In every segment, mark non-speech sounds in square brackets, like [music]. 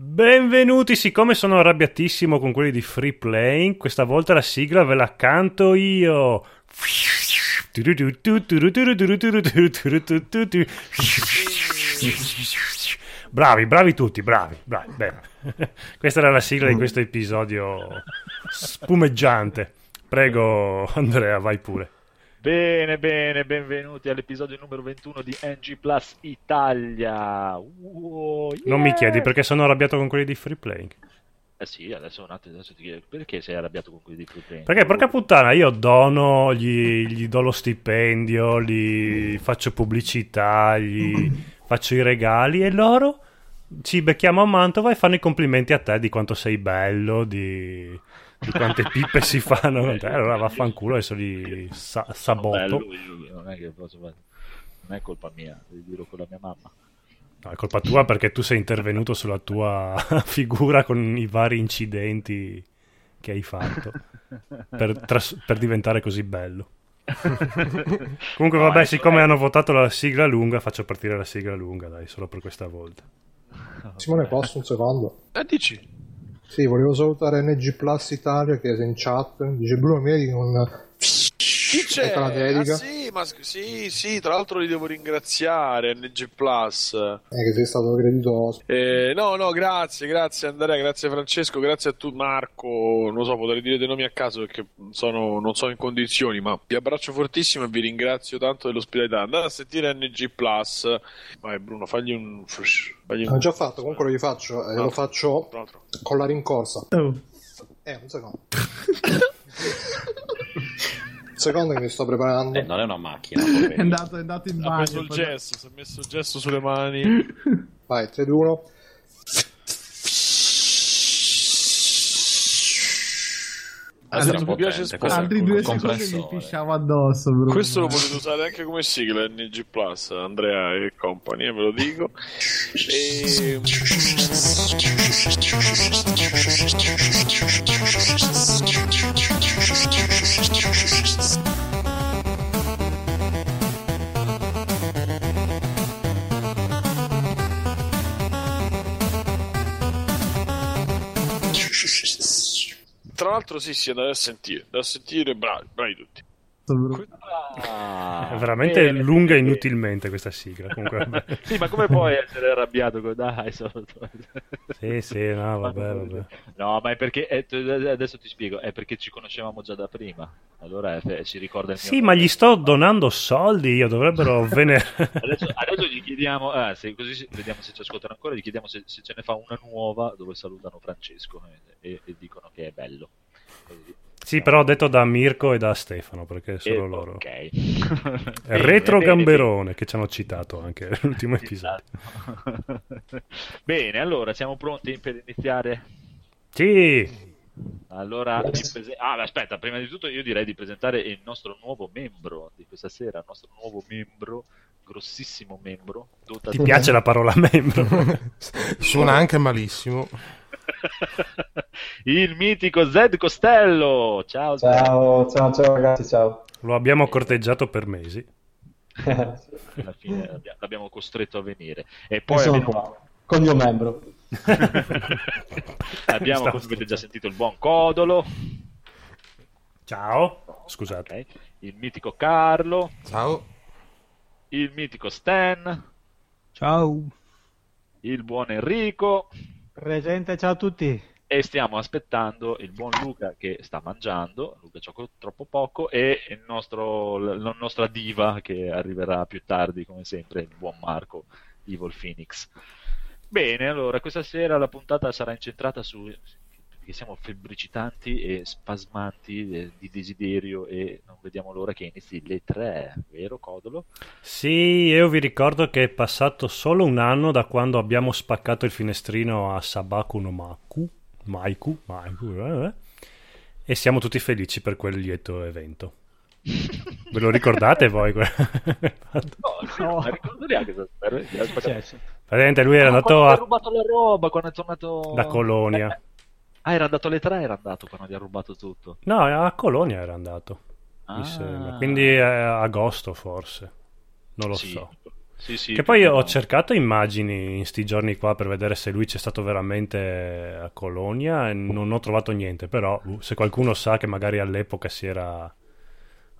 Benvenuti, siccome sono arrabbiatissimo con quelli di Free Playing, questa volta la sigla ve la canto io. Bravi, bravi tutti, bravi, bravi. Bene. [laughs] Questa era la sigla di questo episodio spumeggiante. Prego, Andrea, vai pure. Bene, bene, benvenuti all'episodio numero 21 di NG Plus Italia. Wow, yeah. Non mi chiedi perché sono arrabbiato con quelli di Free Playing. Eh sì, adesso un attimo, adesso ti chiedo perché sei arrabbiato con quelli di Free Playing? Perché, porca puttana, io dono, gli, gli do lo stipendio, gli faccio pubblicità, gli [laughs] faccio i regali e loro ci becchiamo a Mantova e fanno i complimenti a te di quanto sei bello, di, di quante pippe si fanno con te. Allora vaffanculo, adesso li sa- io- non, è che posso fare- non è colpa mia, devi dirlo con la mia mamma. No, è colpa tua perché tu sei intervenuto sulla tua [laughs] figura con i vari incidenti che hai fatto per, tras- per diventare così bello. [laughs] Comunque, No, vabbè, siccome è- hanno votato la sigla lunga, faccio partire la sigla lunga, dai, solo per questa volta. Simone, posso un secondo? Eh, dici? Sì, volevo salutare NG Plus Italia che è in chat. Dice Bruno, mi vedi con Chi c'è? Ecco la dedica. Ah, sì, ma sì, sì, tra l'altro li devo ringraziare, NG Plus. eh, che sei stato creditoso. Eh, no, no, grazie, grazie Andrea, grazie Francesco, grazie a tu Marco. Non so, potrei dire dei nomi a caso perché sono- non sono in condizioni, ma vi abbraccio fortissimo e vi ringrazio tanto dell'ospitalità. Andate a sentire NG Plus. Vai Bruno, fagli un... Fagli un... L'ho già fatto, comunque lo rifaccio. E No. lo faccio Tra l'altro. con la rincorsa. Oh. Eh, un secondo. [laughs] [laughs] secondo che mi sto preparando. Eh, non è una macchina. [laughs] È andato, è andato in Ha bagno. preso il gesso, si è messo il gesso sulle mani. [laughs] Vai, 3, 2, 1. Adesso Altri- mi piace è Altri due secondi mi pisciavo addosso. Bruno. Questo lo potete usare anche come sigla NG Plus, Andrea e company, eh, ve lo dico. E... Tra l'altro sì, sì, andate a sentire, andate a sentire, bravi, bravi tutti. Bruno. Ah, È [laughs] veramente bene, lunga bene. inutilmente questa sigla. Comunque, vabbè. [laughs] Sì, ma come puoi essere arrabbiato con... Dai, sono... Sì, sì, no, [laughs] vabbè, vabbè. No, ma è perché eh, t- adesso ti spiego, è perché ci conoscevamo già da prima. Allora eh, si ricorda il Sì, nome. ma gli sto donando soldi, io dovrebbero venerare. Adesso, adesso gli chiediamo, ah, se, così vediamo se ci ascoltano ancora, gli chiediamo se, se ce ne fa una nuova dove salutano Francesco eh, e, e dicono che è bello. Così. Sì, però ho detto da Mirko e da Stefano, perché solo Eh, loro. Ok. [laughs] Bene, Retro bene, Gamberone che ci hanno citato anche [laughs] nell'ultimo episodio. Esatto. [laughs] Bene, allora siamo pronti per iniziare? Sì, Allora, prese- ah, beh, aspetta, prima di tutto io direi di presentare il nostro nuovo membro di questa sera, il nostro nuovo membro, grossissimo membro. ti di- piace la parola membro? Suona anche malissimo. [laughs] il mitico Zed Costello. Ciao. Ciao, ciao, ciao ragazzi, ciao. Lo abbiamo corteggiato per mesi. [laughs] Alla fine l'abbia- l'abbiamo costretto a venire. E poi sono abbiamo, qua, col mio membro. [laughs] abbiamo, Stavo come avete già sentito, il buon Codolo, Ciao, scusate. ok, il mitico Carlo, Ciao. il mitico Stan, Ciao. il buon Enrico. Presente, ciao a tutti. E stiamo aspettando il buon Luca che sta mangiando, Luca gioca troppo poco, e nostro, la nostra diva che arriverà più tardi, come sempre, il buon Marco, Evil Phoenix. Bene, allora, questa sera la puntata sarà incentrata su... perché siamo febbricitanti e spasmanti eh, di desiderio e non vediamo l'ora che inizi le tre, vero Codolo? Sì, io vi ricordo che è passato solo un anno da quando abbiamo spaccato il finestrino a Sabaku no Maku, Maiku, Maiku, eh, eh, e siamo tutti felici per quel lieto evento. [laughs] Ve lo ricordate voi? [laughs] No, no. non ricordo neanche cosa Praticamente lui era andato a, rubato la roba, quando è tornato... da Colonia. Eh, Ah, era andato alle tre, era andato quando gli ha rubato tutto. No, a Colonia era andato, mi Ah. sembra. Quindi è agosto forse, non lo Sì. so. Sì, sì, Che poi ho cercato immagini in sti giorni qua per vedere se lui c'è stato veramente a Colonia e non ho trovato niente, però uh, se qualcuno sa che magari all'epoca si era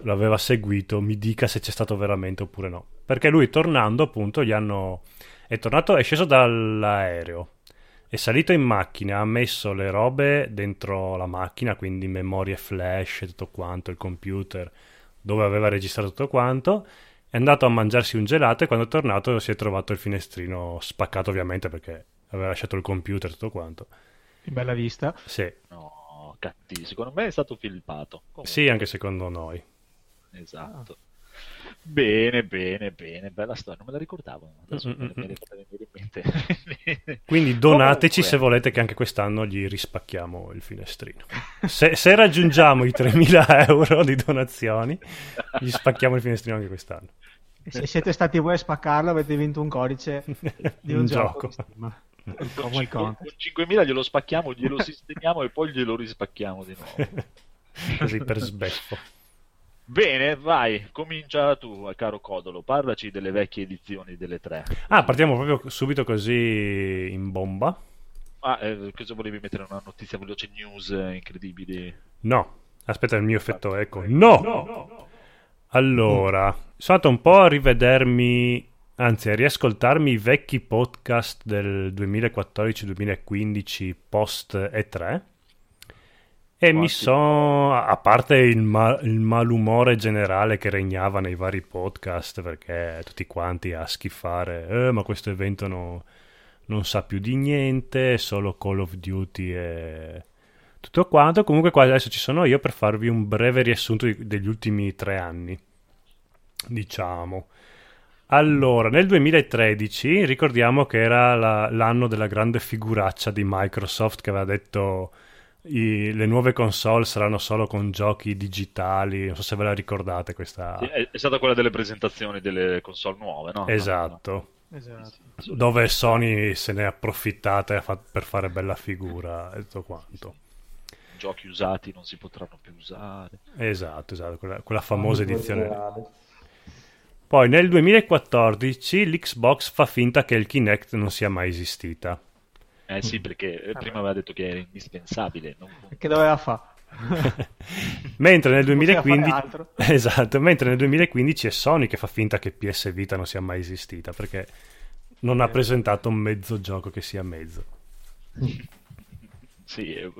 lo aveva seguito, mi dica se c'è stato veramente oppure no. Perché lui tornando appunto gli hanno è tornato è sceso dall'aereo è salito in macchina, ha messo le robe dentro la macchina, quindi memorie flash e tutto quanto, il computer dove aveva registrato tutto quanto è andato a mangiarsi un gelato e quando è tornato si è trovato il finestrino spaccato ovviamente perché aveva lasciato il computer e tutto quanto. In bella vista. Sì, No, cattivo. Secondo me è stato filpato. Comunque, sì, anche secondo noi. Esatto. Bene, bene, bene. Bella storia. Non me la ricordavo. Adesso Mm, me mm, mm. venire in mente. [laughs] Quindi donateci Comunque, se volete che anche quest'anno gli rispacchiamo il finestrino. Se, se raggiungiamo i 3.000 [laughs] euro di donazioni, gli spacchiamo il finestrino anche quest'anno. E se siete stati voi a spaccarlo avete vinto un codice di [laughs] un, Un gioco. gioco. Con, icon. con 5.000 glielo spacchiamo, glielo sistemiamo e poi glielo rispacchiamo di nuovo. Così per sbeffo. Bene, vai, comincia tu, caro Codolo. Parlaci delle vecchie edizioni delle tre. Ah, partiamo proprio subito così in bomba. Ah, eh, cosa volevi mettere una notizia veloce news eh, incredibili? No, aspetta il mio effetto eco. No! Allora, sono andato un po' a rivedermi, anzi a riascoltarmi i vecchi podcast del 2014-2015 post E3 e mi sono, a parte il, ma- il malumore generale che regnava nei vari podcast perché tutti quanti a schifare, eh, ma questo evento no- non sa più di niente, solo Call of Duty e tutto quanto. Comunque qua adesso ci sono io per farvi un breve riassunto degli ultimi tre anni, diciamo. Allora, nel 2013 ricordiamo che era la- l'anno della grande figuraccia di Microsoft che aveva detto i- le nuove console saranno solo con giochi digitali, non so se ve la ricordate questa... Sì, È, è stata quella delle presentazioni delle console nuove, no? Esatto. Esatto. Dove Sony se ne è approfittata per fare bella figura e tutto quanto. Giochi usati non si potranno più usare. Esatto, esatto, quella, quella famosa edizione. Poi nel 2014 l'Xbox fa finta che il Kinect non sia mai esistita. Eh sì, perché eh, prima aveva detto che era indispensabile. non- Che doveva fare? [laughs] Mentre nel Non poteva 2015 fare altro. [laughs] Esatto, mentre nel 2015 è Sony che fa finta che PS Vita non sia mai esistita perché non ha presentato un mezzo gioco che sia mezzo. Sì, e,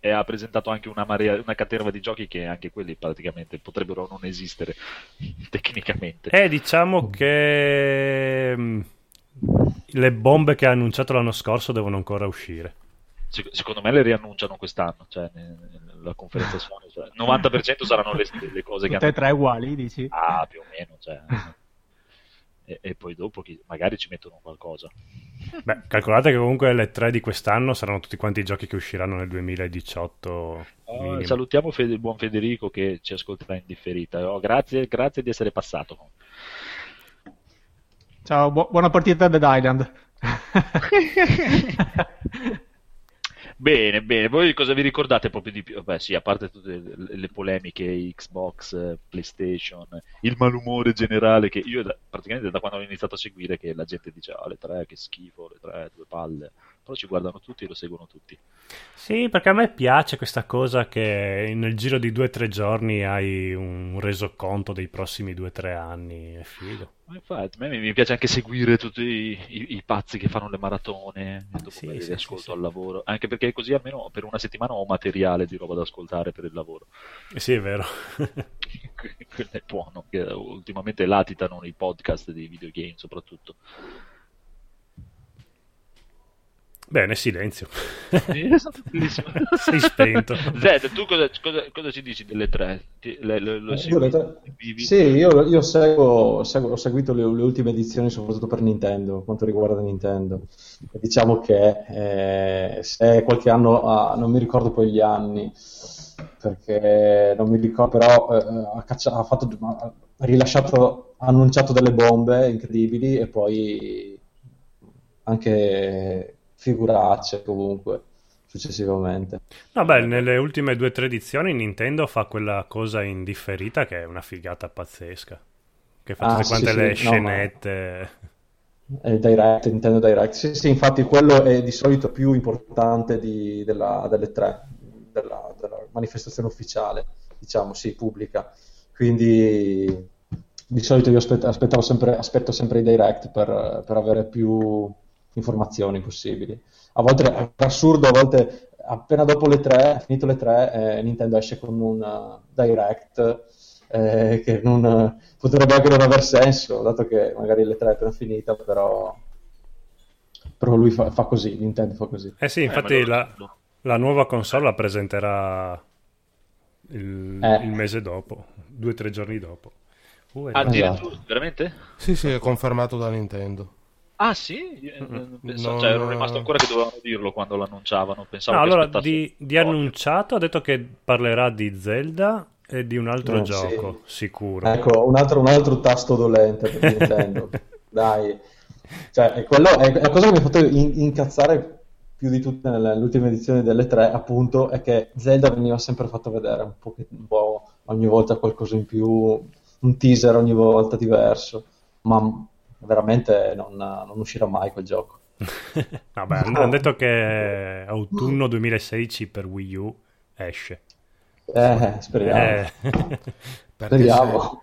e- ha presentato anche una, marea, una caterva di giochi che anche quelli praticamente potrebbero non esistere [laughs] tecnicamente. E diciamo che mm, le bombe che ha annunciato l'anno scorso devono ancora uscire. Sec- secondo me le riannunciano quest'anno, cioè nella conferenza Sony. Cioè, il 90% saranno le, le cose che Tutte e hanno... tre uguali, dici? Ah, più o meno, cioè... E, e poi dopo chi- magari ci mettono qualcosa. Beh, calcolate che comunque le tre di quest'anno saranno tutti quanti i giochi che usciranno nel 2018. Oh, salutiamo Fede- il buon Federico che ci ascolterà in differita. Oh, grazie, grazie di essere passato. Ciao, bu- buona partita a Dead Island. [laughs] Bene, bene. Voi cosa vi ricordate proprio di più? Beh, sì, a parte tutte le, le polemiche Xbox, PlayStation, il malumore generale che io da- praticamente da quando ho iniziato a seguire che la gente dice ah, le tre che schifo, le tre due palle. Però ci guardano tutti e lo seguono tutti. Sì, perché a me piace questa cosa che nel giro di due o tre giorni hai un resoconto dei prossimi due o tre anni. È figo. Ma infatti, a me mi piace anche seguire tutti i, i- i pazzi che fanno le maratone dopo Sì, li sì, ascolto sì, al lavoro. Anche perché così almeno per una settimana ho materiale di roba da ascoltare per il lavoro. Eh Sì, è vero. [laughs] Quello è buono, che ultimamente latitano i podcast di videogame soprattutto. Bene, silenzio. È stato bellissimo. Sei spento. Zed, tu cosa, cosa- cosa ci dici delle tre? Ti- le- le- lo Eh, io le- Vivi? Sì, io, io seguo, seguo- ho seguito le, le ultime edizioni soprattutto per Nintendo, quanto riguarda Nintendo. E diciamo che eh, se qualche anno, ah, non mi ricordo poi gli anni, perché non mi ricordo, però eh, ha, caccia- ha fatto, ha rilasciato, ha annunciato delle bombe incredibili e poi anche figuracce comunque successivamente. Vabbè, nelle ultime due o tre edizioni Nintendo fa quella cosa indifferita che è una figata pazzesca. che fa Ah, tutte sì, quante sì, le no, scenette. Eh, Direct, Nintendo Direct. Sì, sì, infatti quello è di solito più importante di- della- delle tre, della, della manifestazione ufficiale, diciamo, sì, pubblica. Quindi di solito io aspett- aspettavo sempre, aspetto sempre i Direct per, per avere più informazioni possibili. A volte è assurdo, a volte appena dopo le tre, finito le tre, eh, Nintendo esce con un uh, Direct eh, che non, potrebbe anche non aver senso, dato che magari le tre è appena finita, però, però lui fa, fa così, Nintendo fa così. Eh sì, Eh, infatti lo- la, la nuova console la presenterà il, Eh. il mese dopo, due o tre giorni dopo. Uh, Ah, addirittura, Esatto. veramente? Sì, sì, è confermato da Nintendo. Ah sì? Eh, Mm-mm. pensavo- Non- cioè, ero rimasto ancora che dovevano dirlo quando l'annunciavano. Pensavo No, che allora di, di annunciato ha detto che parlerà di Zelda e di un altro Eh, gioco, sicuro. Ecco, un altro, un altro tasto dolente per [laughs] Nintendo. Dai. Cioè, è, quello, è, è la cosa che mi ha fatto in- incazzare più di tutte nelle, nell'ultima edizione delle tre, appunto, è che Zelda veniva sempre fatto vedere un po', un po' ogni volta qualcosa in più, un teaser ogni volta diverso, ma veramente non, non uscirà mai quel gioco. [laughs] Vabbè, hanno hanno detto che autunno 2016 per Wii U esce. Eh, speriamo. Eh. [laughs] Speriamo.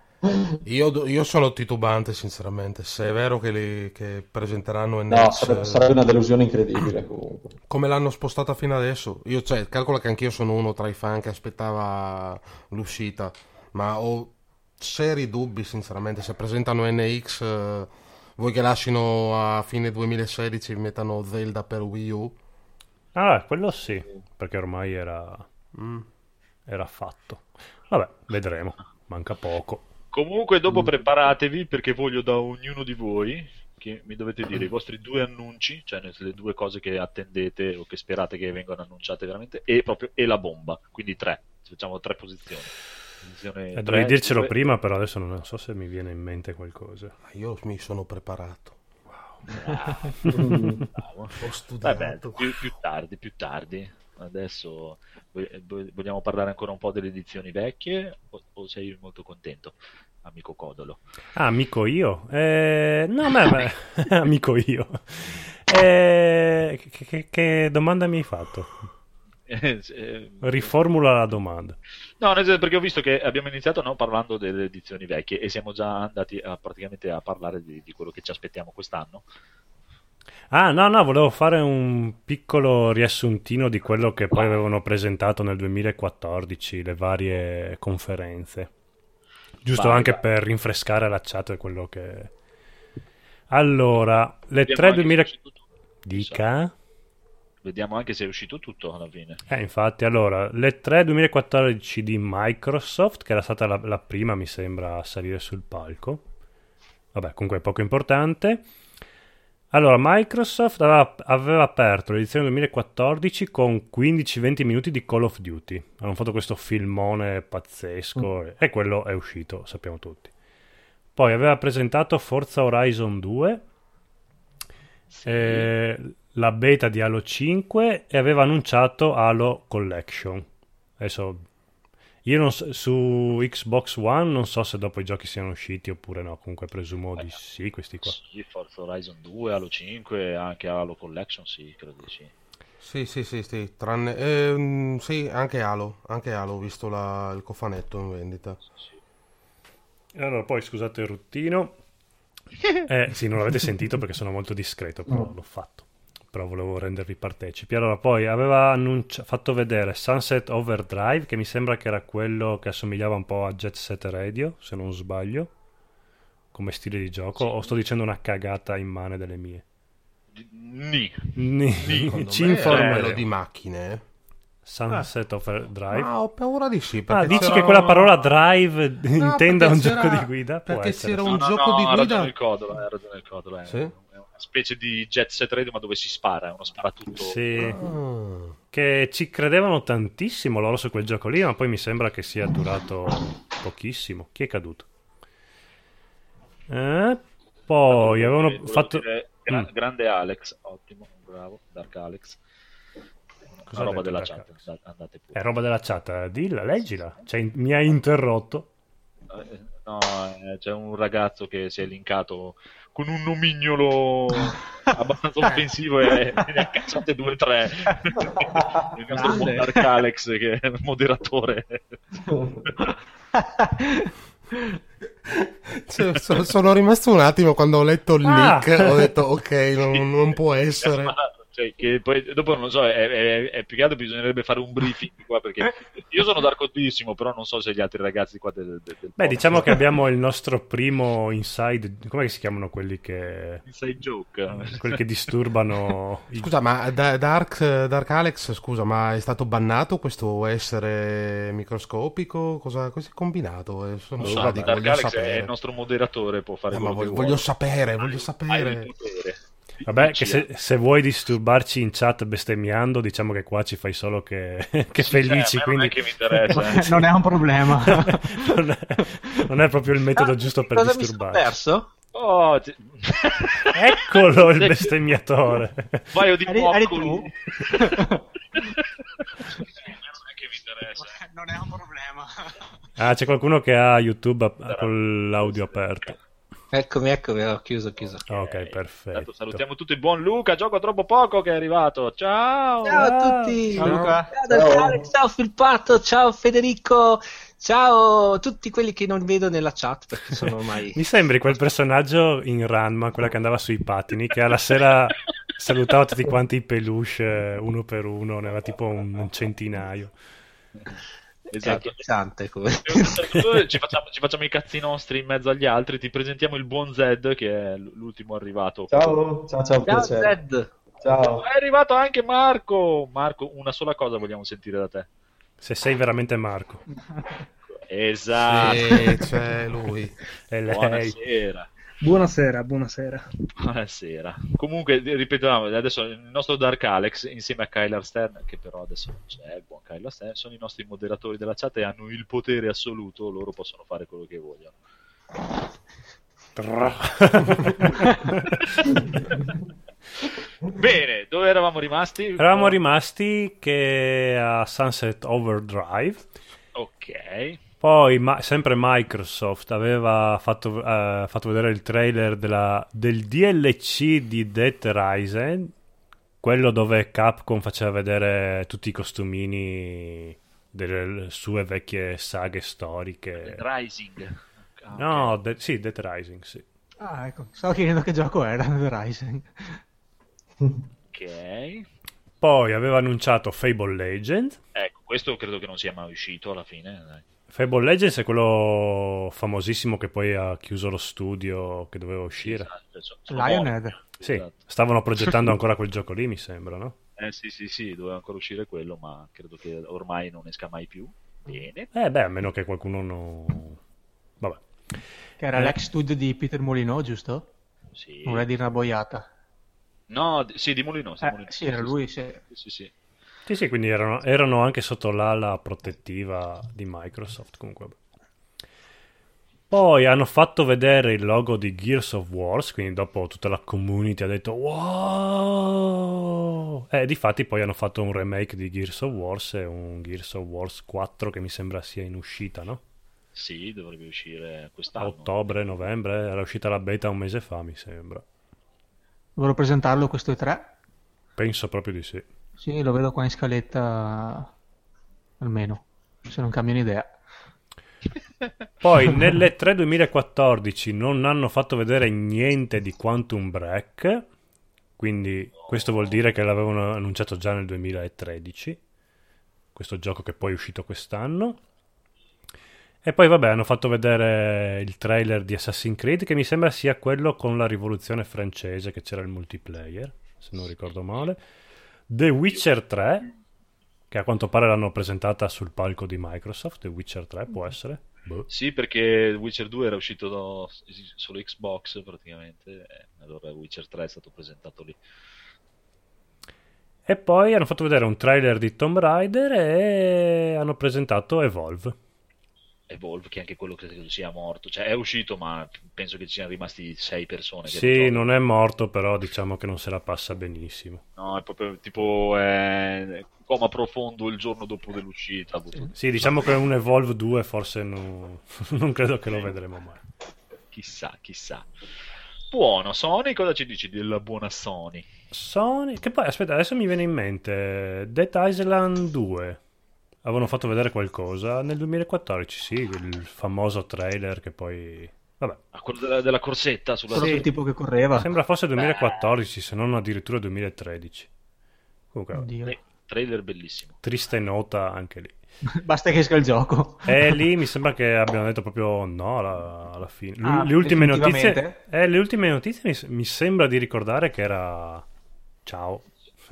Io, io sono titubante, sinceramente. Se è vero che, li- che presenteranno No, NX, sarebbe, sarebbe una delusione incredibile [clears throat] comunque. come l'hanno spostata fino adesso, io, cioè, calcola che anch'io sono uno tra i fan che aspettava l'uscita, ma ho seri dubbi, sinceramente. Se presentano NX, eh, vuoi che lasciano a fine 2016 e mettano Zelda per Wii U? Ah, quello sì, perché ormai era, Mm. era fatto. Vabbè, vedremo, manca poco. Comunque, Mm. dopo preparatevi perché voglio da ognuno di voi che mi dovete dire i [clears throat] vostri due annunci, cioè le- le due cose che attendete o che sperate che vengano annunciate veramente, e proprio e la bomba. Quindi tre, facciamo tre posizioni. Eh, dovevi dircelo due- prima, però adesso non so se mi viene in mente qualcosa. Io mi sono preparato, Mm. Bravo. [laughs] ho studiato. Vabbè, più, più tardi, più tardi. Adesso vo- vo- vogliamo parlare ancora un po' delle edizioni vecchie o, o sei molto contento, amico Codolo? Ah, amico io? Eh, no, ma, ma- [laughs] [laughs] amico io. Eh, che, che- che domanda mi hai fatto? Eh, eh, Riformula la domanda. No, perché ho visto che abbiamo iniziato no, parlando delle edizioni vecchie e siamo già andati a, praticamente a parlare di, di quello che ci aspettiamo quest'anno. Ah, no, no, volevo fare un piccolo riassuntino di quello che poi avevano presentato nel 2014, le varie conferenze. Giusto Vai, anche vai. per rinfrescare la chat di quello che... Allora, le Vediamo 3 anche se è 2000... uscito tutto. Dica? Vediamo anche se è uscito tutto alla fine. Eh, infatti, allora, le 3 2014 di Microsoft, che era stata la, la prima, mi sembra, a salire sul palco. Vabbè, comunque è poco importante. Allora, Microsoft aveva, aveva aperto l'edizione 2014 con 15-20 minuti di Call of Duty. Hanno fatto questo filmone pazzesco e quello è uscito, sappiamo tutti. Poi aveva presentato Forza Horizon 2, eh, la beta di Halo 5 e aveva annunciato Halo Collection. Adesso io non so- su Xbox One non so se dopo i giochi siano usciti oppure no, comunque presumo di sì questi qua. Sì, Forza Horizon 2, Halo 5, anche Halo Collection, sì, credo di sì. Sì, sì, sì, sì, tranne... ehm, sì, anche Halo, anche Halo, ho visto la- il cofanetto in vendita. Allora, poi scusate il ruttino. [laughs] Eh, sì, non l'avete sentito perché sono molto discreto, però l'ho fatto. Però volevo rendervi partecipi. Allora, poi aveva annuncia- fatto vedere Sunset Overdrive, che mi sembra che era quello che assomigliava un po' a Jet Set Radio, se non sbaglio, come stile di gioco. O sto dicendo una cagata immane delle mie? Ni. Ni- Secondo Ci informeremo. quello di macchine. Eh. Sunset Overdrive. Ma ho paura di sì. Ah, dici che quella parola drive [laughs] No, intenda un gioco di guida? Può perché essere. c'era un no, gioco no, di ha guida- ragione il codolo, ha ragione il codolo. È, Sì? è una specie di Jet Set Radio ma dove si spara, è uno sparatutto. Sì. Ah. che ci credevano tantissimo loro su quel gioco lì, ma poi mi sembra che sia durato pochissimo. Chi è caduto? Eh, poi avevano fatto... dire, gra- Mm. Grande Alex, ottimo, bravo, Dark Alex. Cosa roba della chat, andate- pure. È roba della chat, eh, dilla, leggila. Cioè, mi hai interrotto. Eh, No, eh, c'è un ragazzo che si è linkato con un nomignolo [laughs] abbastanza offensivo e ne ha cacciate due o tre. [laughs] Il nostro Dark Alex che è il moderatore. Cioè, so- sono rimasto un attimo quando ho letto il Ah. nick, ho detto ok, non, non può [laughs] essere. Cioè, che poi dopo non so, è, è- è più che altro bisognerebbe fare un briefing qua perché io sono darkotissimo, però non so se gli altri ragazzi qua del, del, del Beh, diciamo che abbiamo il nostro primo inside. Come si chiamano quelli che. Inside joke. quelli che disturbano. Scusa, ma da- Dark, Dark Alex, scusa, ma è stato bannato questo essere microscopico? Cosa, cosa è combinato? Eh, Sono Non so, Dark voglio Alex è sapere. il nostro moderatore, può fare Eh, ma quello voglio, voglio sapere, voglio hai sapere. Vabbè, che se, eh. se vuoi disturbarci in chat bestemmiando, diciamo che qua ci fai solo che, [laughs] che Sì, cioè, felici. a me quindi non è che mi interessa. eh. non è un problema. [laughs] non, è, non è proprio il metodo Ah, giusto per cosa mi sono disturbarci. perso? Oh, ti- [laughs] Eccolo il bestemmiatore. Vai di tu? non è che mi interessa. non è un problema. Ah, c'è qualcuno che ha YouTube a- con l'audio aperto. Eccomi, eccomi, ho chiuso, ho chiuso. Ok, Intanto perfetto. salutiamo tutti il buon Luca, gioco troppo poco che è arrivato. Ciao! Ciao a tutti! Ciao, Luca. Ciao, Alex, ciao Filpato, ciao Federico, ciao a tutti quelli che non vedo nella chat perché sono ormai... Mi sembri quel personaggio in Ranma, quella che andava sui patini, che alla sera salutava tutti quanti i peluche eh, uno per uno, ne aveva tipo un centinaio. È Esatto. agghiacciante come... [laughs] ci, facciamo, ci facciamo i cazzi nostri in mezzo agli altri. Ti presentiamo il buon Zed, che è l'ultimo arrivato. Ciao, ciao, ciao, Ciao. Zed! Ciao. È arrivato anche Marco. Marco, una sola cosa vogliamo sentire da te. Se sei veramente Marco. Esatto. Sì, c'è lui. E lei. Buonasera. Buonasera, buonasera. Buonasera. Comunque, ripetiamo, adesso il nostro Dark Alex insieme a Kyler Stern, che però adesso non c'è, il buon Kyler Stern, sono i nostri moderatori della chat e hanno il potere assoluto, loro possono fare quello che vogliono. [laughs] Bene, dove eravamo rimasti? Eravamo rimasti che a Sunset Overdrive. Ok. Poi, ma- sempre Microsoft aveva fatto, eh, fatto vedere il trailer della- del DLC di Dead Rising, quello dove Capcom faceva vedere tutti i costumini delle sue vecchie saghe storiche. Rising. Ah, ok. No, De- sì, Dead Rising, sì. Ah, ecco. Stavo chiedendo che gioco era [laughs] The Rising. Ok. Poi aveva annunciato Fable Legend. Ecco, questo credo che non sia mai uscito alla fine. dai. Fable Legends è quello famosissimo che poi ha chiuso lo studio che doveva uscire. Esatto, sono Lionhead. Sì, Esatto. stavano progettando [laughs] ancora quel gioco lì, mi sembra, no? Eh sì, sì, sì, doveva ancora uscire quello, ma credo che ormai non esca mai più. Bene. Eh beh, a meno che qualcuno non... Vabbè. Che era Eh. l'ex studio di Peter Molyneux, giusto? Sì. Non vorrei dire una boiata. No, d- sì, di Molino. Eh, sì, era lui, sì. Sì, sì. Sì, sì, quindi erano, erano anche sotto l'ala protettiva di Microsoft, comunque. Poi hanno fatto vedere il logo di Gears of Wars, quindi dopo tutta la community ha detto wow! E difatti poi hanno fatto un remake di Gears of Wars e un Gears of Wars 4 che mi sembra sia in uscita, no? Sì, dovrebbe uscire A quest'anno. ottobre, novembre, era uscita la beta un mese fa, mi sembra. Volevo presentarlo questo e tre. Penso proprio di sì. Sì, lo vedo qua in scaletta almeno, se non cambiano idea. [laughs] Poi nelle [laughs] 3 2014 non hanno fatto vedere niente di Quantum Break, quindi questo vuol dire che l'avevano annunciato già nel 2013, questo gioco che poi è uscito quest'anno. E poi vabbè hanno fatto vedere il trailer di Assassin's Creed che mi sembra sia quello con la rivoluzione francese che c'era il multiplayer, se non ricordo male. The Witcher 3, che a quanto pare l'hanno presentata sul palco di Microsoft, The Witcher 3 può essere? Boh. Sì, perché Witcher 2 era uscito da- solo Xbox praticamente, e allora Witcher 3 è stato presentato lì. E poi hanno fatto vedere un trailer di Tomb Raider e hanno presentato Evolve. Evolve, che anche quello credo sia morto. Cioè, è uscito, ma penso che ci siano rimasti sei persone. Sì, non è morto, però diciamo che non se la passa benissimo. No, è proprio tipo eh, coma profondo il giorno dopo dell'uscita. ha avuto- Sì, diciamo che un Evolve 2 forse non, [laughs] non credo che lo vedremo mai. Chissà, chissà. Buono, Sony, cosa ci dici della buona Sony? Sony, che poi aspetta, adesso mi viene in mente Dead Island 2. Avevano fatto vedere qualcosa nel 2014, sì, il famoso trailer che poi vabbè, Ah, quello della, della corsetta sulla Sì. tipo che correva. sembra fosse 2014, se non addirittura 2013. Comunque, Oddio. Eh, trailer bellissimo. triste nota anche lì. [laughs] Basta che esca il gioco. E lì mi sembra che abbiano detto proprio no alla, alla fine. L- Ah, le, ultime notizie, eh, le ultime notizie mi, mi sembra di ricordare che era ciao.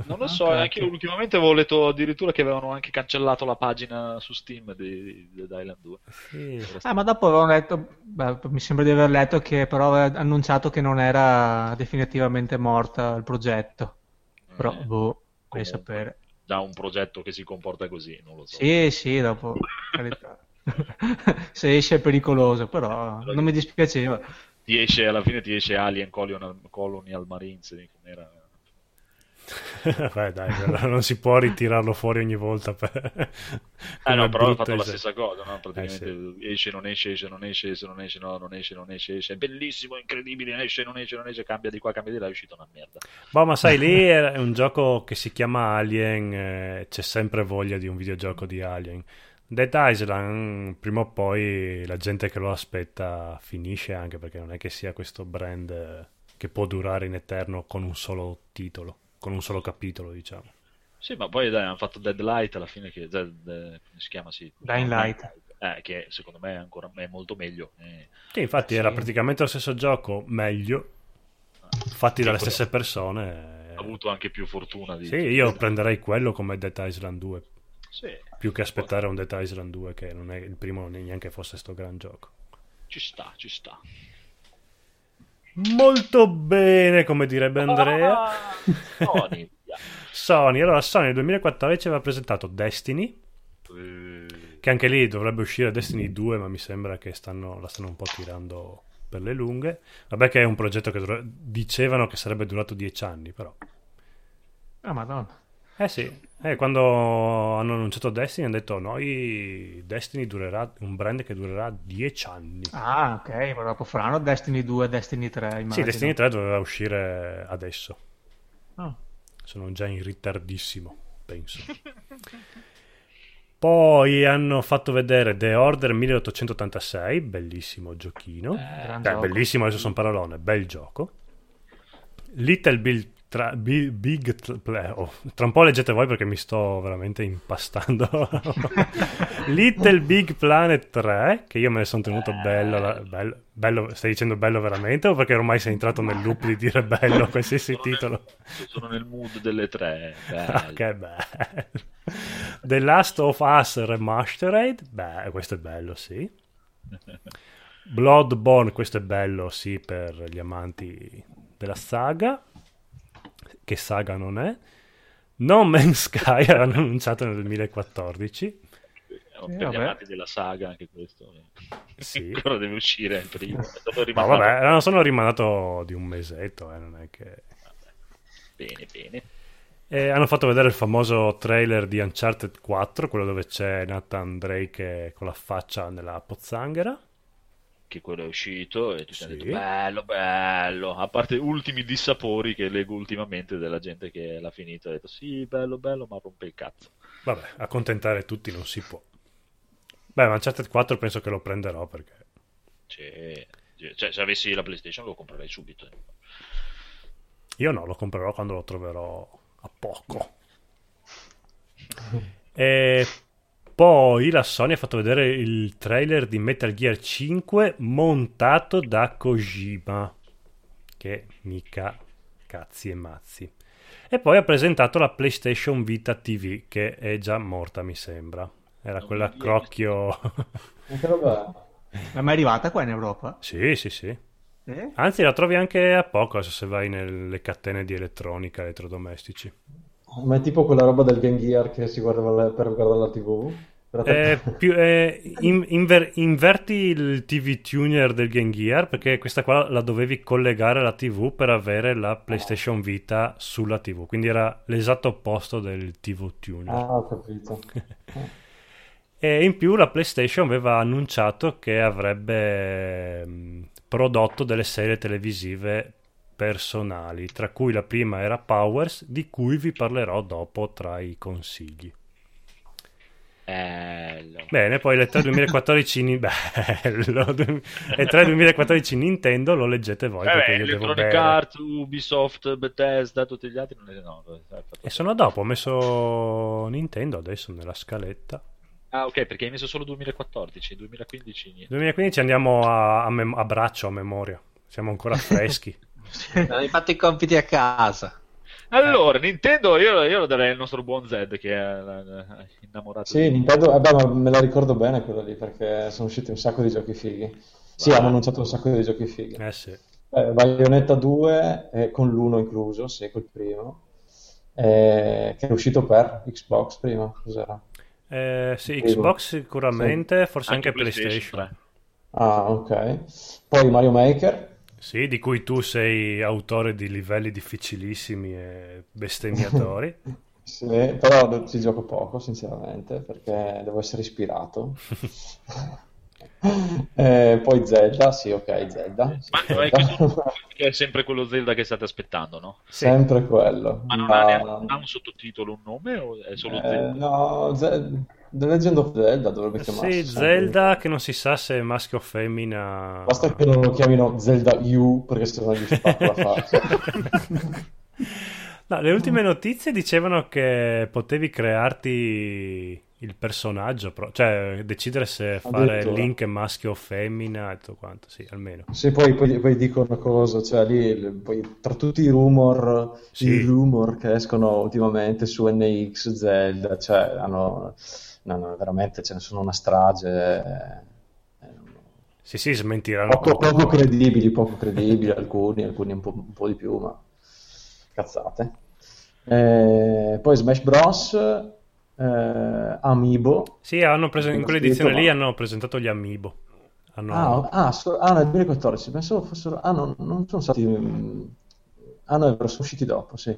Non lo Ah, so, anche io ok. ultimamente avevo letto addirittura che avevano anche cancellato la pagina su Steam di, di Dead Island 2. Sì. Ah, ma dopo avevano letto, beh, mi sembra di aver letto che però aveva annunciato che non era definitivamente morta il progetto. Però, Eh, boh, comunque, sapere. Da un progetto che si comporta così, non lo so. Sì, sì, dopo. [laughs] Se esce è pericoloso, però non mi dispiaceva. Ti esce, alla fine ti esce Alien Colonial, Colonial Marines, com'era? [laughs] Beh, dai, non si può ritirarlo fuori ogni volta. Per... Ah no, [laughs] però hanno brutto fatto la stessa cosa, no? Praticamente Eh, esce, non esce, esce, non esce, esce, non esce, no, non esce, non esce, esce. È bellissimo, incredibile, esce, non esce, non esce, cambia di qua, cambia di là, è uscita una merda. Boh, ma sai, lì è un gioco che si chiama Alien, eh, c'è sempre voglia di un videogioco di Alien. Dead Island, prima o poi la gente che lo aspetta finisce anche perché non è che sia questo brand eh, che può durare in eterno con un solo titolo, con un solo capitolo, diciamo. Sì, ma poi dai, hanno fatto Dead Light alla fine, che Dead- come si chiama? Sì. Dying Light. Eh, che secondo me è ancora è molto meglio. eh. Sì, infatti Sì. era praticamente lo stesso gioco, meglio, fatti Sì, dalle quello- stesse persone. Ha avuto anche più fortuna di... Sì, io prenderei quello come Dead Island 2, Sì, più che aspettare un Dead Island 2 che non è il primo neanche fosse sto gran gioco. ci sta, ci sta. Molto bene, come direbbe Andrea. Ah, Sony. [laughs] Sony, allora Sony nel 2014 aveva presentato Destiny, Eh, che anche lì dovrebbe uscire Destiny 2, ma mi sembra che stanno, la stanno un po' tirando per le lunghe. Vabbè che è un progetto che dovre- dicevano che sarebbe durato 10 anni, però. Ah, madonna. Eh sì, eh, quando hanno annunciato Destiny hanno detto noi Destiny durerà, un brand che durerà 10 anni. Ah, ok, ma dopo faranno Destiny 2 Destiny 3, immagino. Sì, Destiny 3 doveva uscire adesso. Ah. Sono già in ritardissimo, penso. [laughs] Poi hanno fatto vedere The Order 1886, bellissimo giochino. gran Beh, bellissimo, adesso sono parolone, bel gioco. Little Bill tra- Bi- Big Pla- oh, tra un po' leggete voi perché mi sto veramente impastando. [laughs] Little Big Planet 3, che io me ne sono tenuto bello, la- bello, bello- stai dicendo bello veramente o perché ormai sei entrato nel loop di dire bello qualsiasi sono nel- titolo? sono nel mood delle tre. Ah, bello. che bello. The Last of Us Remastered, beh, questo è bello, sì. [laughs] Bloodborne, questo è bello, sì, per gli amanti della saga. Che saga non è? No Man's Sky [laughs] l'hanno annunciato nel 2014. per gli vabbè. della saga anche questo. Sì. [laughs] Ancora deve uscire il primo. No, vabbè, sono rimandato di un mesetto, eh, non è che... Bene, bene. E hanno fatto vedere il famoso trailer di Uncharted 4, quello dove c'è Nathan Drake con la faccia nella pozzanghera. Che quello è uscito e tutti hanno Sì. detto bello, bello. A parte ultimi dissapori che leggo ultimamente della gente che l'ha finito e ha detto sì, bello, bello, ma rompe il cazzo. Vabbè, accontentare tutti non si può. Beh, ma Uncharted 4 penso che lo prenderò perché... Cioè, cioè, se avessi la PlayStation lo comprerei subito. Io no, lo comprerò quando lo troverò a poco. [laughs] E poi la Sony ha fatto vedere il trailer di Metal Gear 5 montato da Kojima, che mica cazzi e mazzi. E poi ha presentato la PlayStation Vita TV, che è già morta, mi sembra. Era Non quella a crocchio. Che roba è? Ma è mai arrivata qua in Europa? sì, sì, sì. Eh? Anzi, la trovi anche a poco se vai nelle catene di elettronica, elettrodomestici. Ma è tipo quella roba del Game Gear che si guardava per guardare la TV? Eh, [laughs] più, eh, in- inver- inverti il TV tuner del Game Gear perché questa qua la dovevi collegare alla TV per avere la PlayStation Vita sulla TV, quindi era l'esatto opposto del TV tuner. Ah, ho capito. [laughs] E in più la PlayStation aveva annunciato che avrebbe mh, prodotto delle serie televisive personali, tra cui la prima era Powers, di cui vi parlerò dopo tra i consigli. Bello. Bene, poi le 3 2014 ni- bello. [laughs] le 3 2014 Nintendo lo leggete voi Vabbè, perché io devo bere. Arts, Ubisoft, Bethesda, tutti gli altri non ne no, E sono dopo, ho messo Nintendo adesso nella scaletta. Ah, ok, perché hai messo solo 2014, 2015 niente. 2015 andiamo a, a mem- a braccio, a memoria. Siamo ancora freschi. [laughs] Hai fatto i compiti a casa. Allora, Nintendo, io, io lo darei al nostro buon Zed che è eh, innamorato Sì, di Nintendo, beh, ma me la ricordo bene quella lì perché sono usciti un sacco di giochi fighi. Sì, hanno annunciato un sacco di giochi fighi. eh sì. Eh, Bayonetta 2 eh, con l'uno incluso, sì, col primo, eh, che è uscito per Xbox prima, cos'era? Eh, sì. Xbox sicuramente, forse anche, Anche PlayStation. PlayStation Ah, ok. Poi Mario Maker, Sì, di cui tu sei autore di livelli difficilissimi e bestemmiatori. [laughs] sì, però ci gioco poco, sinceramente, perché devo essere ispirato. [laughs] Eh, poi Zelda, sì, ok, Zelda. sì, Ma è, Zelda. questo- che è sempre quello Zelda che state aspettando, no? Sempre quello. Ma non Ma- ha, un sottotitolo, un nome o è solo Eh, Zelda? no, Ze- The Legend of Zelda dovrebbe chiamarsi. Sì. Zelda che non si sa se è maschio o femmina. Basta che non lo chiamino Zelda U perché sennò gli spacco la [laughs] faccia. No, le ultime notizie dicevano che potevi crearti il personaggio, cioè decidere se fare. Link maschio o femmina e tutto quanto, sì, almeno. Sì, poi, poi, poi dico una cosa, cioè lì, poi, tra tutti i rumor, Sì. i rumor che escono ultimamente su NX, Zelda, cioè hanno, no, no, veramente ce ne sono una strage, eh, Sì, sì, smentiranno. poco, poco credibili, poco credibili [laughs] alcuni, alcuni un po', un po' di più, ma cazzate. Eh, poi Smash Bros, eh, Amiibo, Sì, hanno presen- in quell'edizione scritto, lì ma- hanno presentato gli Amiibo. Hanno- Ah, ah, so- ah, nel 2014, pensavo fossero... Ah, no, non sono stati... mm, Ah, no, sono usciti dopo, sì.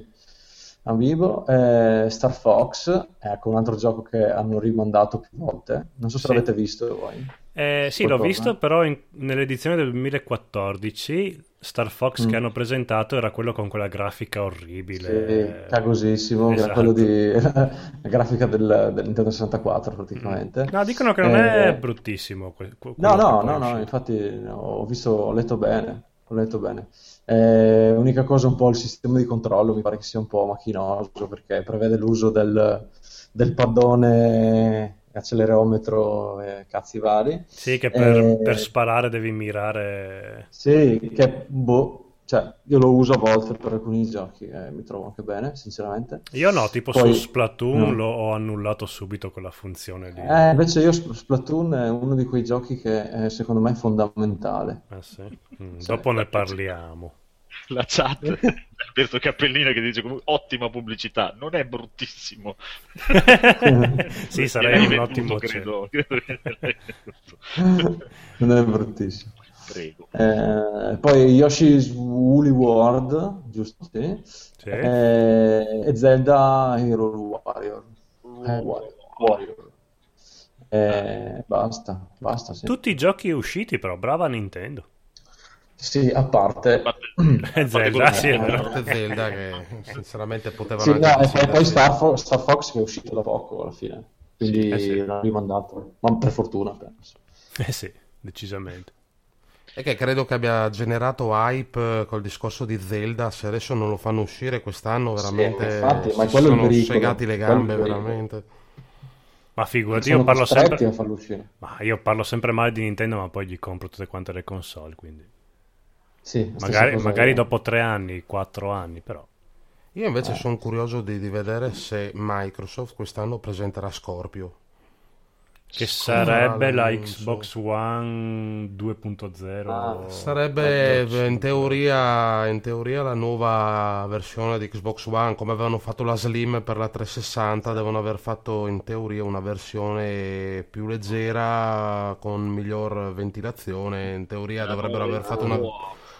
Amiibo, eh, Star Fox, ecco un altro gioco che hanno rimandato più volte. Non so se Sì. l'avete visto voi. Eh, sì, l'ho visto, però in- nell'edizione del 2014 Star Fox Mm. che hanno presentato era quello con quella grafica Sì, orribile. cagosissimo, era Esatto. quello di... [laughs] la grafica del, del Nintendo 64 praticamente. No, dicono che non è Eh, bruttissimo. que- No, no, no, è no, infatti ho visto, ho letto bene, ho letto bene. Eh, unica cosa, un po' il sistema di controllo mi pare che sia un po' macchinoso perché prevede l'uso del, del paddone accelerometro e cazzi vari. Sì, che per, Eh, per sparare devi mirare. Sì, che boh, cioè io lo uso a volte per alcuni giochi e mi trovo anche bene, sinceramente. Io no, tipo Poi- su Splatoon no. lo ho annullato subito quella funzione lì. Eh, invece io Sp- Splatoon è uno di quei giochi che eh, secondo me è fondamentale. Eh sì. Mm, Sì. Dopo ne parliamo. La chat, [laughs] Alberto Cappellino che dice comunque ottima pubblicità, non è bruttissimo. [laughs] sì, sarei un ottimo credo. credo che viene venduto. [laughs] Non è bruttissimo. Prego. Eh, poi Yoshi's Woolly World, giusto? Sì. Sì. Eh, e Zelda Hero Warrior. Eh, Warrior. Warrior. Eh, basta, basta, sì. Tutti i giochi usciti, però, brava Nintendo. Sì, a parte... Eh, Zelda, sì, A parte Zelda che sinceramente potevano Sì, no, e poi, Star, Fo- Star Fox che è uscito da poco alla fine, quindi eh sì. rimandato, ma per fortuna penso. Eh sì, decisamente. E che credo che abbia generato hype eh, col discorso di Zelda. Se adesso non lo fanno uscire quest'anno, veramente infatti, ma quello sono pericolo, segati le gambe, veramente. Ma figurati, io parlo sempre... a farlo uscire. Ma io parlo sempre male di Nintendo, ma poi gli compro tutte quante le console, quindi... Sì, Magari, magari dopo tre anni, quattro anni, però. Io invece Eh. sono curioso di, di vedere se Microsoft quest'anno presenterà Scorpio. Che sarebbe la. Xbox One 2.0. Ah, Sarebbe in teoria, in teoria la nuova versione di Xbox One, come avevano fatto la Slim per la 360, devono aver fatto in teoria una versione più leggera con miglior ventilazione. In teoria dovrebbero aver fatto una,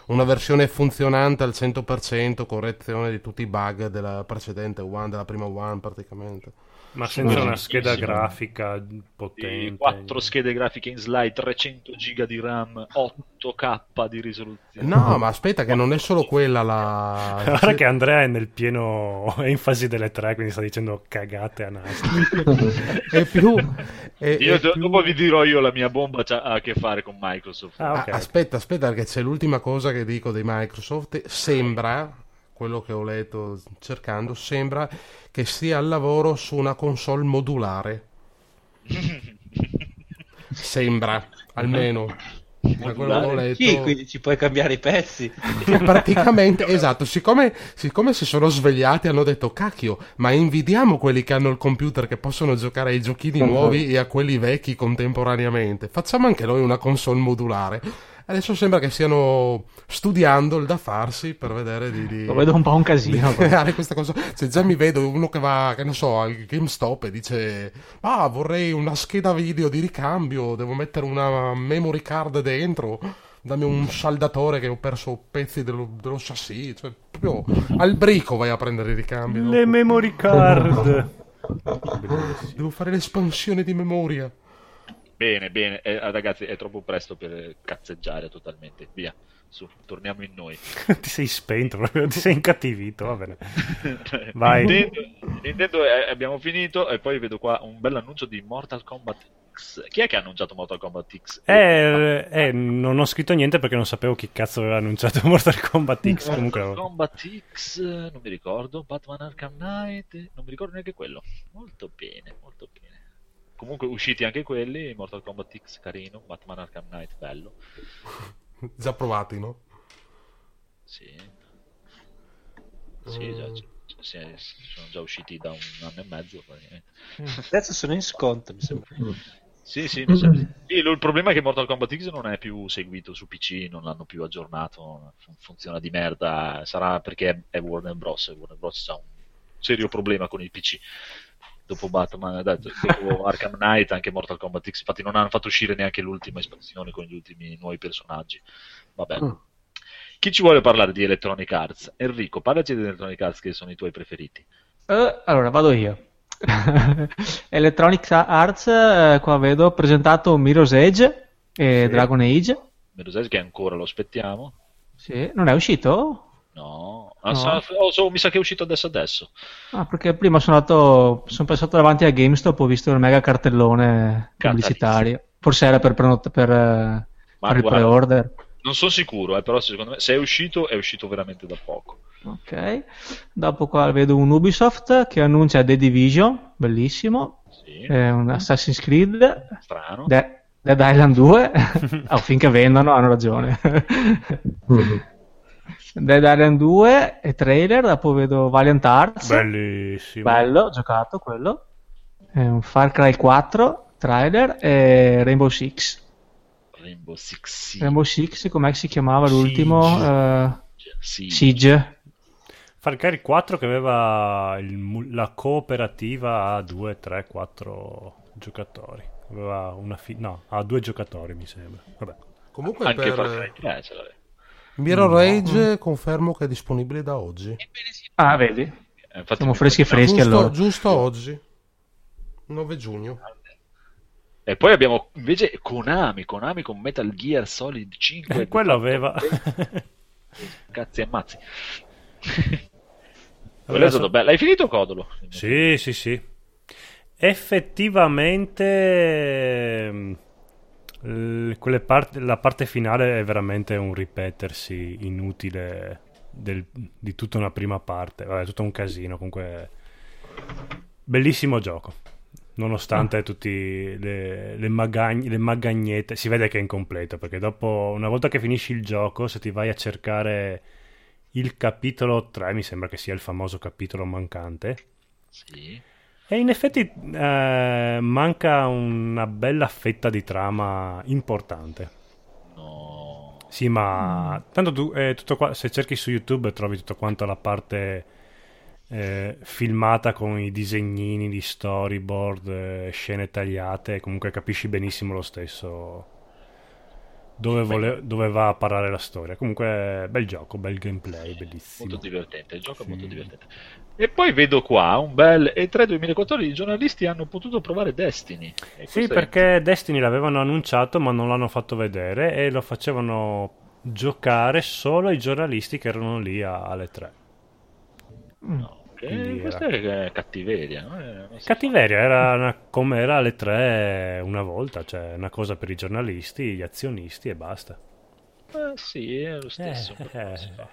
una versione funzionante al 100%, correzione di tutti i bug della precedente One, della prima One praticamente. Ma senza una scheda grafica potente. 4 schede grafiche in slide, 300 giga di RAM, 8K di risoluzione. No, ma aspetta che non è solo quella la... [laughs] Guarda che Andrea è nel pieno [laughs] enfasi delle tre, quindi sta dicendo cagate a nastro. [laughs] è più... è- Io è do- più- dopo vi dirò io la mia bomba c'ha a che fare con Microsoft. Ah, Ah, ok. aspetta, aspetta, perché c'è l'ultima cosa che dico di Microsoft. Sembra, quello che ho letto cercando, sembra che sia al lavoro su una console modulare. [laughs] Sembra, almeno. Da quello che ho letto. Sì, quindi ci puoi cambiare i pezzi. Che praticamente, [laughs] esatto, siccome, siccome si sono svegliati hanno detto cacchio, ma invidiamo quelli che hanno il computer che possono giocare ai giochini nuovi e a quelli vecchi contemporaneamente. Facciamo anche noi una console modulare. Adesso sembra che stiano studiando il da farsi per vedere di... di... Lo vedo un po' un casino. questa cosa. Se già mi vedo uno che va, che ne so, al GameStop e dice: Ah, vorrei una scheda video di ricambio, devo mettere una memory card dentro. Dammi un saldatore che ho perso pezzi dello, dello chassis. Cioè, proprio al brico vai a prendere i ricambi. Le dopo. memory card. Devo fare l'espansione di memoria. Bene, bene, eh, ragazzi, è troppo presto per cazzeggiare totalmente. Via, su, torniamo in noi. [laughs] ti sei spento, proprio, ti sei incattivito, va bene. [laughs] Vai. Nintendo, Nintendo, eh, abbiamo finito e poi vedo qua un bel annuncio di Mortal Kombat X. Chi è che ha annunciato Mortal Kombat X? Eh, eh, non ho scritto niente perché non sapevo chi cazzo aveva annunciato [laughs] Mortal Kombat X. Comunque, Mortal Kombat X, non mi ricordo, Batman Arkham Knight, non mi ricordo neanche quello. Molto bene, molto bene. Comunque usciti anche quelli, Mortal Kombat X carino, Batman Arkham Knight bello. [laughs] Già provati, no? Sì. Sì, già, già- sì, sono già usciti da un anno e mezzo praticamente. Adesso sono in sconto, mi sembra. [laughs] Sì, sì, mi sembra. Sì, lo- il problema è che Mortal Kombat X non è più seguito su PC, non l'hanno più aggiornato, fun- funziona di merda, sarà perché è, è Warner Bros. Warner Bros. ha un serio problema con il PC. Dopo Batman, da- dopo [laughs] Arkham Knight, anche Mortal Kombat X, infatti non hanno fatto uscire neanche l'ultima espansione con gli ultimi nuovi personaggi. Vabbè. Chi ci vuole parlare di Electronic Arts? Enrico, parlaci di Electronic Arts che sono i tuoi preferiti. Eh, allora, vado io. [laughs] Electronic Arts, eh, qua vedo, ha presentato Mirror's Edge e Sì. Dragon Age. Medusa che ancora lo aspettiamo. Sì, non è uscito? No, Ah, No. sa- oh, so- mi sa che è uscito adesso adesso. Ah, perché prima sono andato, sono passato davanti a GameStop, ho visto il mega cartellone pubblicitario. Forse era per, prenot- per, eh, per il guarda, pre-order. Non sono sicuro, eh, però secondo me se è uscito è uscito veramente da poco. Ok. Dopo qua vedo un Ubisoft che annuncia The Division, bellissimo. Sì, Eh, un Assassin's Creed. strano. De- Dead Island 2. [laughs] oh, finché vendono hanno ragione. [laughs] Dead Island 2 e trailer. Dopo vedo Valiant Arts. bellissimo. Bello, giocato quello. Eh, un Far Cry 4 trailer e Rainbow Six. Rainbow Six Siege. Rainbow Six, com'è che si chiamava l'ultimo? Eh, Siege. Siege. Far Cry 4 che aveva il la cooperativa a 2, 3, 4 giocatori. Aveva una fi- no, a due giocatori mi sembra. Vabbè. Comunque Anche per Far Cry 3 ce l'aveva. Mirror Rage confermo che è disponibile da oggi. Ah, vedi? Eh, infatti Siamo freschi e freschi Giusto, allora. giusto oggi. 9 giugno. E poi abbiamo invece Konami, Konami con Metal Gear Solid 5. Eh, quello aveva... [laughs] Cazzi e ammazzi. quello è stato bello. Hai finito Codolo? Sì, sì, sì. Effettivamente ehm, part- la parte finale è veramente un ripetersi inutile del- di tutta una prima parte. Vabbè, tutto un casino. Comunque, bellissimo gioco. Nonostante tutte le, le, magagn- le magagnette, si vede che è incompleto perché dopo, una volta che finisci il gioco, se ti vai a cercare il capitolo 3, mi sembra che sia il famoso capitolo mancante, Sì. E in effetti eh, manca una bella fetta di trama importante. No. Sì, ma tanto tu, eh, tutto qua, se cerchi su YouTube trovi tutto quanto la parte eh, filmata con i disegnini di storyboard, eh, scene tagliate, comunque capisci benissimo lo stesso dove, vole- dove va a parare la storia. Comunque bel gioco, bel gameplay, bellissimo. Molto divertente, il gioco Sì. è molto divertente. E poi vedo qua un bel E3 2014, i giornalisti hanno potuto provare Destiny. Sì, è- perché Destiny l'avevano annunciato ma non l'hanno fatto vedere e lo facevano giocare solo i giornalisti che erano lì a- alle 3. No, che- Quindi questa è cattiveria. no? Eh, Cattiveria, era una- come era alle 3 una volta, cioè una cosa per i giornalisti, gli azionisti e basta. Eh, sì, è lo stesso. Eh, però non si eh. fa.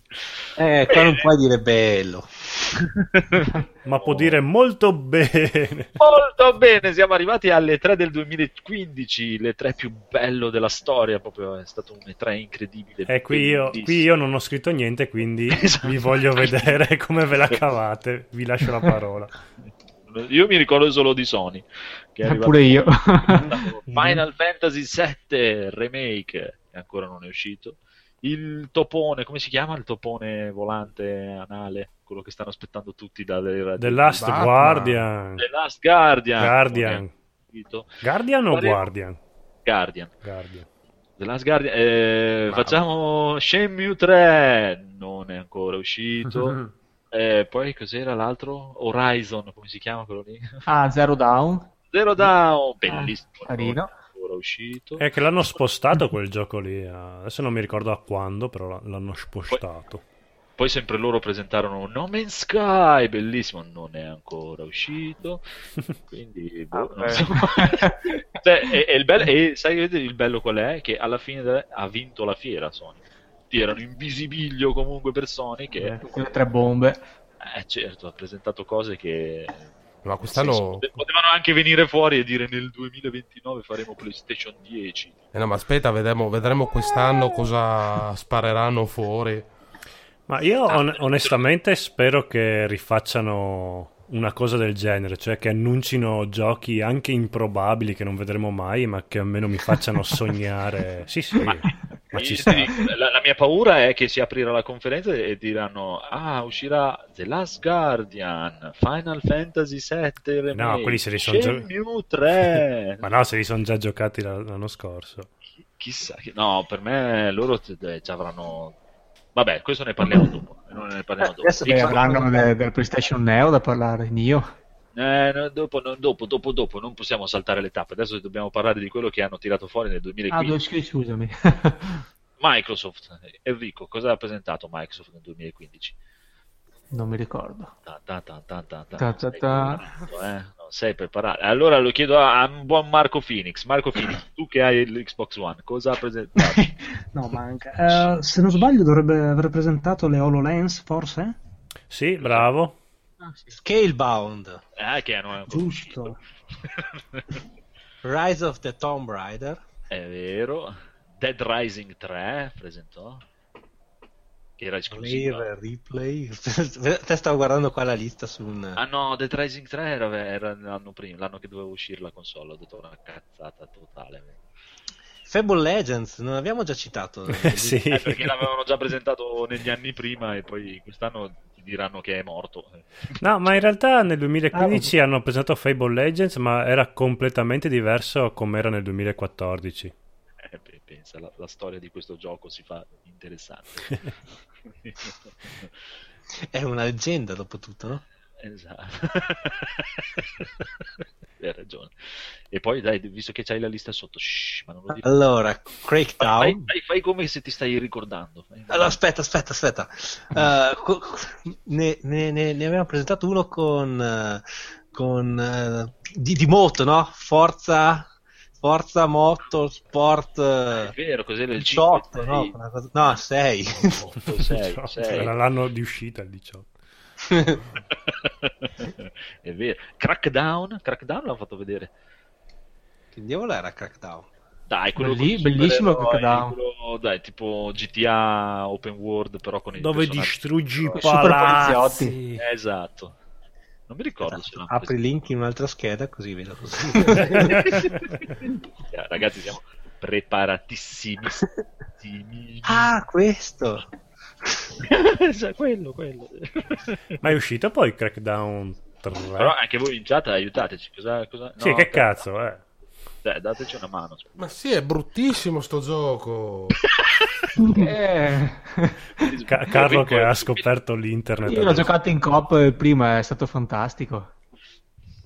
[laughs] Eh, qua non puoi dire bello. [laughs] Ma può dire molto bene. Molto bene, siamo arrivati alle 3 del 2015, le 3 più bello della storia, proprio è stato un E3 incredibile. E qui io, qui io non ho scritto niente, quindi [laughs] Esatto. vi voglio vedere come ve la cavate. Vi lascio la parola. Io mi ricordo solo di Sony. Che è arrivato Pure io. [laughs] Final Fantasy VII Remake, che ancora non è uscito. Il topone, come si chiama il topone volante anale? Quello che stanno aspettando tutti dalle The Last Batman. Guardian. The Last Guardian. Guardian. Guardian o Guardian? Guardian. Guardian. The Last Guardian. Eh, Bravo. facciamo Shenmue 3. Non è ancora uscito. [laughs] Eh, poi cos'era l'altro? Horizon, come si chiama quello lì? ah, Zero Down. Zero Down, bellissimo. carino. non è ancora uscito. È che l'hanno spostato quel gioco lì. eh. Adesso non mi ricordo a quando, però l'hanno spostato. Poi sempre loro presentarono No Man's Sky, bellissimo, non è ancora uscito. [laughs] Quindi, boh, non Vabbè. so. [laughs] Cioè, e, e il bello- e sai il bello qual è? Che alla fine de- ha vinto la fiera Sony. Erano in visibilio comunque per Sony che, Quelle tre bombe. eh, certo, ha presentato cose che Ma quest'anno... senso, pote- potevano anche venire fuori e dire nel 2029 faremo PlayStation 10. Eh no, ma aspetta, vedremo, vedremo quest'anno cosa spareranno fuori. Ma io on- onestamente spero che rifacciano una cosa del genere, cioè che annuncino giochi anche improbabili che non vedremo mai, ma che almeno mi facciano [laughs] sognare. Sì, sì, ma, ci Io sta. la, la mia paura è che si aprirà la conferenza e diranno: Ah, uscirà The Last Guardian, Final Fantasy VII Remake, No, quelli se li son gio- Shenmue 3. [laughs] Ma no, se li sono già giocati l'an- l'anno scorso. Chissà, che... no, per me loro eh, già avranno. Vabbè, questo ne parliamo [laughs] dopo. Non ne parliamo dopo. Adesso avranno de- del PlayStation Neo da parlare, Nio. Eh, no, dopo, no, dopo, dopo, dopo, non possiamo saltare le tappe. Adesso dobbiamo parlare di quello che hanno tirato fuori nel Ah, 2015. due scusi, scusami. [laughs] Microsoft. Enrico, cosa ha presentato Microsoft nel 2015? non mi ricordo. Ta ta ta ta ta ta. Ta ta Sei preparato, eh? Non sei preparato. Allora lo chiedo a, a un buon Marco Phoenix. Marco Phoenix, tu che hai l'Xbox One, cosa ha presentato? [laughs] No, manca. Eh, se non sbaglio dovrebbe aver presentato le HoloLens, forse? Sì, bravo. Scalebound, eh, che hanno Giusto. [laughs] Rise of the Tomb Raider, È vero. Dead Rising 3 presentò. Che era esclusiva. Play, Replay. [laughs] Te stavo guardando qua la lista su un... Ah no, Dead Rising 3 era, era l'anno prima, l'anno che doveva uscire la console. Ho detto una cazzata totale. Fable Legends, non abbiamo già citato? sì. Eh, perché l'avevano già presentato negli anni prima e poi quest'anno diranno che è morto. [laughs] No, ma in realtà nel 2015 hanno presentato Fable Legends, ma era completamente diverso come era nel 2014. Eh, pe- pensa, la, la storia di questo gioco si fa interessante. [laughs] [laughs] È una leggenda dopo tutto, no? Esatto. [laughs] Hai ragione. E poi dai, visto che c'hai la lista sotto, shh, ma non lo dire. Allora, Fai, Crackdown. fai- fai come se ti stai ricordando. Fai- Allora, aspetta, aspetta, aspetta. Eh, co- ne, ne, ne, ne abbiamo presentato uno con, eh, con eh, di, di moto, no? Forza, Forza Moto Sport È eh, vero, cos'era il 18, 5? no? Cosa- No, 6. 6, [laughs] Era l'anno di uscita il 18. [laughs] È vero. Crackdown, Crackdown l'hanno fatto vedere. che diavolo era Crackdown? Dai, quello Belli- i bellissimo supereroi, Crackdown. quello- dai, tipo GTA Open World, però con i Dove distruggi i palazzi. poliziotti. Esatto. Non mi ricordo se l'hanno Apri il link in un'altra scheda così vedo così. [laughs] [laughs] Ragazzi, siamo preparatissimi. ah, questo! [laughs] Cioè, quello, quello. Ma è uscito poi Crackdown 3? Però anche voi in chat aiutateci. Cosa, cosa... Sì, no, che cazzo, eh. Dai, dateci una mano. Ma sì, è bruttissimo sto gioco. [laughs] Eh, Ca- Carlo che ha scoperto l'internet. io l'ho giocato in coop eh, prima, è stato fantastico.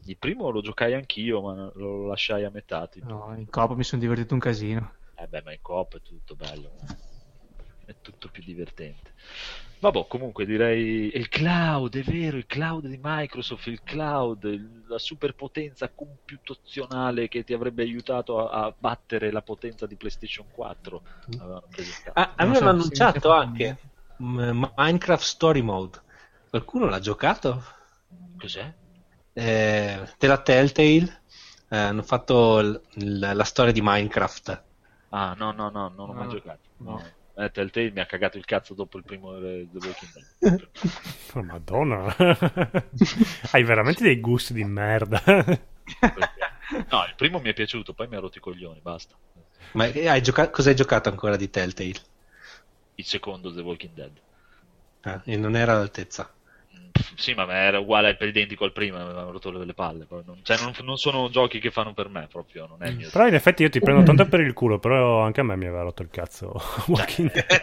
Il primo lo giocai anch'io, ma lo lasciai a metà. tipo. No, in coop mi sono divertito un casino. Eh beh, ma in coop è tutto bello. È tutto più divertente. Vabbè, comunque direi il cloud, è vero, il cloud di Microsoft, il cloud, la superpotenza computazionale che ti avrebbe aiutato a, a battere la potenza di PlayStation 4. Avevano presentato. Ah, avevano so, annunciato sì, anche mm, Minecraft Story Mode. Qualcuno l'ha giocato? Cos'è? Eh, della Telltale eh, hanno fatto l- l- la storia di Minecraft. Ah, no, no, no, non ho mai No, giocato. no. Eh, Telltale mi ha cagato il cazzo dopo il primo eh, The Walking Dead. [laughs] Oh, Madonna. [laughs] Hai veramente dei gusti di merda. [laughs] No, il primo mi è piaciuto, poi mi ha rotto i coglioni, basta. Ma hai gioca- cosa hai giocato ancora di Telltale? Il secondo The Walking Dead. Ah, e non era all'altezza. Mm, Sì, ma era uguale per identico al primo, mi aveva rotto le, le palle. non, cioè, non, non sono giochi che fanno per me, proprio, non è il mio. Però in effetti io ti prendo tanto per il culo, però anche a me mi aveva rotto il cazzo [laughs] Walking [laughs] Dead.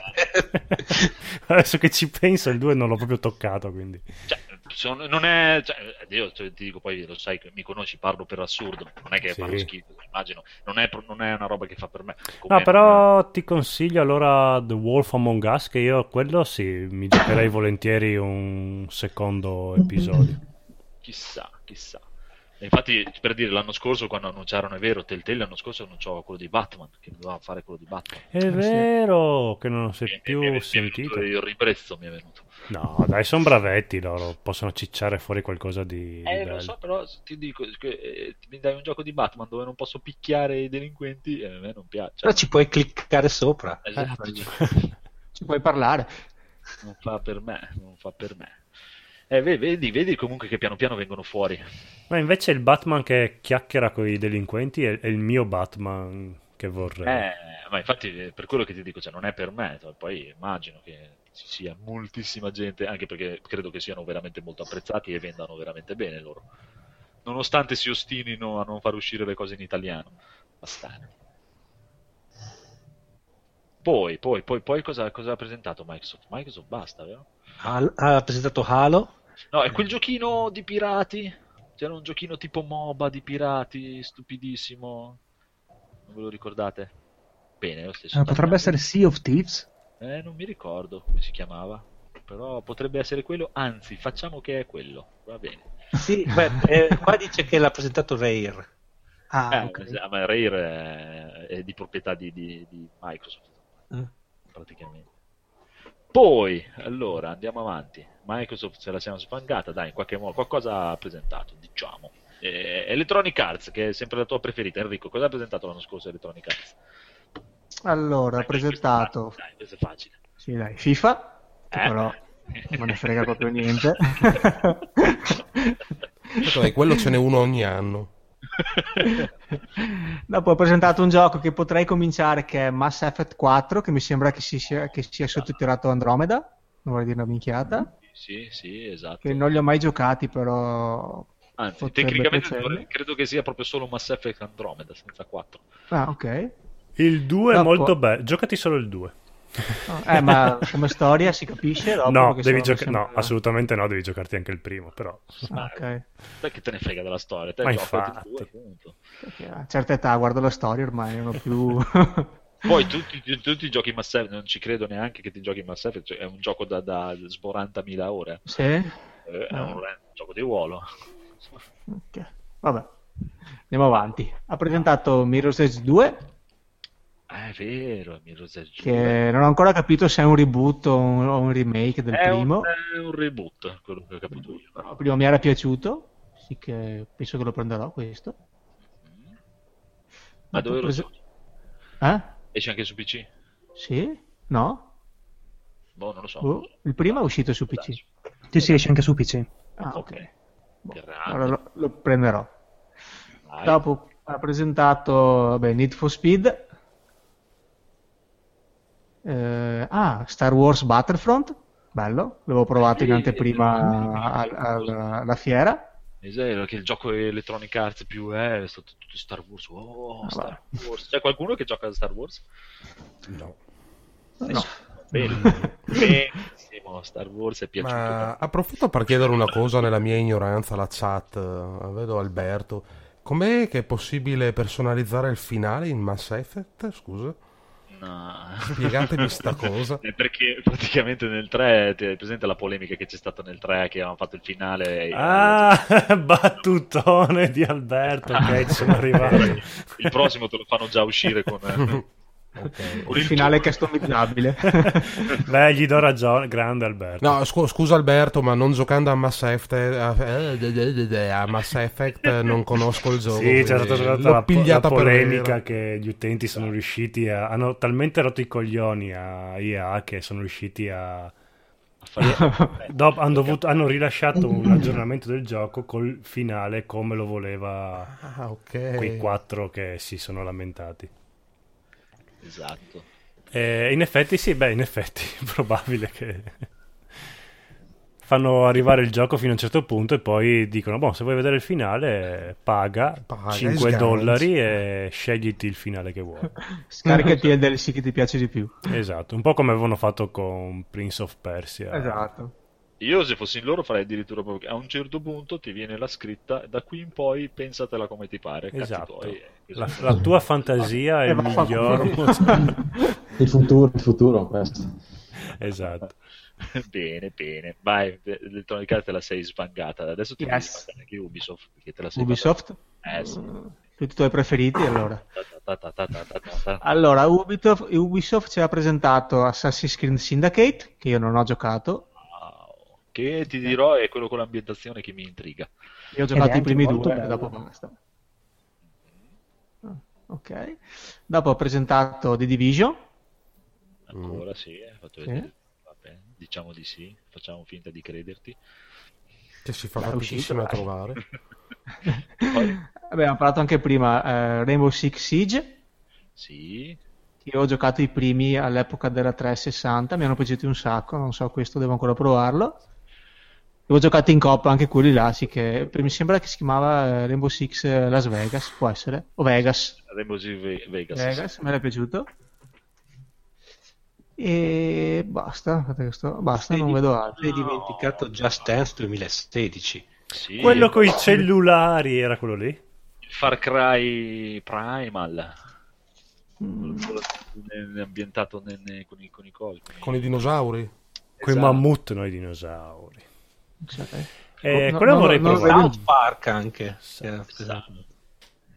[laughs] Adesso che ci penso il 2 non l'ho proprio toccato, quindi. Cioè, sono- non è. Cioè, io cioè, ti dico, poi lo sai, che mi conosci, parlo per assurdo. Non è che Sì. parlo schifo, immagino. Non è, non è una roba che fa per me. Come No, però ti consiglio allora The Wolf Among Us, che io quello sì, mi giocherei volentieri un secondo episodio. Chissà, chissà. Infatti, per dire, l'anno scorso, quando annunciarono, è vero, Telltale l'anno scorso annunciò quello di Batman, che doveva fare quello di Batman. È vero che non si è più mi- mi è sentito. Il ribrezzo mi è venuto. No, dai, sono bravetti loro, possono cicciare fuori qualcosa di, di Eh, bello. lo so, però ti dico che eh, mi dai un gioco di Batman dove non posso picchiare i delinquenti e a me non piace. Però ci puoi cliccare sopra. Esatto, Eh, cioè, [laughs] Ci puoi parlare. non fa per me, non fa per me. Eh, ve- vedi, vedi comunque che piano piano vengono fuori. Ma invece il Batman che chiacchiera con i delinquenti è, è il mio Batman che vorrei. Eh, ma infatti è per quello che ti dico, cioè, non è per me, cioè, poi immagino che ci sia moltissima gente, anche perché credo che siano veramente molto apprezzati e vendano veramente bene loro. Nonostante si ostinino a non far uscire le cose in italiano. Bastare. Poi, poi, poi, poi cosa, cosa ha presentato Microsoft? Microsoft basta, vero? Ha presentato Halo. No, è quel giochino di pirati. C'era un giochino tipo MOBA di pirati, stupidissimo. Non ve lo ricordate? Bene, lo stesso. Eh, potrebbe essere Sea of Thieves. Eh, non mi ricordo come si chiamava. Però potrebbe essere quello. Anzi, facciamo che è quello. Va bene. Sì, beh, eh, qua dice che l'ha presentato Rare. Ah, Eh, ok. ma Rare è, è di proprietà di, di- di Microsoft. Mm. Praticamente. Poi, allora, andiamo avanti. Microsoft se la siamo sfangata, dai, in qualche modo qualcosa ha presentato, diciamo. Eh, Electronic Arts, che è sempre la tua preferita. Enrico, cosa ha presentato l'anno scorso Electronic Arts? Allora, ha presentato. Dai, questo è facile. Sì, dai, FIFA. che Eh. Però non ne frega proprio niente. [laughs] Dai, quello ce n'è uno ogni anno. [laughs] Dopo ho presentato un gioco che potrei cominciare che è Mass Effect 4, che mi sembra che si sia, che sia sottotitolato Andromeda, non vorrei dire una minchiata, Sì, sì, esatto. che non li ho mai giocati, però... Anzi, potrebbe tecnicamente dovrei- credo che sia proprio solo Mass Effect Andromeda, senza 4. Ah, ok. Il 2 è Dopo- molto bello, giocati solo il 2. Eh, ma come storia si capisce? dopo, No, devi gioca- no, assolutamente no, devi giocarti anche il primo, però. Ah, ok. Che te ne frega della storia, te Ma infatti. Perché a certa età guardo la storia ormai non ho più... [laughs] Poi tutti, tutti, i giochi Mass Effect, non ci credo neanche che ti giochi Mass Effect, cioè, è un gioco da, da sborantamila ore, sì? Eh, è Ah. un, è un gioco di ruolo. Ok, vabbè. Andiamo avanti. Ha presentato Mirror's Edge 2, Ah, è vero, Mirror's Edge che non ho ancora capito se è un reboot o un, o un remake del è primo. un, è un reboot, quello che ho capito io. Però il primo mi era piaciuto, sì che penso che lo prenderò questo. Ma Dopo dove lo giochi? Eh? Esce anche su PC? Sì? No? Boh, non lo so. Boh, Il primo è uscito su PC. Sì, sì, esce anche su PC. Ah, ok. Grande. Allora lo, lo prenderò. Dai. Dopo ha presentato vabbè, Need for Speed. Eh, ah, Star Wars Battlefront. Bello, l'avevo provato in anteprima al- al- alla fiera. Esatto, che il gioco Electronic Arts più è, è stato tutto Star Wars. Oh, Ah, Star Wars. C'è qualcuno che gioca a Star Wars? No. No. [laughs] Benissimo, Star Wars è piaciuto. Ma approfitto per chiedere una cosa nella mia ignoranza alla chat. Eh, Vedo Alberto. Com'è che è possibile personalizzare il finale in Mass Effect? Scusa. Spiegatemi [laughs] sta cosa. È perché praticamente nel 3 ti hai presente la polemica che c'è stata nel 3 che avevano fatto il finale e- Ah, [laughs] battutone di Alberto, [laughs] ok, ci sono arrivato. il prossimo te lo fanno già uscire con, eh, Ok. con Il finale customizzabile. [laughs] Beh, gli do ragione, grande Alberto. No, scu- scusa Alberto, ma non giocando a Mass Effect, eh, a Mass Effect eh, non conosco il [laughs] gioco. Sì, c'è stata stata la, la polemica che gli utenti sono riusciti a... hanno talmente rotto i coglioni a IA che sono riusciti a... [laughs] dopo- hanno, dovuto- hanno rilasciato un aggiornamento del gioco col finale come lo voleva Ah, ok. quei quattro che si sono lamentati. Esatto. Eh, in effetti sì, beh, in effetti è [laughs] probabile che fanno arrivare il gioco fino a un certo punto e poi dicono, boh, se vuoi vedere il finale, paga, Paga, 5 sganci. dollari e scegliti il finale che vuoi. [laughs] Scaricati il DLC che ti piace di più. esatto, un po' come avevano fatto con Prince of Persia. Esatto. Io se fossi in loro farei addirittura proprio che a un certo punto ti viene la scritta da qui in poi pensatela come ti pare. cazzi Esatto. tuoi, eh, La, la tua fantasia è Eh, il miglior. Il futuro, il futuro, questo. esatto. bene, bene. Vai, Electronic Arts te la sei svangata. Adesso ti Yes. anche Ubisoft. Perché te la sei Ubisoft? Eh sì. Tutti i tuoi preferiti allora. Ta ta ta. Allora, Ubisoft, Ubisoft ci ha presentato Assassin's Creed Syndicate, che io non ho giocato. Wow. Che ti dirò è quello con l'ambientazione che mi intriga. Io ho giocato i anche primi due, bello. dopo basta. Ok. Dopo ho presentato The Division. Ancora sì, eh, fatto Sì. Vabbè, diciamo di sì, facciamo finta di crederti. Che si fa faticissimo a trovare. [laughs] [laughs] Abbiamo parlato anche prima eh, Rainbow Six Siege. sì, Io ho giocato i primi all'epoca della 360, mi hanno piaciuti un sacco, non so questo, devo ancora provarlo. Avevo giocato in coppa anche quelli là, sì, che mi sembra che si chiamava eh, Rainbow Six eh, Las Vegas, può essere, o Vegas. Rainbow Six Ve- Vegas. Vegas, me l'è piaciuto. E basta, aspetta che sto- basta, non vedo altro. Hai dimenticato Just Dance 2016. Sì, Quello con i cellulari era quello lì? Far Cry Primal. Mm, ambientato con, i, con i cosi. con i- Con i dinosauri. Quei Esatto. mammut, noi dinosauri. Eh, no, quello no, vorrei no, no, provare. South Park anche. Esatto.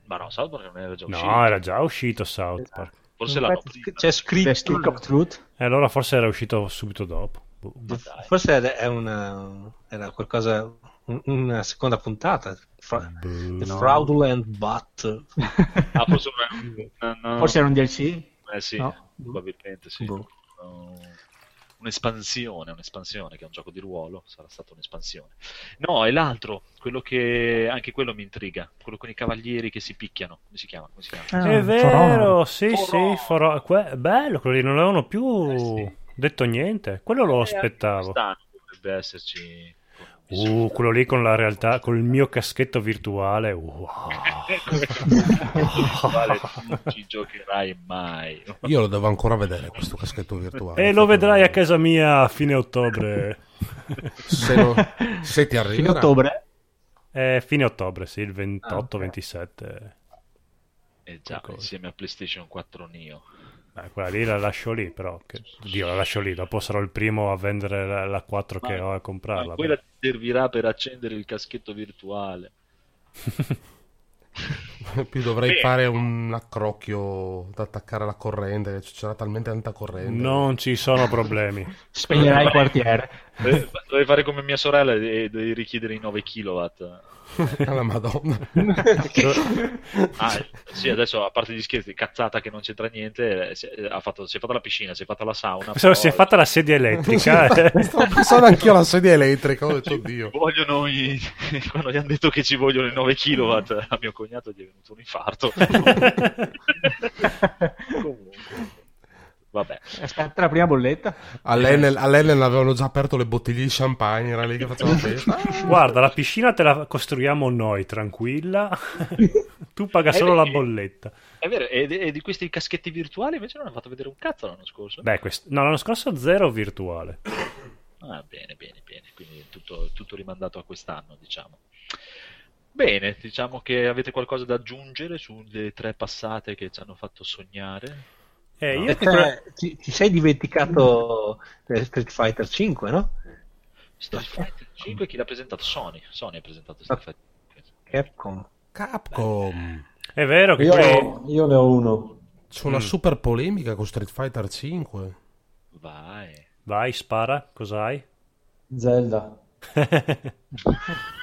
Ma no, South Park non era già uscito. No, era già uscito South Park. Forse l'hanno. C'è The scritto Stick of Truth. E allora forse era uscito subito dopo. Boh. Forse è una, era qualcosa, un- una seconda puntata. Fra- The Fraudulent But. Ah, forse una- una- Forse era un DLC? Eh sì, No? probabilmente sì. Boh. Un'espansione, un'espansione, che è un gioco di ruolo, sarà stata un'espansione. No, è l'altro, quello che anche quello mi intriga, quello con i cavalieri che si picchiano, come si chiama? Come si chiama? Ah, È vero, Honor. sì, For sì, Honor. For Honor. Que- bello, quello lì non avevano più Eh, sì. detto niente. Quello lo Eh, aspettavo. quest'anno dovrebbe esserci. Uh, quello lì con la realtà, con il mio caschetto virtuale. Wow. Quale non ci giocherai mai. Io lo devo ancora vedere questo caschetto virtuale. E lo vedrai a casa mia a fine ottobre. [laughs] Se, lo- se ti Fine arriva. ottobre? Eh, fine ottobre, sì, il Ah, ok. 28-27. Eh già, insieme a PlayStation 4 Neo. Eh, quella lì la lascio lì, però. Che... Dio, la lascio lì. Dopo sarò il primo a vendere la, la 4 che ho a Ma comprarla. quella ti servirà per accendere il caschetto virtuale. [laughs] Più dovrei Bene. fare un accrocchio da attaccare alla corrente. C'era talmente tanta corrente. Non ci sono problemi. [laughs] Spegnerai il quartiere. [laughs] Dovevi dovevi fare come mia sorella e dovevi richiedere i 9 kW. [laughs] La madonna. [laughs] [laughs] Ah, sì, adesso a parte gli scherzi, cazzata che non c'entra niente, eh, si, ha fatto, si è fatta la piscina, si è fatta la sauna. Però- si è fatta la sedia elettrica. eh. Stavo pensando anch'io alla sedia elettrica, ho detto oddio. Vogliono i... quando gli hanno detto che ci vogliono i 9 kW a mio cognato gli è venuto un infarto. Comunque, vabbè. Aspetta la prima bolletta. All'Enel, all'Enel avevano già aperto le bottiglie di champagne, era lì che facevano [laughs] festa. Guarda, la piscina te la costruiamo noi, tranquilla. [laughs] tu paga solo la bolletta. È vero, e, e di questi caschetti virtuali invece non hanno fatto vedere un cazzo l'anno scorso. Beh, quest- no, l'anno scorso zero virtuale. Ah, bene, bene, bene. Quindi tutto, tutto rimandato a quest'anno, diciamo. Bene, diciamo che avete qualcosa da aggiungere sulle tre passate che ci hanno fatto sognare? Eh, io E te ti, ti sei dimenticato Street Fighter 5, no? Street Fighter 5 chi l'ha presentato? Sony. Sony ha presentato Street Fighter 5. Capcom. Capcom. È vero che Io, poi- io ne ho uno. C'è una super polemica con Street Fighter 5. Vai. Vai, spara, cos'hai? Zelda. [laughs]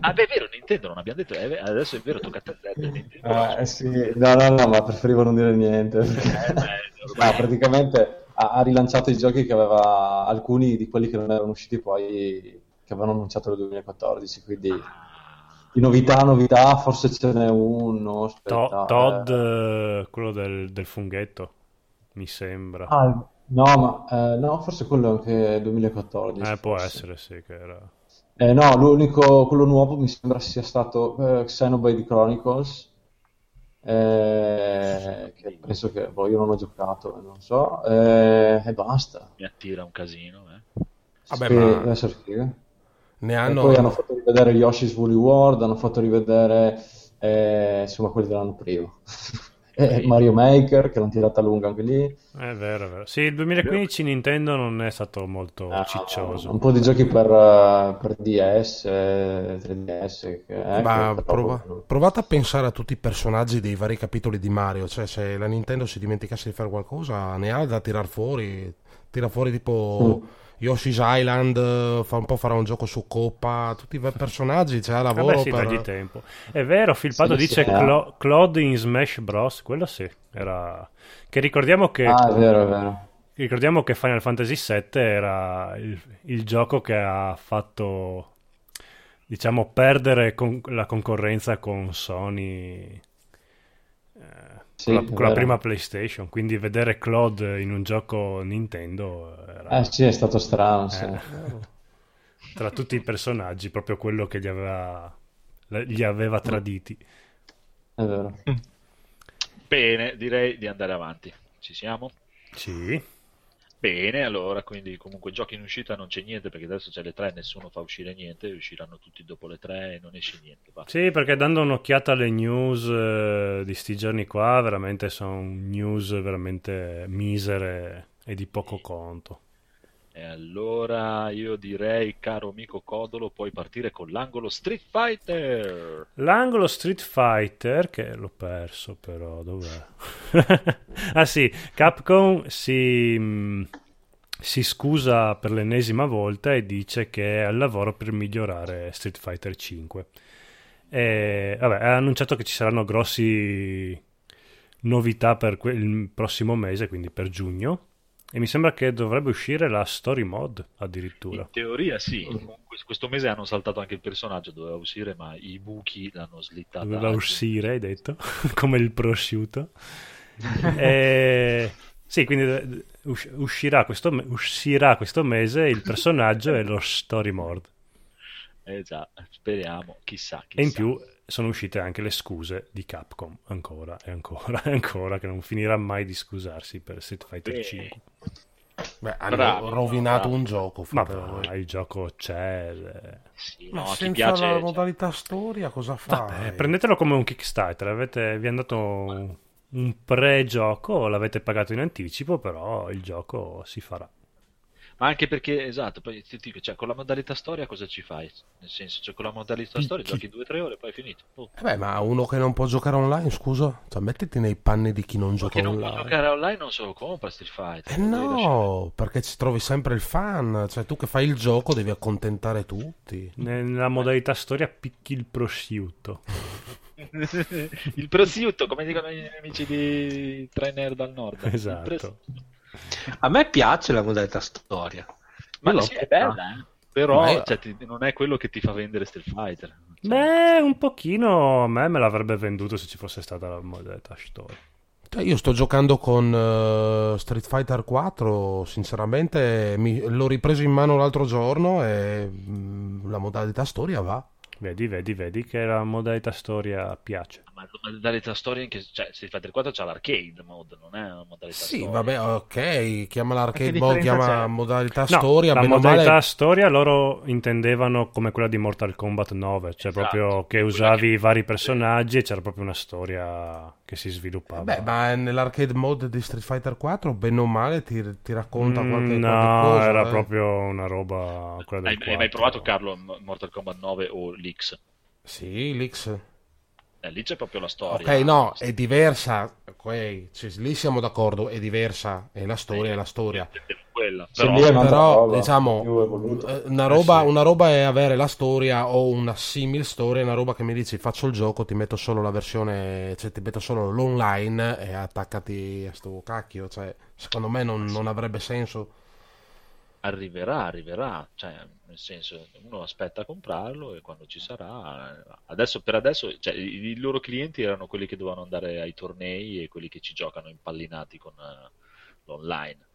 Ah, beh, è vero, Nintendo non abbiamo detto. eh, adesso è vero, tocca a te. Zelda, Nintendo. Eh, sì. No, no, no, ma preferivo non dire niente. Eh, beh, No, praticamente ha, ha rilanciato i giochi che aveva alcuni di quelli che non erano usciti poi che avevano annunciato nel 2014 quindi di novità novità forse ce n'è uno To- aspetta, Todd, eh. eh, quello del, del funghetto, mi sembra. Ah, no ma eh, no forse quello anche 2014 eh, può essere, sì, che era... Eh, no l'unico quello nuovo mi sembra sia stato eh, Xenoblade Chronicles eh, che penso che boh, io non ho giocato non so eh, e basta Mi attira un casino. Eh. Vabbè, Sì, ma deve essere figo. ne hanno... poi hanno fatto rivedere Yoshi's Woolly World, hanno fatto rivedere eh, insomma quelli dell'anno prima. [laughs] E Mario Maker, che l'hanno tirata lunga anche lì. È vero, è vero. Sì, il 2015 Nintendo non è stato molto Ah, ciccioso. Un po' di giochi per, eh, per DS, eh, 3DS. Che, eh, Ma che prova- provate a pensare a tutti i personaggi dei vari capitoli di Mario. Cioè, se la Nintendo si dimenticasse di fare qualcosa, ne ha da tirar fuori. Tira fuori tipo Mm. Yoshi's Island, eh, fa un po' farà un gioco su Coppa. Tutti i personaggi, c'è Vabbè, lavoro sì, per... tempo. È vero, Filpato Sì, dice sì, Clo- Claude in Smash Bros. Quello sì, era... Che ricordiamo che... Ah, è vero, è vero. Ricordiamo che Final Fantasy VII era il, il gioco che ha fatto, diciamo, perdere con- la concorrenza con Sony eh, Sì, con, la, con la prima PlayStation. Quindi vedere Claude in un gioco Nintendo era, Eh sì, è stato strano. sì. eh, [laughs] tra tutti i personaggi, proprio quello che gli aveva, gli aveva traditi. È vero. Bene, direi di andare avanti. Ci siamo? Sì, Bene, allora, quindi comunque giochi in uscita non c'è niente perché adesso c'è le tre, nessuno fa uscire niente, usciranno tutti dopo le tre e non esce niente. va. Sì, perché dando un'occhiata alle news eh, di sti giorni qua, veramente sono news veramente misere e di poco conto. E allora io direi, caro amico Codolo, puoi partire con l'angolo Street Fighter. L'angolo Street Fighter, che l'ho perso però, dov'è? [laughs] ah sì, Capcom si, mh, si scusa per l'ennesima volta e dice che è al lavoro per migliorare Street Fighter 5. E, vabbè, ha annunciato che ci saranno grossi novità per que- il prossimo mese, quindi per giugno. E mi sembra che dovrebbe uscire la story mod addirittura. In teoria sì, comunque questo mese hanno saltato anche il personaggio, doveva uscire, ma i buchi l'hanno slittata. Doveva uscire, hai detto, [laughs] come il prosciutto. E- [laughs] Sì, quindi us- uscirà questo, me- uscirà questo mese il personaggio e lo story mod. Eh già, speriamo, chissà, E in chissà. più sono uscite anche le scuse di Capcom, ancora e ancora e ancora, che non finirà mai di scusarsi per Street Fighter Bene. 5. Beh, hanno Bravo, rovinato bravo. un gioco. Ma voi. va, il gioco c'è. eh. Sì, Ma no, senza piace... la cioè, modalità storia cosa fa? Prendetelo come un Kickstarter, avete, vi è andato un, un pre-gioco, l'avete pagato in anticipo, però il gioco si farà. Ma anche perché, esatto, poi ti dico, cioè, con la modalità storia cosa ci fai? Nel senso, cioè, con la modalità storia giochi 2-3 ore e poi è finito. Oh. Eh beh, ma uno che non può giocare online, scusa? Cioè, mettiti nei panni di chi non gioca che non può online. giocare online non se lo compra Street Fighter. Eh no, perché ci trovi sempre il fan. Cioè, tu che fai il gioco devi accontentare tutti. Nella modalità storia picchi il prosciutto. [laughs] il prosciutto, come dicono i miei amici di Trainer dal Nord. Il Esatto. A me piace la modalità storia. Ma l'ho sì, è bella, eh. Però è- cioè, ti- non è quello che ti fa vendere Street Fighter. Cioè, Beh, un pochino a me me l'avrebbe venduto se ci fosse stata la modalità storia. Cioè, io sto giocando con eh, Street Fighter 4, sinceramente mi- l'ho ripreso in mano l'altro giorno e mm, la modalità storia va. Vedi, vedi, vedi che la modalità storia piace. Ma la modalità storia in che... Cioè, Street Fighter 4 c'ha l'arcade mode, non è una modalità Sì, storia. vabbè, ok, chiama Ma l'arcade mode, chiama c'è? modalità No, storia, la modalità male... storia loro intendevano come quella di Mortal Kombat 9, cioè Esatto, proprio che usavi che- i vari personaggi e c'era proprio una storia che si sviluppava. Beh, ma nell'arcade mode di Street Fighter 4, bene o male, ti, ti racconta Mm, qualche, no, qualche cosa. era eh. proprio una roba quella del Hai, hai mai 4. provato, Carlo, Mortal Kombat 9 o l'X? Sì, l'X. Eh, lì c'è proprio la storia. Ok, no, è diversa. Ok, cioè, lì siamo d'accordo, è diversa. E la storia è la storia. Quella. Sì, Però, è un'altra Però, roba, diciamo, eh, una roba, Eh, sì. una roba è avere la storia o una simil storia, una roba che mi dici faccio il gioco, ti metto solo la versione, cioè ti metto solo l'online e attaccati a sto cacchio. Cioè, secondo me non, non avrebbe senso. Arriverà, arriverà. Cioè, nel senso, uno aspetta a comprarlo e quando ci sarà... Adesso, per adesso, cioè, i, i loro clienti erano quelli che dovevano andare ai tornei e quelli che ci giocano impallinati con eh, l'online.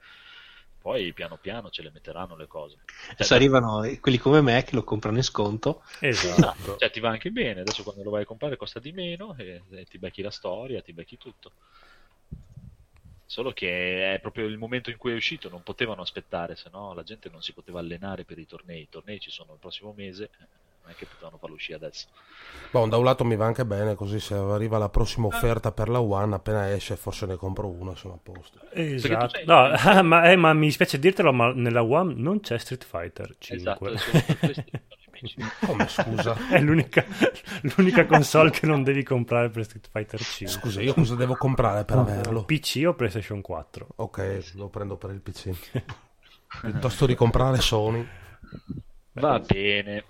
Poi piano piano ce le metteranno le cose. Adesso arrivano quelli come me che lo comprano in sconto. Esatto. Cioè, ti va anche bene. Adesso quando lo vai a comprare costa di meno e, e ti becchi la storia, ti becchi tutto. Solo che è proprio il momento in cui è uscito, non potevano aspettare, se no la gente non si poteva allenare per i tornei. I tornei ci sono il prossimo mese, eh, non è che potevano farlo uscire adesso. Boh, da un lato mi va anche bene, così se arriva la prossima offerta per la One, appena esce, forse ne compro una e sono a posto. Esatto. sei- No, [laughs] ma, eh, ma mi spiace dirtelo, ma nella One non c'è Street Fighter 5. Esatto, [laughs] Come scusa? [laughs] È l'unica, l'unica console che non devi comprare per Street Fighter 5. Scusa, io cosa devo comprare per averlo? PC o PlayStation 4? Ok, lo prendo per il PC. [laughs] Piuttosto di comprare Sony. Va bene,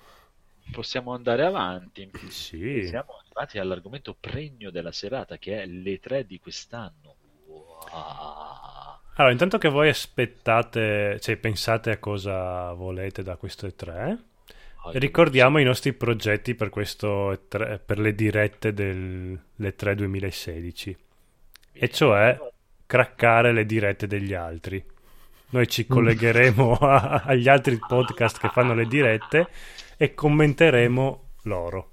possiamo andare avanti. Sì. Siamo arrivati all'argomento pregno della serata, che è le tre di quest'anno. Wow. Allora, intanto che voi aspettate, cioè pensate a cosa volete da questo E3, ricordiamo i nostri progetti per, questo E3, per le dirette dell'E3 2016, e cioè craccare le dirette degli altri. Noi ci collegheremo a- agli altri podcast che fanno le dirette e commenteremo loro.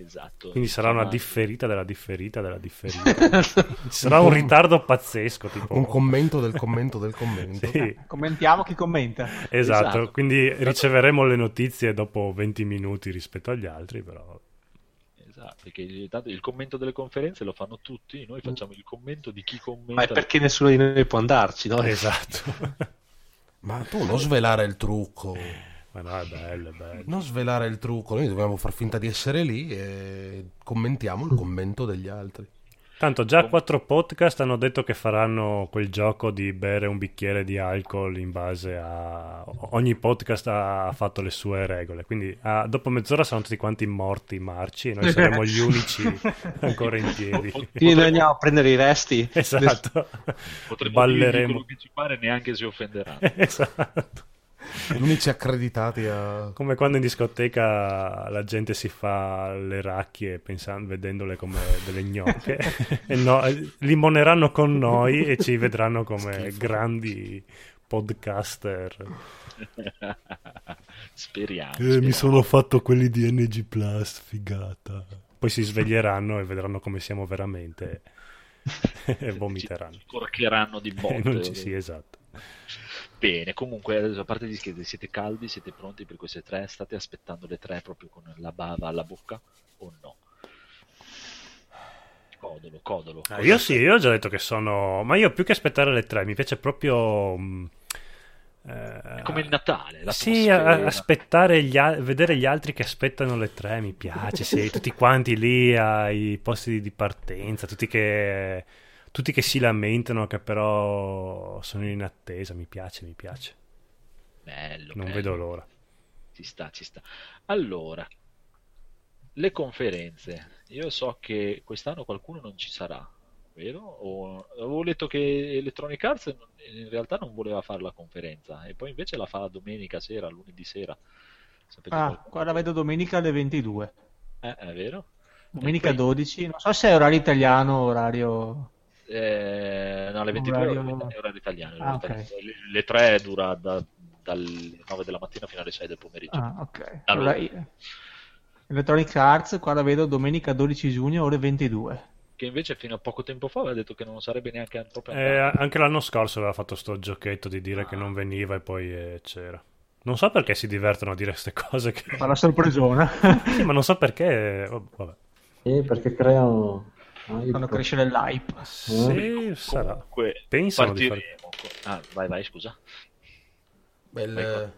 Esatto. Quindi sarà una differita della differita della differita. Ci [laughs] sarà un ritardo pazzesco. Tipo... Un commento del commento del commento. [laughs] Sì, Commentiamo chi commenta. esatto. Esatto. Quindi riceveremo le notizie dopo 20 minuti rispetto agli altri, però. Esatto, perché il commento delle conferenze lo fanno tutti, noi facciamo il commento di chi commenta. Ma è perché nessuno di noi può andarci, no? Esatto. Ma tu non svelare il trucco. [laughs] Ma no, è bello, è bello. Non svelare il trucco. Noi dobbiamo far finta di essere lì e commentiamo il commento degli altri. Tanto già quattro podcast hanno detto che faranno quel gioco di bere un bicchiere di alcol in base a... Ogni podcast ha fatto le sue regole, quindi ah, dopo mezz'ora saranno tutti quanti morti, marci, e noi saremo gli unici [laughs] ancora in piedi. Quindi noi andiamo a prendere i resti. Esatto. Potremmo Balleremo. quello che ci pare neanche si offenderanno. [laughs] Esatto. Gli unici accreditati a... Come quando in discoteca la gente si fa le racchie pensando, vedendole come delle gnocche [laughs] e no, limoneranno con noi e ci vedranno come grandi podcaster. speriamo. Eh, speriamo. mi sono fatto quelli di NG Plus, figata. Poi si sveglieranno e vedranno come siamo veramente [laughs] e vomiteranno. Ci corcheranno di [laughs] botte. non ci sì, esatto. Bene, comunque, adesso, a parte gli scherzi, siete caldi, siete pronti per queste tre? State aspettando le tre proprio con la bava alla bocca o no? Codolo, codolo. Ah, io sì, io ho già detto che sono... Ma io più che aspettare le tre, mi piace proprio... mh, Eh, È come il Natale. Sì, a- aspettare gli al- vedere gli altri che aspettano le tre mi piace. Sì, tutti quanti lì ai posti di partenza, tutti che, tutti che si lamentano che però sono in attesa. Mi piace, mi piace. Bello, Non bello. vedo l'ora. Ci sta, ci sta. Allora, le conferenze. Io so che quest'anno qualcuno non ci sarà, vero? O, avevo letto che Electronic Arts in realtà non voleva fare la conferenza e poi invece la fa domenica sera, lunedì sera. Sapete Ah, qualcosa? qua la vedo domenica alle 22. Eh, è vero? Domenica poi- 12, non so se è orario italiano o orario... Eh, no, alle 22 Orario- è orario italiano. Ah, orario ok. italiano. Le, le 3 dura da- dalle 9 della mattina fino alle 6 del pomeriggio. Ah, ok. Allora- Electronic Arts, qua la vedo domenica 12 giugno, ore 22. Che invece fino a poco tempo fa aveva detto che non sarebbe neanche proprio Eh, anche l'anno scorso aveva fatto sto giochetto di dire che non veniva e poi eh, c'era. Non so perché si divertono a dire queste cose. Che... Fa la sorpresona. [laughs] Sì, ma non so perché. eh, Vabbè. Sì, perché creano... hype. Fanno crescere l'hype. Sì, sarà. Comunque, Pensano di fare- partiremo. con- Ah, vai, vai, scusa. Beh, Vai qua. il-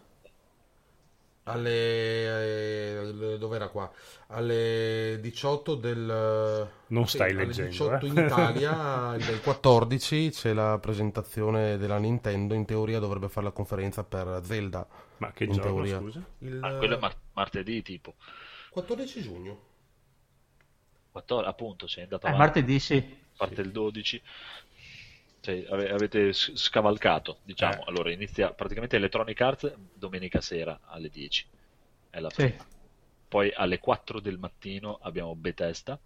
alle eh, dove era qua? Alle 18 del Non sì, stai alle leggendo, 18 eh. in Italia, [laughs] del 14 c'è la presentazione della Nintendo, in teoria dovrebbe fare la conferenza per Zelda. Ma che in giorno, teoria. scusa? Il Ah, quello è mar- martedì, tipo. 14 giugno. 14, appunto, sei andato Eh, avanti. martedì sì. parte il 12. Cioè, ave- avete s- scavalcato, diciamo. Eh. Allora, inizia praticamente Electronic Arts domenica sera alle 10. È la Sì. prima. Poi alle 4 del mattino abbiamo Bethesda.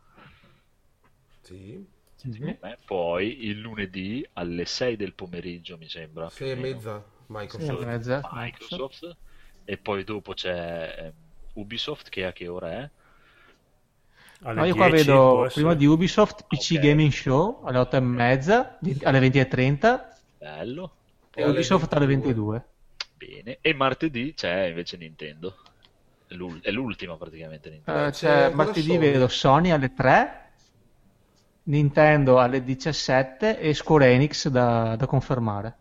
Sì. Sì. Eh, Poi il lunedì alle 6 del pomeriggio, mi sembra. 6 e mezza Sì, Microsoft. e mezza. Microsoft. E poi dopo c'è ehm, Ubisoft, che a che ora è? Alle No, io qua 10 può vedo prima di Ubisoft PC Ok. Gaming Show alle 8 e mezza, alle 20.30 Bello. e alle Ubisoft alle 22. Bene. E martedì c'è invece Nintendo. È l'ul- è l'ultima praticamente Nintendo. Eh, c'è cosa martedì Sony? vedo Sony alle 3, Nintendo alle 17 e Square Enix da, da confermare.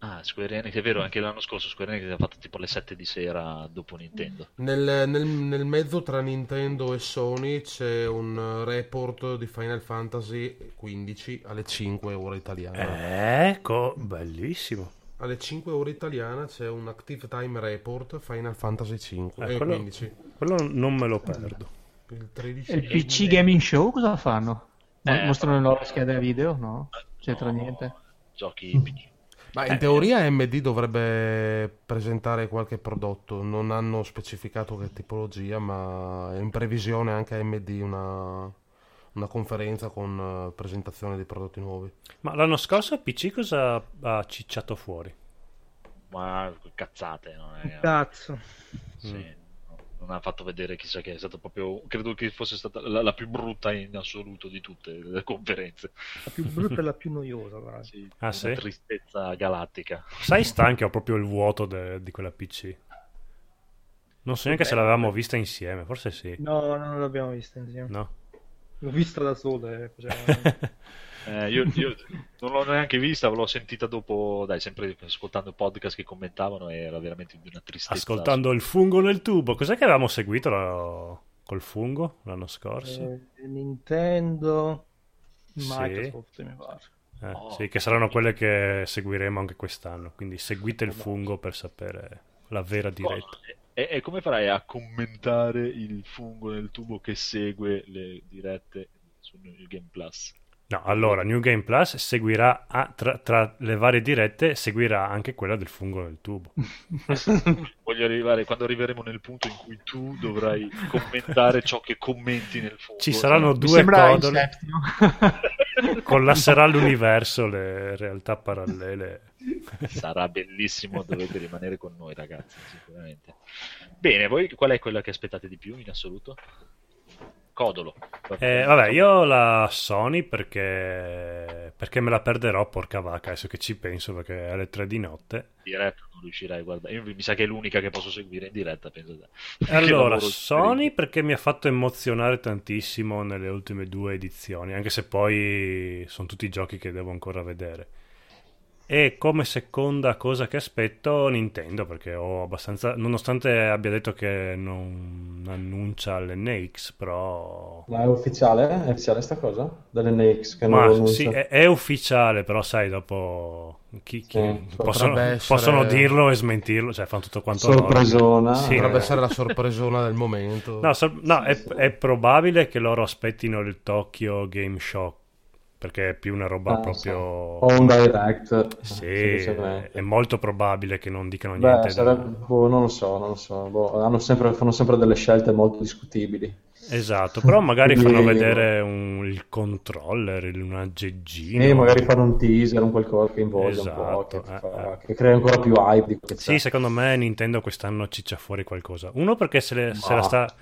Ah, Square Enix, è vero, anche l'anno scorso Square Enix ha fatto tipo le 7 di sera dopo Nintendo. Nel, nel- nel mezzo tra Nintendo e Sony c'è un report di Final Fantasy 15 alle 5 ore italiana. Ecco, bellissimo. Alle 5 ore italiana c'è un Active Time Report Final Fantasy 5 Eh, e quello- 15. Quello non me lo perdo. Il 13 E il PC Gaming Show cosa fanno? Eh, Mostrano le nuove schede video? No, c'entra No, niente. Giochi PC. Ma Eh, in teoria AMD dovrebbe presentare qualche prodotto, non hanno specificato che tipologia, ma è in previsione anche AMD una, una conferenza con eh, presentazione dei prodotti nuovi. Ma l'anno scorso PC cosa ha cicciato fuori? Ma cazzate, non è... Cazzo. sì, Mm. No, non ha fatto vedere chissà che è stato proprio... Credo che fosse stata la, la più brutta in assoluto di tutte le conferenze. La più brutta e la più noiosa, guarda. Sì, Ah, una sì? tristezza galattica. Sai, sta anche ho proprio il vuoto de- di quella PC. Non so neanche se l'avevamo vista insieme, forse sì. No, non l'abbiamo vista insieme. No? L'ho vista da sola. eh, faceva- [laughs] Eh, io, io non l'ho neanche vista, l'ho sentita dopo, dai, sempre ascoltando podcast che commentavano e era veramente di una tristezza. Ascoltando il fungo nel tubo. Cos'è che avevamo seguito la- col fungo l'anno scorso? Eh, Nintendo, Sì. Microsoft, mi pare. Eh, Oh. sì, che saranno quelle che seguiremo anche quest'anno. Quindi seguite il fungo per sapere la vera diretta. E, e come farai a commentare il fungo nel tubo che segue le dirette sul Game Plus? No, allora, New Game Plus seguirà a- tra, tra le varie dirette, seguirà anche quella del fungo nel tubo. [laughs] Voglio arrivare quando arriveremo nel punto in cui tu dovrai commentare ciò che commenti nel fungo. Ci saranno Mi due codole, [laughs] collasserà l'universo, le realtà parallele. Sarà bellissimo, dovete rimanere con noi ragazzi, sicuramente. Bene, voi qual è quella che aspettate di più in assoluto? Codolo. Eh, vabbè, io la Sony perché, perché me la perderò, porca vacca, adesso che ci penso, perché è alle 3 di notte. In diretta non riuscirai a guardare. Io, mi sa che è l'unica che posso seguire in diretta, penso. [laughs] Allora, Sony perché mi ha fatto emozionare tantissimo nelle ultime due edizioni, anche se poi sono tutti giochi che devo ancora vedere. E come seconda cosa che aspetto Nintendo, perché ho abbastanza, nonostante abbia detto che non annuncia l'NX, però... Ma è ufficiale? È ufficiale sta cosa? Dell'NX che non Ma annuncia? sì, è, è ufficiale, però sai, dopo chi, chi- Sì, possono, potrebbe essere- possono dirlo e smentirlo, cioè fanno tutto quanto loro. Sorpresona. Sì, Potrebbe essere la sorpresona del momento. No, so- no, è, è probabile che loro aspettino il Tokyo Game Show, perché è più una roba Ah, proprio... O un direct. Sì, semplicemente. è molto probabile che non dicano niente. Beh, da- sarebbe- boh, non lo so, non lo so. Boh, hanno sempre- fanno sempre delle scelte molto discutibili. Esatto, però magari Quindi- fanno vedere un- il controller, un aggeggino. E magari fanno un teaser, un qualcosa che involga un po', Esatto, che, eh, fa- che crea ancora più hype di Sì, c'è. secondo me Nintendo quest'anno ciccia fuori qualcosa. Uno perché se, le- se Ma- la sta...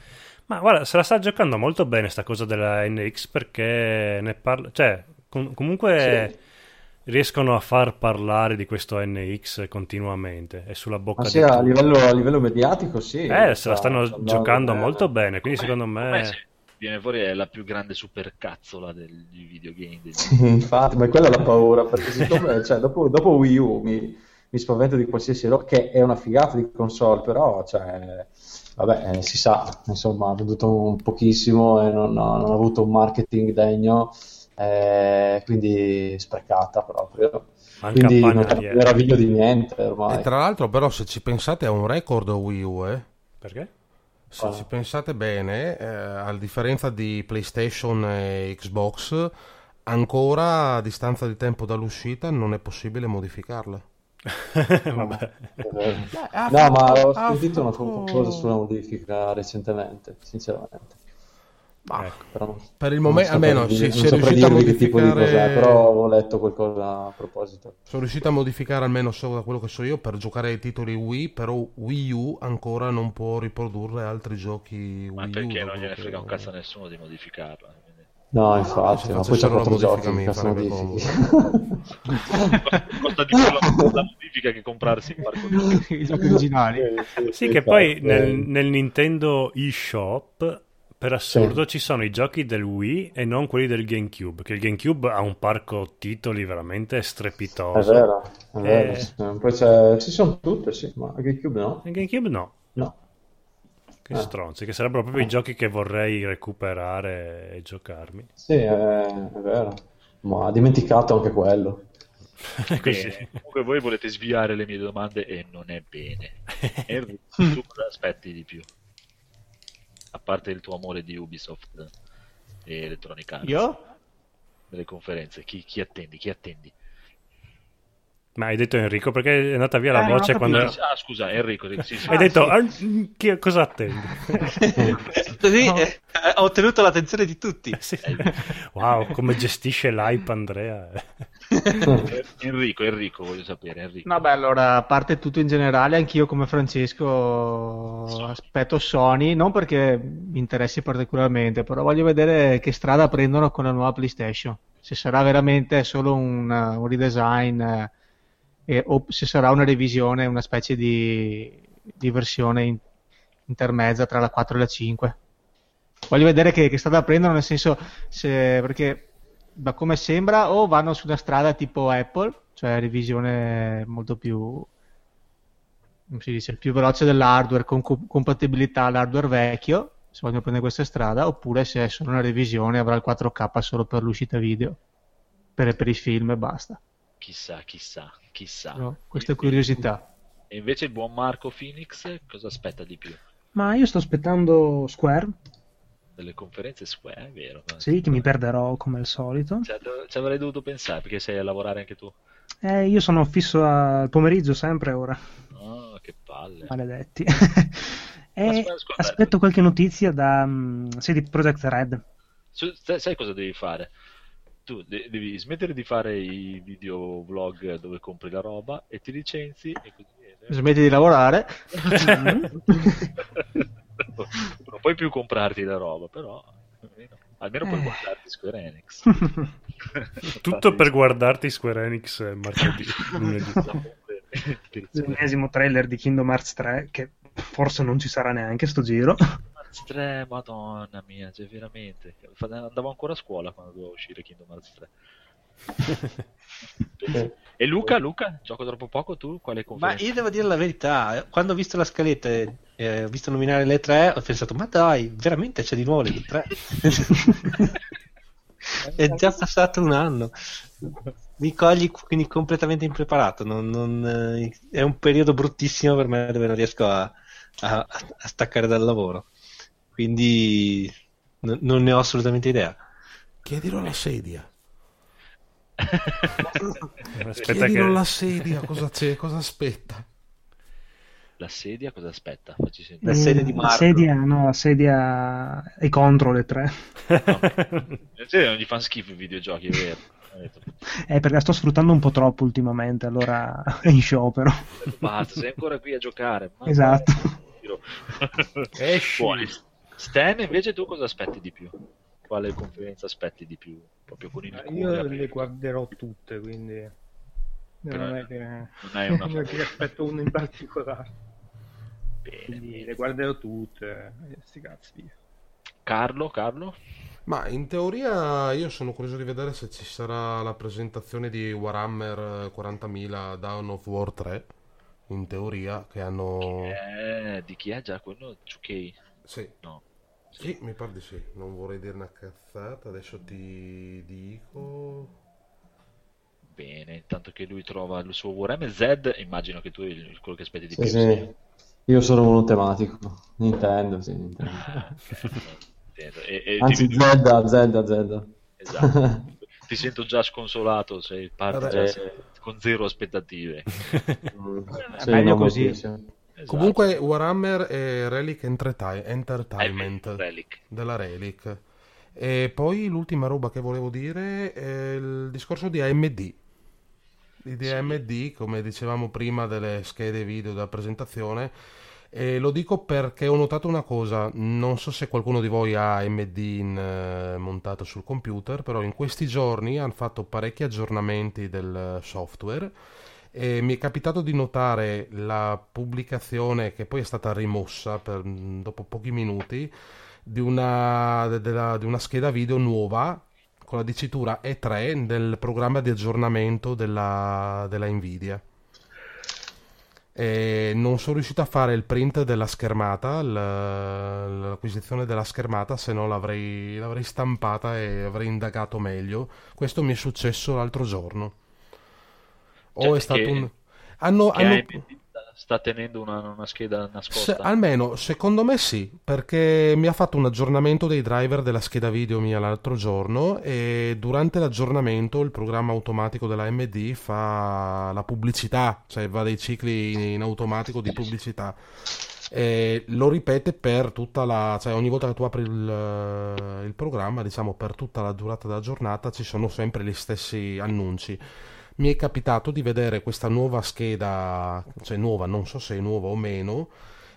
Ma guarda, se la sta giocando molto bene sta cosa della NX perché ne parla... Cioè, com- comunque riescono a far parlare di questo NX continuamente. È sulla bocca Ma di sì, a livello, a livello mediatico sì. Eh, se la sta- stanno sta giocando bene. molto bene, quindi secondo Come me... se viene fuori è la più grande supercazzola degli videogame. degli- Sì, infatti, ma quella è la paura, perché siccome, [laughs] cioè, dopo, dopo Wii U mi, mi spavento di qualsiasi roba, che è una figata di console, però, cioè, vabbè, eh, si sa, insomma, ha venduto un pochissimo e non, ha non ha avuto un marketing degno, eh, quindi sprecata proprio. Manca Quindi non c'è meraviglio di niente ormai. E tra l'altro, però, se ci pensate, è un record Wii U, eh. Perché? Se Ah. ci pensate bene, eh, a differenza di PlayStation e Xbox, ancora a distanza di tempo dall'uscita non è possibile modificarla. [laughs] Vabbè. È ha No, ma ho sentito una cosa sulla modifica recentemente, sinceramente. Ma Ecco. Però non- per il momento, almeno, non se saprei riuscite a dirvi che tipo di cos'è, modificare... però ho letto qualcosa a proposito. Sono riuscito a modificare almeno solo da quello che so io per giocare ai titoli Wii, però Wii U ancora non può riprodurre altri giochi Ma Wii U. perché da non gliene frega un cazzo a nessuno di modificarla. No, infatti, ma poi c'è una quattro modifica giochi, mi che farebbe modifichi? Costa di più la, modifica che comprarsi un parco di [laughs] I giochi originali. Sì, che poi infatti, nel, eh. nel Nintendo eShop, per assurdo, ci sono i giochi del Wii e non quelli del GameCube, che il GameCube ha un parco titoli veramente È strepitoso. vero, è vero. Eh. sì. Poi c'è... Ci sono tutte, sì, ma GameCube no? Il GameCube no. No. Che Ah. stronzi, che sarebbero proprio i giochi che vorrei recuperare e giocarmi. Sì, è, è vero. Ma ha dimenticato anche quello. [laughs] Bene. Comunque voi volete sviare le mie domande e non è bene. Henry, [laughs] tu cosa aspetti di più? A parte il tuo amore di Ubisoft e Electronic Arts. Io? Nelle conferenze, chi, chi attendi? Chi attendi? Ma hai detto Enrico perché è andata via la Eh, voce no, quando... Ah, scusa, Enrico. Sì, sì. Hai detto, "Ah, chi- cosa attendi? [laughs] Così eh, ho ottenuto l'attenzione di tutti. [laughs] Sì. Wow, come gestisce l'hype Andrea. [laughs] Enrico, Enrico, voglio sapere. Enrico. Vabbè, allora, a parte tutto in generale, anch'io come Francesco aspetto Sony, non perché mi interessi particolarmente, però voglio vedere che strada prendono con la nuova PlayStation. Se sarà veramente solo un, un redesign eh, e- o se sarà una revisione, una specie di, di versione in- intermezza tra la 4 e la 5. Voglio vedere che, che strada prendono, nel senso, se, perché da come sembra o vanno su una strada tipo Apple, cioè revisione molto più, dice, più veloce dell'hardware, con co- compatibilità all'hardware vecchio, se vogliono prendere questa strada, oppure se è solo una revisione avrà il 4K solo per l'uscita video, per, per i film e basta. Chissà, chissà, chissà. No, questa è curiosità. E invece il buon Marco Phoenix cosa aspetta di più? Ma io sto aspettando Square, Delle conferenze Square, è vero. sì, che mi perderò come al solito. Cioè, ci avrei dovuto pensare perché sei a lavorare anche tu. Eh, io sono fisso al pomeriggio sempre ora, Oh, che palle. maledetti. Ma e scusa, scusa, aspetto qualche notizia da mm, sì, di Project Red. Su- sai cosa devi fare? Tu de- devi smettere di fare i video vlog dove compri la roba e ti licenzi e così. Smetti di lavorare. non puoi più comprarti la roba, però almeno, almeno puoi Eh. guardarti Square Enix. [laughs] Tutto per guardarti Square Enix eh, martedì, [laughs] lunedì. L'ennesimo trailer di Kingdom Hearts 3 che forse non ci sarà neanche sto giro. Hearts 3, madonna mia, cioè veramente. Andavo ancora a scuola quando doveva uscire Kingdom Hearts 3. [laughs] E Luca, Luca, gioco troppo poco, tu quale Ma io devo dire la verità, quando ho visto la scaletta e eh, ho visto nominare le tre, ho pensato, ma dai, veramente c'è di nuovo le tre? [laughs] È già passato un anno. Mi cogli quindi completamente impreparato. non- non, eh, è un periodo bruttissimo per me dove non riesco a, a- a staccare dal lavoro. Quindi n- non ne ho assolutamente idea. Chiedilo alla sedia. [laughs] Aspetta Chiedilo che... alla sedia, cosa c'è, cosa aspetta. La sedia cosa aspetta? Facci sentire. La sedia di Eh, la Marco. sedia, no, la sedia è contro le tre. [laughs] La sedia non gli fanno schifo i videogiochi, è vero. Eh, perché la sto sfruttando un po' troppo ultimamente, allora è in sciopero. Basta, sei ancora qui a giocare. Esatto. Esci. Buoni. Stan, invece tu cosa aspetti di più? Quale conferenza aspetti di più? Proprio con il Io aperto? le guarderò tutte, quindi Però non è che non hai una [laughs] non è che aspetto una in particolare. Bene, Quindi bene. le guarderò tutte. e Sti cazzi via. Carlo, Carlo? Ma in teoria io sono curioso di vedere se ci sarà la presentazione di Warhammer 40.000 Dawn of War 3. In teoria, che hanno. Eh, di chi è già quello? 2K? Sì. No. Sì, mi pare di sì. Non vorrei dire una cazzata. Adesso ti dico. Bene, intanto che lui trova il suo Warhammer Z, immagino che tu il- quello che aspetti di Sì, più sì. sia- Io sono monotematico. Nintendo, sì, Nintendo. Intendo. E, e Anzi, ti, Zelda, Zelda, Zelda. esatto. [laughs] ti sento già sconsolato, sei parti Vabbè. già con zero aspettative. Mm, È sì, meglio così. moltissimo. Esatto. Comunque, Warhammer e Relic Eh, Entertainment Relic. della Relic. E poi l'ultima roba che volevo dire è il discorso di AMD. Di AMD, come dicevamo prima delle schede video della presentazione. E lo dico perché ho notato una cosa, non so se qualcuno di voi ha AMD in, eh, montato sul computer, però in questi giorni hanno fatto parecchi aggiornamenti del software e mi è capitato di notare la pubblicazione che poi è stata rimossa per- dopo pochi minuti di una, de- della- di una scheda video nuova con la dicitura E3 del programma di aggiornamento della, della Nvidia. E non sono riuscito a fare il print della schermata, l'acquisizione della schermata, se no l'avrei, l'avrei stampata e avrei indagato meglio. Questo mi è successo l'altro giorno. O Cioè, è stato un... Hanno, hanno- sta tenendo una, una scheda se- nascosta. almeno secondo me sì, perché mi ha fatto un aggiornamento dei driver della scheda video mia l'altro giorno e durante l'aggiornamento il programma automatico della AMD fa la pubblicità, cioè va dei cicli in automatico di pubblicità. E lo ripete per tutta la, cioè ogni volta che tu apri il, il programma, diciamo per tutta la durata della giornata ci sono sempre gli stessi annunci. Mi è capitato di vedere questa nuova scheda, cioè nuova, non so se è nuova o meno.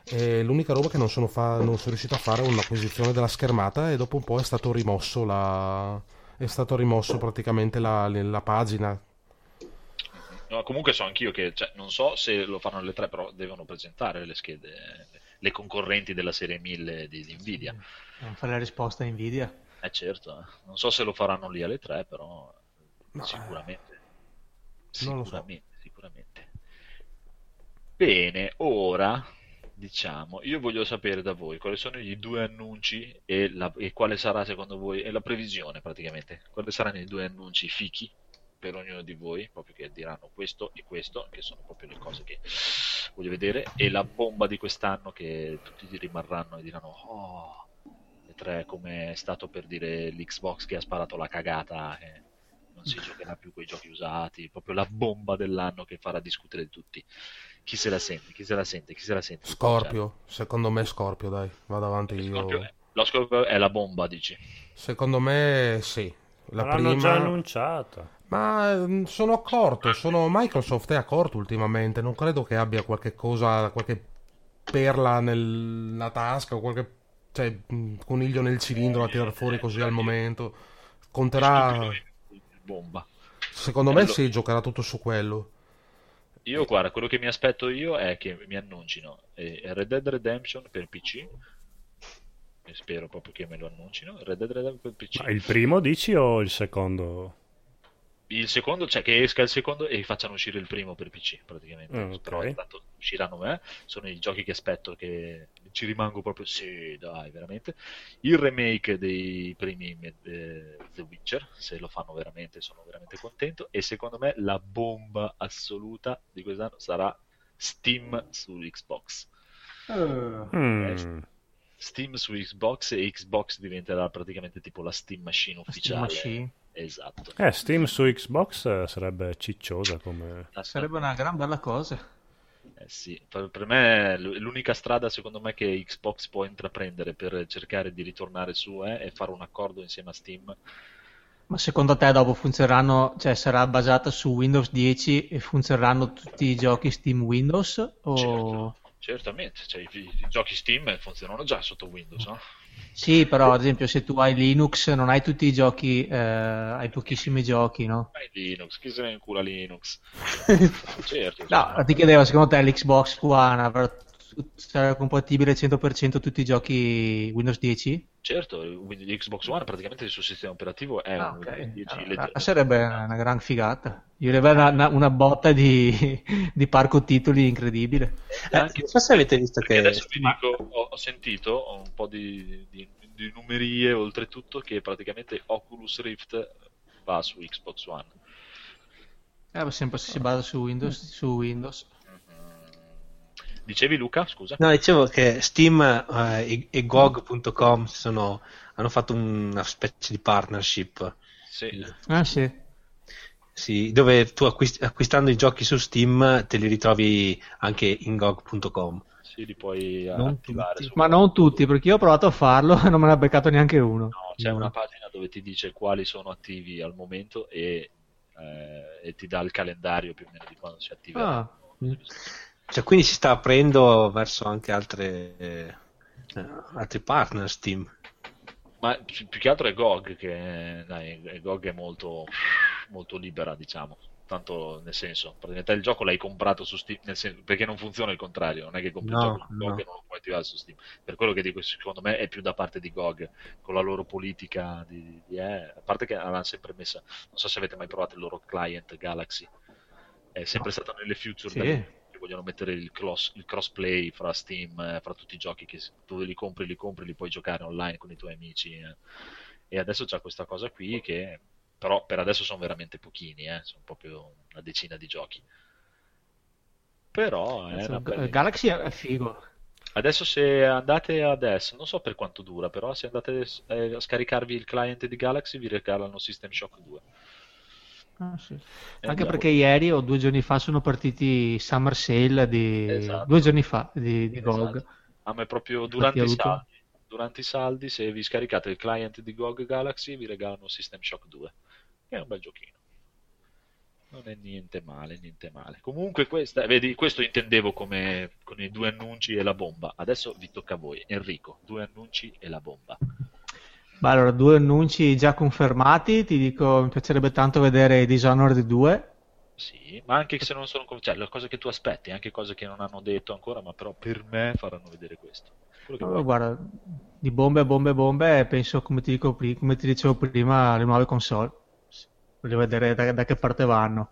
E l'unica roba che non sono, fa- non sono riuscito a fare è un'acquisizione della schermata e dopo un po' è stato rimosso la, è stato rimosso praticamente la, la pagina. No, comunque so anch'io che, cioè, non so se lo fanno le tre, però devono presentare le schede, le concorrenti della serie 1000 di, di Nvidia. Non fa la risposta a Nvidia. Eh certo, eh. non so se lo faranno lì alle tre, però Ma- sicuramente. Lo so. Sicuramente, sicuramente. Bene, ora diciamo, io voglio sapere da voi quali sono i due annunci e, la- e quale sarà secondo voi, e la previsione praticamente, quali saranno i due annunci fichi per ognuno di voi, proprio che diranno questo e questo, che sono proprio le cose che voglio vedere, e la bomba di quest'anno che tutti rimarranno e diranno, oh, le tre come è stato per dire l'Xbox che ha sparato la cagata, che non si giocherà più con i giochi usati, proprio la bomba dell'anno che farà discutere tutti. Chi se la sente? Chi se la sente? Chi se la sente? Scorpio, secondo me Scorpio, dai, vado avanti Cioè, io. Scorpio è- lo Scorpio è la bomba, dici? Secondo me sì. La L'hanno prima... già annunciata. Ma mm, sono accorto, sono... Microsoft è accorto ultimamente, non credo che abbia qualche cosa, qualche perla nella tasca o qualche cioè, mm, coniglio nel cilindro da tirar fuori così al momento. Conterà, Bomba. secondo me Allora- sì, giocherà tutto su quello. Io, guarda, quello che mi aspetto io è che mi annuncino eh, Red Dead Redemption per PC. E spero proprio che me lo annuncino. Red Dead Redemption per PC. Ma il primo dici o il secondo? Il secondo, cioè che esca il secondo e facciano uscire il primo per PC, praticamente. Mm, ok. Però intanto usciranno me. Sono i giochi che aspetto che ci rimango proprio. Sì, dai, veramente. Il remake dei primi eh, The Witcher, se lo fanno veramente, sono veramente contento. E secondo me la bomba assoluta di quest'anno sarà Steam su Xbox. Mm. Steam su Xbox e Xbox diventerà praticamente tipo la Steam Machine ufficiale. Machine. Esatto. Eh, Steam su Xbox eh, sarebbe cicciosa come... Sarebbe una gran bella cosa. Eh sì, per, per me l'unica strada secondo me che Xbox può intraprendere per cercare di ritornare su eh, è fare un accordo insieme a Steam. Ma secondo te dopo funzioneranno, cioè sarà basata su Windows 10 e funzioneranno tutti i giochi Steam Windows? O... Certo, certamente, cioè, i, i giochi Steam funzionano già sotto Windows, no? Sì, però ad esempio se tu hai Linux non hai tutti i giochi, eh, hai pochissimi giochi, no? Hai Linux, chi se ne incula Linux? [laughs] certo. No, ti chiedevo, secondo te l'Xbox One avrà, sarà compatibile 100% tutti i giochi Windows 10? Certo, Xbox One praticamente il suo sistema operativo è Ah, un ok. Windows 10 Allora, leggero. sarebbe una gran figata. Io avrei una, una- una botta di, di parco titoli incredibile. Eh, non so se avete visto che adesso vi dico, ho, ho sentito un po' di, di, di numerie oltretutto che praticamente Oculus Rift va su Xbox One. Eh, sempre se si basa su Windows, su Windows. Dicevi Luca, scusa? No, dicevo che Steam eh, e, e GOG.com sono- hanno fatto una specie di partnership Sì. Ah sì. sì, dove tu acquist- acquistando i giochi su Steam te li ritrovi anche in GOG.com. Sì, li puoi Non attivare tutti. Ma non tutti, perché io ho provato a farlo e non me ne ha beccato neanche uno. No, c'è una pagina dove ti dice quali sono attivi al momento e, eh, e ti dà il calendario più o meno di quando si attiva. Ah. Cioè, quindi si sta aprendo verso anche altre, eh, altri partner Steam. Ma più che altro è GOG che dai, GOG è molto, molto libera, diciamo. Tanto nel senso, praticamente il gioco l'hai comprato su Steam, senso- perché non funziona il contrario, non è che compri No, il gioco GOG no. e non lo puoi attivare su Steam. Per quello che dico, secondo me è più da parte di GOG, con la loro politica di, di- eh, a parte che l'hanno sempre messa, non so se avete mai provato il loro client Galaxy, è sempre stato nelle future Sì. Che vogliono mettere il, cross, il crossplay fra Steam, eh, fra tutti i giochi che tu li compri, li compri, li puoi giocare online con i tuoi amici. eh. E adesso c'è questa cosa qui che però per adesso sono veramente pochini, eh, sono proprio una decina di giochi. Però una bella- Galaxy è è figo. Adesso se andate adesso, non so per quanto dura, però se andate eh, a scaricarvi il client di Galaxy vi regalano System Shock 2. Ah, sì. E Anche perché ieri o due giorni fa sono partiti Summer Sale di... Esatto. due giorni fa di, di GOG. Esatto. Ah, ma è proprio durante i saldi. Durante i saldi, se vi scaricate il client di GOG Galaxy, vi regalano System Shock 2, che è un bel giochino. Non è niente male, niente male. Comunque, questa, vedi, questo intendevo come con i due annunci e la bomba. Adesso vi tocca a voi. Enrico, due annunci e la bomba. Beh, allora, due annunci già confermati. Ti dico, mi piacerebbe tanto vedere Dishonored 2. Sì, ma anche se non sono cioè, le cose che tu aspetti, anche cose che non hanno detto ancora, ma però per me faranno vedere questo. Allora, guarda, di bombe, bombe, bombe, penso, come ti, dico, come ti dicevo prima, alle nuove console. Voglio vedere da, da che parte vanno.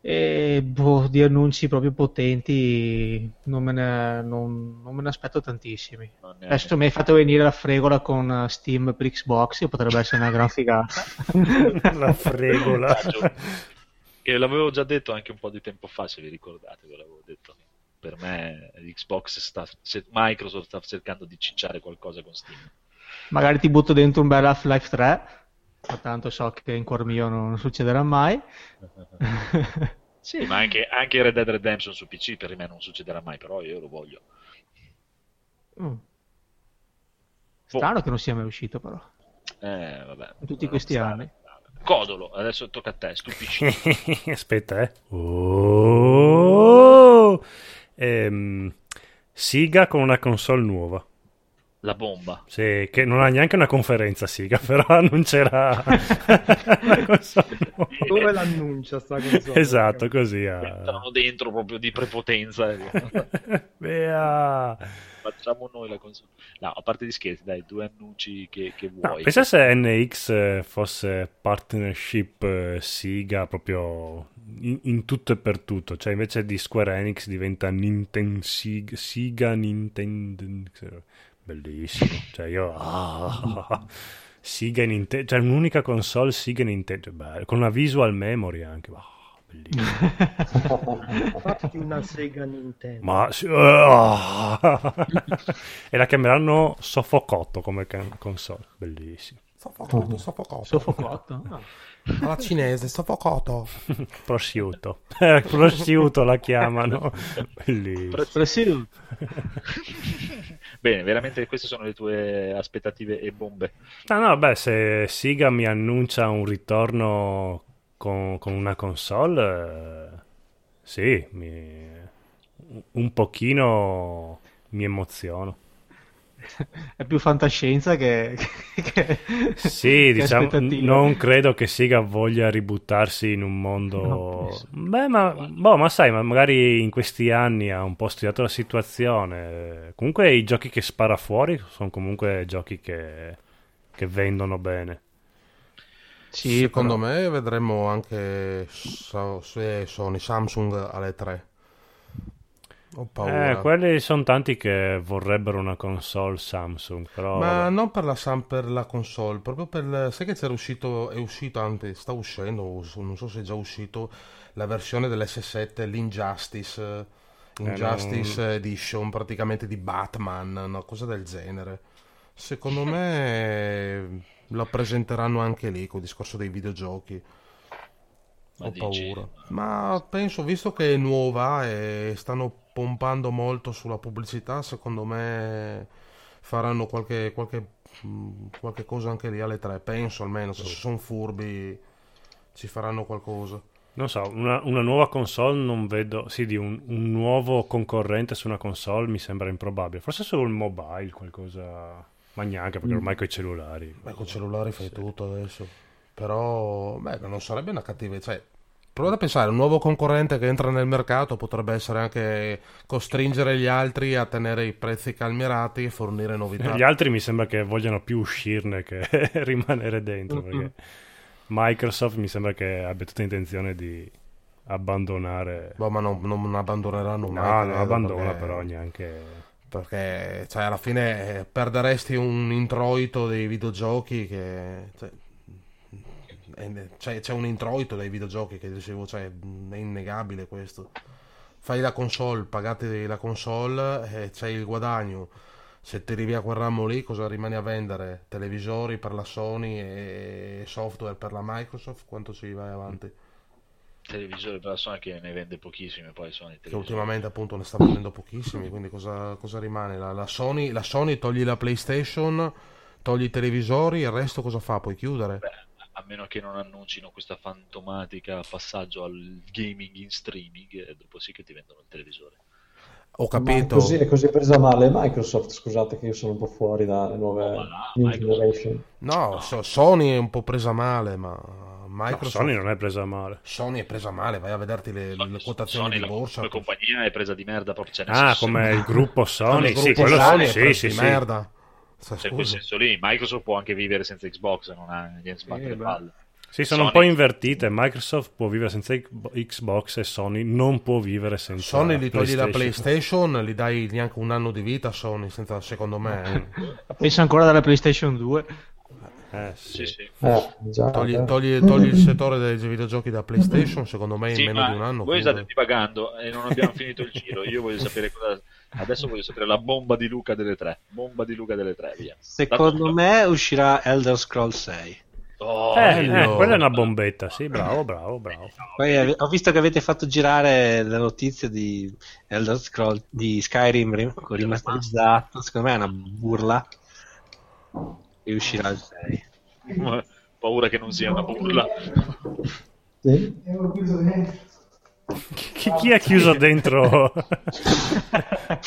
E boh, di annunci proprio potenti non me ne, non- non me ne aspetto tantissimi. Adesso mi hai fatto venire la fregola con eh, Steam per Xbox, che potrebbe essere una gran figata. [laughs] La fregola. Che l'avevo già detto anche un po' di tempo fa, se vi ricordate, ve l'avevo detto. Per me Xbox sta, Microsoft sta cercando di cicciare qualcosa con Steam. Magari ti butto dentro un bel Half-Life 3, ma tanto so che in cuor mio non, succederà mai. [laughs] Sì, ma anche, anche Red Dead Redemption su PC per me non succederà mai, però io lo voglio. Mm. Strano che non sia mai uscito però, Eh, vabbè. in tutti questi anni. Codolo, adesso tocca a te, stupisci. [laughs] Aspetta, eh. Oh! Ehm, Siga con una console nuova. La bomba. Sì, che non ha neanche una conferenza, Siga, [laughs] però console nuova. Dove l'annuncia sta console? Esatto, così. ah. Entrano dentro proprio di prepotenza. [laughs] Bea. Facciamo noi la console. No, a parte gli scherzi, dai, due annunci che, che No, vuoi. pensa se NX eh, fosse partnership eh, Siga proprio in, in tutto e per tutto, cioè invece di Square Enix diventa Nintendo Siga, Siga Nintendo bellissimo, cioè io ah, [laughs] Siga Nintendo, cioè un'unica console Siga Nintendo, bello, con una visual memory anche, ah, bellissimo. [laughs] Fatti una Sega Nintendo. Ma sì, ah. [laughs] e la chiameranno Soffocotto come can- console, bellissimo. Soffocato, soffocato. Soffocato. Ah. Alla cinese, soffocato. Prosciutto. Eh, Prosciutto la chiamano. Bellissimo. Prosciutto. Bene, veramente queste sono le tue aspettative e bombe. No, no, beh, se Siga mi annuncia un ritorno con, con una console, eh, sì, mi- un pochino mi emoziono. È più fantascienza che, che- Sì, che diciamo, aspettative. non credo che Siga voglia ributtarsi in un mondo... No. Beh, ma, boh, ma sai, ma magari in questi anni ha un po' studiato la situazione. Comunque i giochi che spara fuori sono comunque giochi che, che vendono bene. Sì, Secondo però- me vedremo anche so- se Sony Samsung alle 3. Ho paura. Eh, quelli sono tanti che vorrebbero una console Samsung, però... Ma non per la, Sam- per la console, proprio per... Sai che c'era uscito, è uscito anche, sta uscendo, non so se è già uscito, la versione dell'S7, l'Injustice, eh, Injustice non- Edition, praticamente di Batman, una cosa del genere. Secondo me la presenteranno anche lì, con il discorso dei videogiochi. Ma Ho dici? paura. Ma penso, visto che è nuova e stanno pompando molto sulla pubblicità, secondo me faranno qualche, qualche, mh, qualche cosa anche lì alle tre. Penso almeno, se sono furbi ci faranno qualcosa. Non so, una, una nuova console non vedo... Sì, di un, un nuovo concorrente su una console mi sembra improbabile. Forse sul mobile qualcosa... Ma neanche, perché ormai con i cellulari... Beh, con cellulari fai tutto adesso. Però, beh, non sarebbe una cattiva... Cioè, provate a pensare, un nuovo concorrente che entra nel mercato potrebbe essere anche costringere gli altri a tenere i prezzi calmierati e fornire novità. Gli altri mi sembra che vogliano più uscirne che [laughs] rimanere dentro, perché Microsoft mi sembra che abbia tutta intenzione di abbandonare... Boh, ma non, non abbandoneranno mai. No, non abbandona perché- però neanche... Perché, cioè, alla fine perderesti un introito dei videogiochi che... Cioè, è- cioè, c'è un introito dai videogiochi che dicevo, cioè, è innegabile questo. Fai la console, pagate la console e c'hai il guadagno. Se tiri via quel ramo lì, cosa rimani a vendere? Televisori per la Sony e software per la Microsoft? Quanto ci vai avanti? Televisore per la Sony che ne vende pochissime, poi sono i che televisori. ultimamente appunto ne sta vendendo pochissimi, quindi cosa, cosa rimane? La, la Sony, la Sony togli la PlayStation, togli i televisori, il resto cosa fa? Puoi chiudere? Beh, a meno che non annuncino questa fantomatica passaggio al gaming in streaming, e dopo sì che ti vendono il televisore. Ho Ma è capito. così, è così presa male Microsoft, scusate che io sono un po' fuori dalle nuove No, ma no, generation. No, so- Sony è un po' presa male, ma No, Microsoft... Sony non è presa male. Sony è presa male, vai a vederti le, le quotazioni Sony, di la- borsa. come compagnia è presa di merda proprio. Cioè, Ah, come il gruppo Sony, Come il sì, gruppo quello Sony è sì, preso sì, di sì. merda. Cioè, in quel senso lì, Microsoft può anche vivere senza Xbox, non ha niente sbatte le beh. palle. Sì, sono un Sony- po' invertite. Microsoft può vivere senza Xbox e Sony non può vivere senza Sony gli togli la PlayStation. Gli dai neanche un anno di vita a Sony, senza, secondo me. [laughs] eh. Pensa ancora dalla PlayStation 2. Eh, sì. Sì, sì. Eh, già, Togli, eh. togli- togli il settore dei videogiochi da PlayStation, secondo me in Sì, meno di un anno. voi chiude. state divagando e non abbiamo finito il giro. Io voglio sapere cosa. Adesso voglio sapere la bomba di Luca delle tre. Bomba di Luca delle tre, via. Secondo me uscirà Elder Scrolls 6. Oh, Eh, eh, quella è una bombetta, sì, bravo, bravo, bravo. Poi ho visto che avete fatto girare la notizia di Elder Scrolls di Skyrim rim- con rimasterizzato. Secondo me è una burla. E uscirà il 6. [laughs] Paura che non sia una burla. Sì. Chi, chi ha chiuso dentro? [laughs]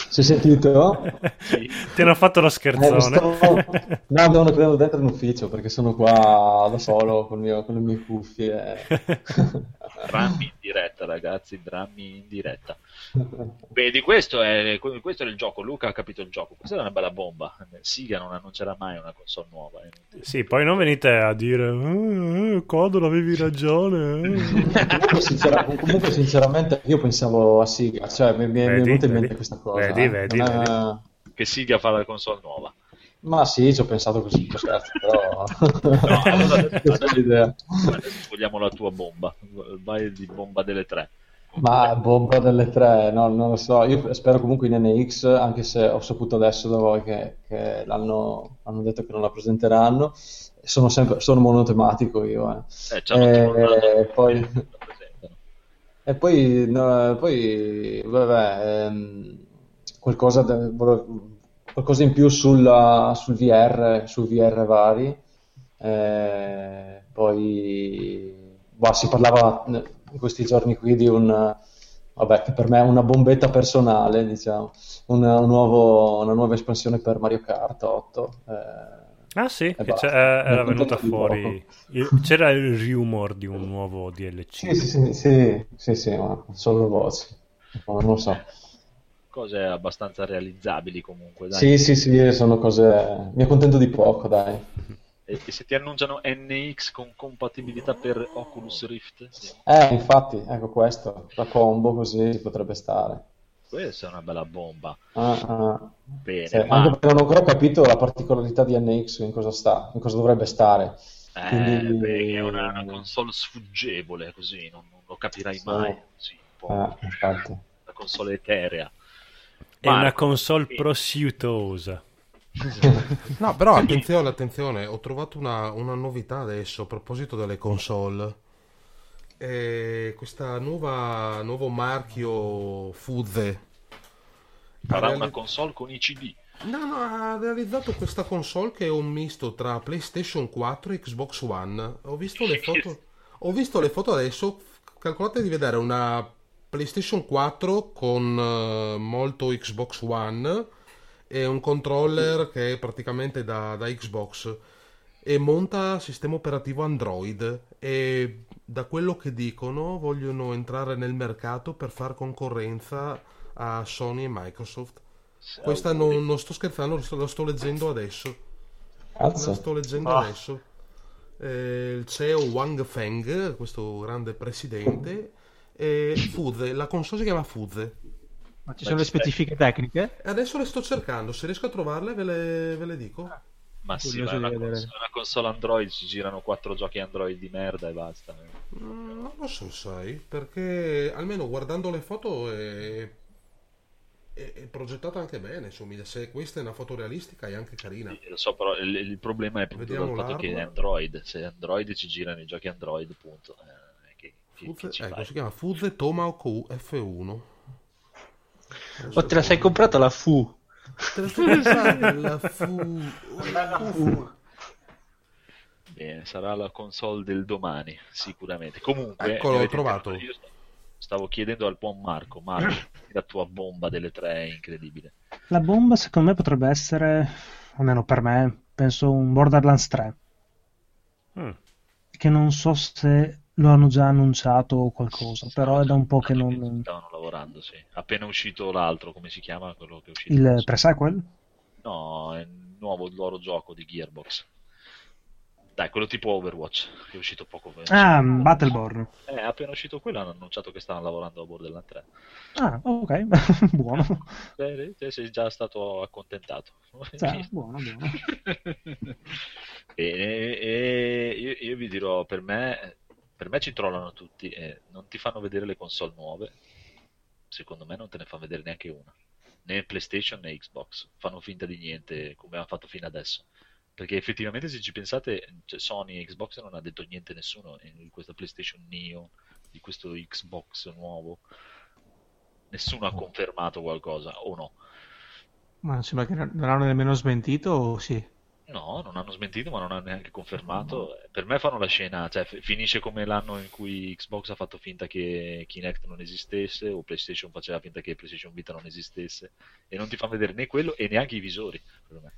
Si è sentito? Ti hanno fatto lo Eh, scherzone. sto- No, devono credo dentro in ufficio perché sono qua da solo con, il mio- con le mie cuffie. [laughs] Drammi in diretta, ragazzi, drammi in diretta. Vedi, questo è, questo è il gioco. Luca ha capito il gioco. Questa è una bella bomba. Siga non annuncerà mai una console nuova. eh. Sì, poi non venite a dire eh, eh, Codolo avevi ragione. eh." Comunque, sincera- comunque, sinceramente, io pensavo a Siga, cioè mi, mi- mi è Vedi, venuta in mente vedi, questa cosa. vedi, eh. vedi, è- vedi. Che Siga fa la console nuova. Ma sì, ci ho pensato così, scherzo, però... [laughs] [laughs] No, allora adesso, adesso vogliamo la tua bomba. Vai di bomba delle tre. Ma bomba delle tre, no, non lo so. Io spero comunque in NX, anche se ho saputo adesso da voi che, che l'hanno hanno detto che non la presenteranno. Sono sempre sono monotematico io. Eh. Eh, Eh, poi. [laughs] e poi, no, poi vabbè, ehm, qualcosa, de- qualcosa in più sulla- sul VR, sul VR vari. Eh, poi bah, si parlava in questi giorni qui di un, vabbè, che per me è una bombetta personale, diciamo, una, un nuovo- una nuova espansione per Mario Kart 8. eh, Ah sì, e c'è- eh, era venuta fuori. il- c'era il rumor di un nuovo DLC. Sì, sì, sì, sì, sì, sì, ma solo voci. Non lo so. Cose abbastanza realizzabili comunque. Dai. Sì, sì, sì, sono cose... Mi accontento di poco, dai. E, e se ti annunciano NX con compatibilità per Oculus Rift, sì. Eh, infatti, ecco questo, la combo così potrebbe stare. Questa è una bella bomba. Ah, ah. Bene, Sì, ma anche perché non ho ancora capito la particolarità di NX in cosa sta, in cosa dovrebbe stare. eh, Quindi- beh, è una, una console sfuggevole così, non, non lo capirai Sì. mai. Sì, un po' infatti. [laughs] una console eterea. È una console sì. prosciutosa. No, però attenzione, attenzione, ho trovato una, una novità adesso a proposito delle console. Eh, questa nuova nuovo marchio Fuzze Farà ha una reali- console con i CD. No, no, ha realizzato questa console che è un misto tra PlayStation 4 e Xbox One. Ho visto le foto, ho visto le foto adesso. Calcolate di vedere una PlayStation 4 con eh, molto Xbox One e un controller che è praticamente da, da Xbox e monta sistema operativo Android e da quello che dicono vogliono entrare nel mercato per far concorrenza a Sony e Microsoft. Questa non, non sto scherzando, lo sto, lo sto leggendo adesso. Cazzo. La sto leggendo Ah. adesso. Eh, il CEO Wang Feng, questo grande presidente, e Fuzze, la console si chiama Fuzze. Ma ci sono le specifiche tecniche? Adesso le sto cercando, se riesco a trovarle ve le, ve le dico. Ma sì, ma è una, console, una console Android, ci girano quattro giochi Android di merda e basta. Mm, Non lo so, sai, perché almeno guardando le foto è, è, è progettata anche bene, insomma, se questa è una foto realistica è anche carina. Lo so, però il, il problema è proprio Vediamo dal fatto che è. Android. Se è Android ci girano i giochi Android, punto. Eh, che, che- che ecco, fai? si chiama Fuzze Tomahawk U- F1. O te la sei comprata la Fu? Te la sto pensando, la fu... Bene, sarà la console del domani, sicuramente. Comunque, Eccolo, mi ho avete trovato. Io stavo chiedendo al buon Marco, Marco, la tua bomba delle tre è incredibile. La bomba secondo me potrebbe essere, almeno per me, penso un Borderlands 3, Mm. che non so se lo hanno già annunciato o qualcosa, però è da un po' che non... Stavano lavorando, sì. Appena uscito l'altro, come si chiama? Quello che è uscito? Il pre-sequel? No, è il nuovo loro gioco di Gearbox. Dai, quello tipo Overwatch, che è uscito poco fa. Ah, Battleborn. Eh, appena uscito quello hanno annunciato che stavano lavorando a Borderlands 3. Ah, ok, [laughs] buono. Bene, te sei già stato accontentato. Cioè, [laughs] buono, buono. Bene, e io, io vi dirò, per me, per me ci trollano tutti e non ti fanno vedere le console nuove. Secondo me non te ne fanno vedere neanche una. Né PlayStation né Xbox. Fanno finta di niente come hanno fatto fino adesso. Perché effettivamente se ci pensate, cioè, Sony e Xbox non ha detto niente nessuno di questa PlayStation Neo, di questo Xbox nuovo. Nessuno ha confermato qualcosa, o no? Ma sembra che non hanno nemmeno smentito o sì? No, non hanno smentito, ma non hanno neanche confermato. Per me fanno la scena, cioè f- finisce come l'anno in cui Xbox ha fatto finta che Kinect non esistesse o PlayStation faceva finta che PlayStation Vita non esistesse e non ti fanno vedere né quello e neanche i visori. Per me.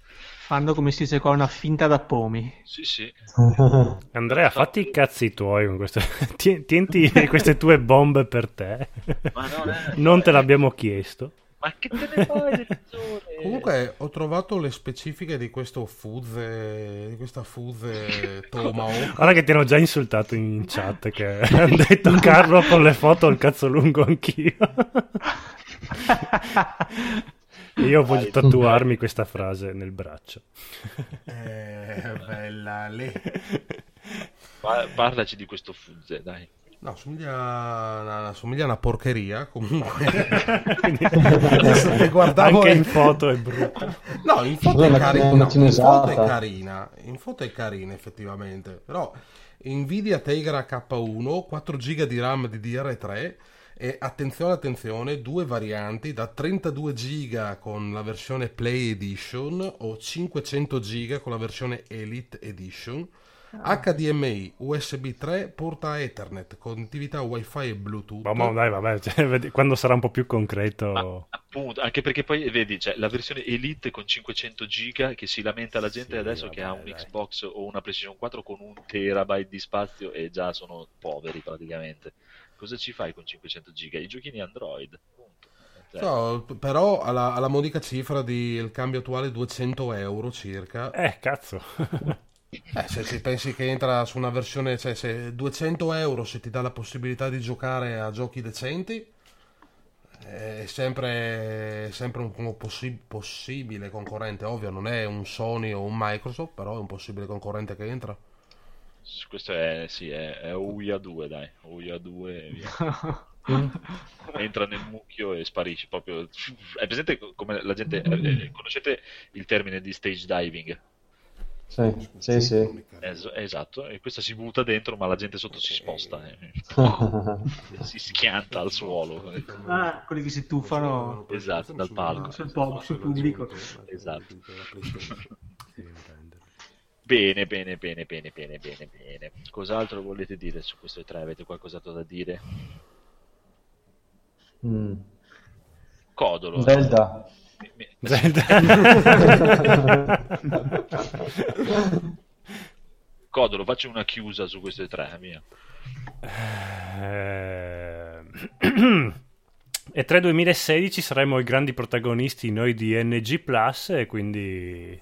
Fanno come si dice qua una finta da pomi. Sì, sì. [laughs] Andrea, fatti i cazzi tuoi con queste... [laughs] Tien- Tienti queste tue bombe per te. Ma non è- Non te l'abbiamo chiesto. Ma che te ne fai del visore? Comunque ho trovato le specifiche di questo Fuzze, di questa Fuzze Tomahawk. [laughs] Guarda che ti hanno già insultato in chat che [laughs] hanno detto Carlo con le foto il cazzo lungo anch'io. [laughs] Io voglio Dai, tatuarmi questa frase nel braccio. Eh, bella lì. Pa- parlaci di questo Fuzze, dai. No, somiglia una, somiglia a una porcheria comunque. [laughs] Adesso che guardavo Anche in foto è brutto. No, in foto è carina. no, in foto è carina. In foto è carina effettivamente. Però Nvidia Tegra K1, 4 GB di RAM DDR3 e attenzione attenzione, due varianti da 32 GB con la versione Play Edition o 500 GB con la versione Elite Edition. HDMI, USB 3, porta Ethernet, connettività Wi-Fi e Bluetooth. Ma, ma dai, vabbè, cioè, [laughs] vedi- quando sarà un po' più concreto... Appunto, anche perché poi vedi, c'è la versione Elite con 500 giga che si lamenta la gente Sì, adesso vabbè, che ha un dai. Xbox o una PlayStation 4 con un terabyte di spazio e già sono poveri praticamente. Cosa ci fai con 500 giga? I giochini Android. Punto. Cioè, No, però alla, alla modica cifra di il cambio attuale 200 euro circa. Eh, cazzo. [laughs] Eh, se ci pensi che entra su una versione, cioè se 200 euro se ti dà la possibilità di giocare a giochi decenti, è sempre, è sempre un possi- possibile concorrente. Ovvio, non è un Sony o un Microsoft, però è un possibile concorrente che entra. questo è, sì, è, è Ouya 2, dai. Ouya 2 e via. [laughs] Entra nel mucchio e sparisce proprio. È presente come la gente. eh, conoscete il termine di stage diving? Sì, sì, sì. Es- esatto, e questa si butta dentro, ma la gente sotto si sposta, eh. [laughs] si schianta al suolo. Ah, quelli che si tuffano Esatto, dal palco. sul, po- sul pubblico. Esatto. Bene, bene, bene, bene, bene, bene, bene. Cos'altro volete dire su questo tre? Avete qualcos'altro da dire? Mm. Codolo. Zelda. Mi- [laughs] Codolo, faccio una chiusa su queste tre, via. Eh, [clears throat] E 3 2016 saremo i grandi protagonisti noi di NG Plus e quindi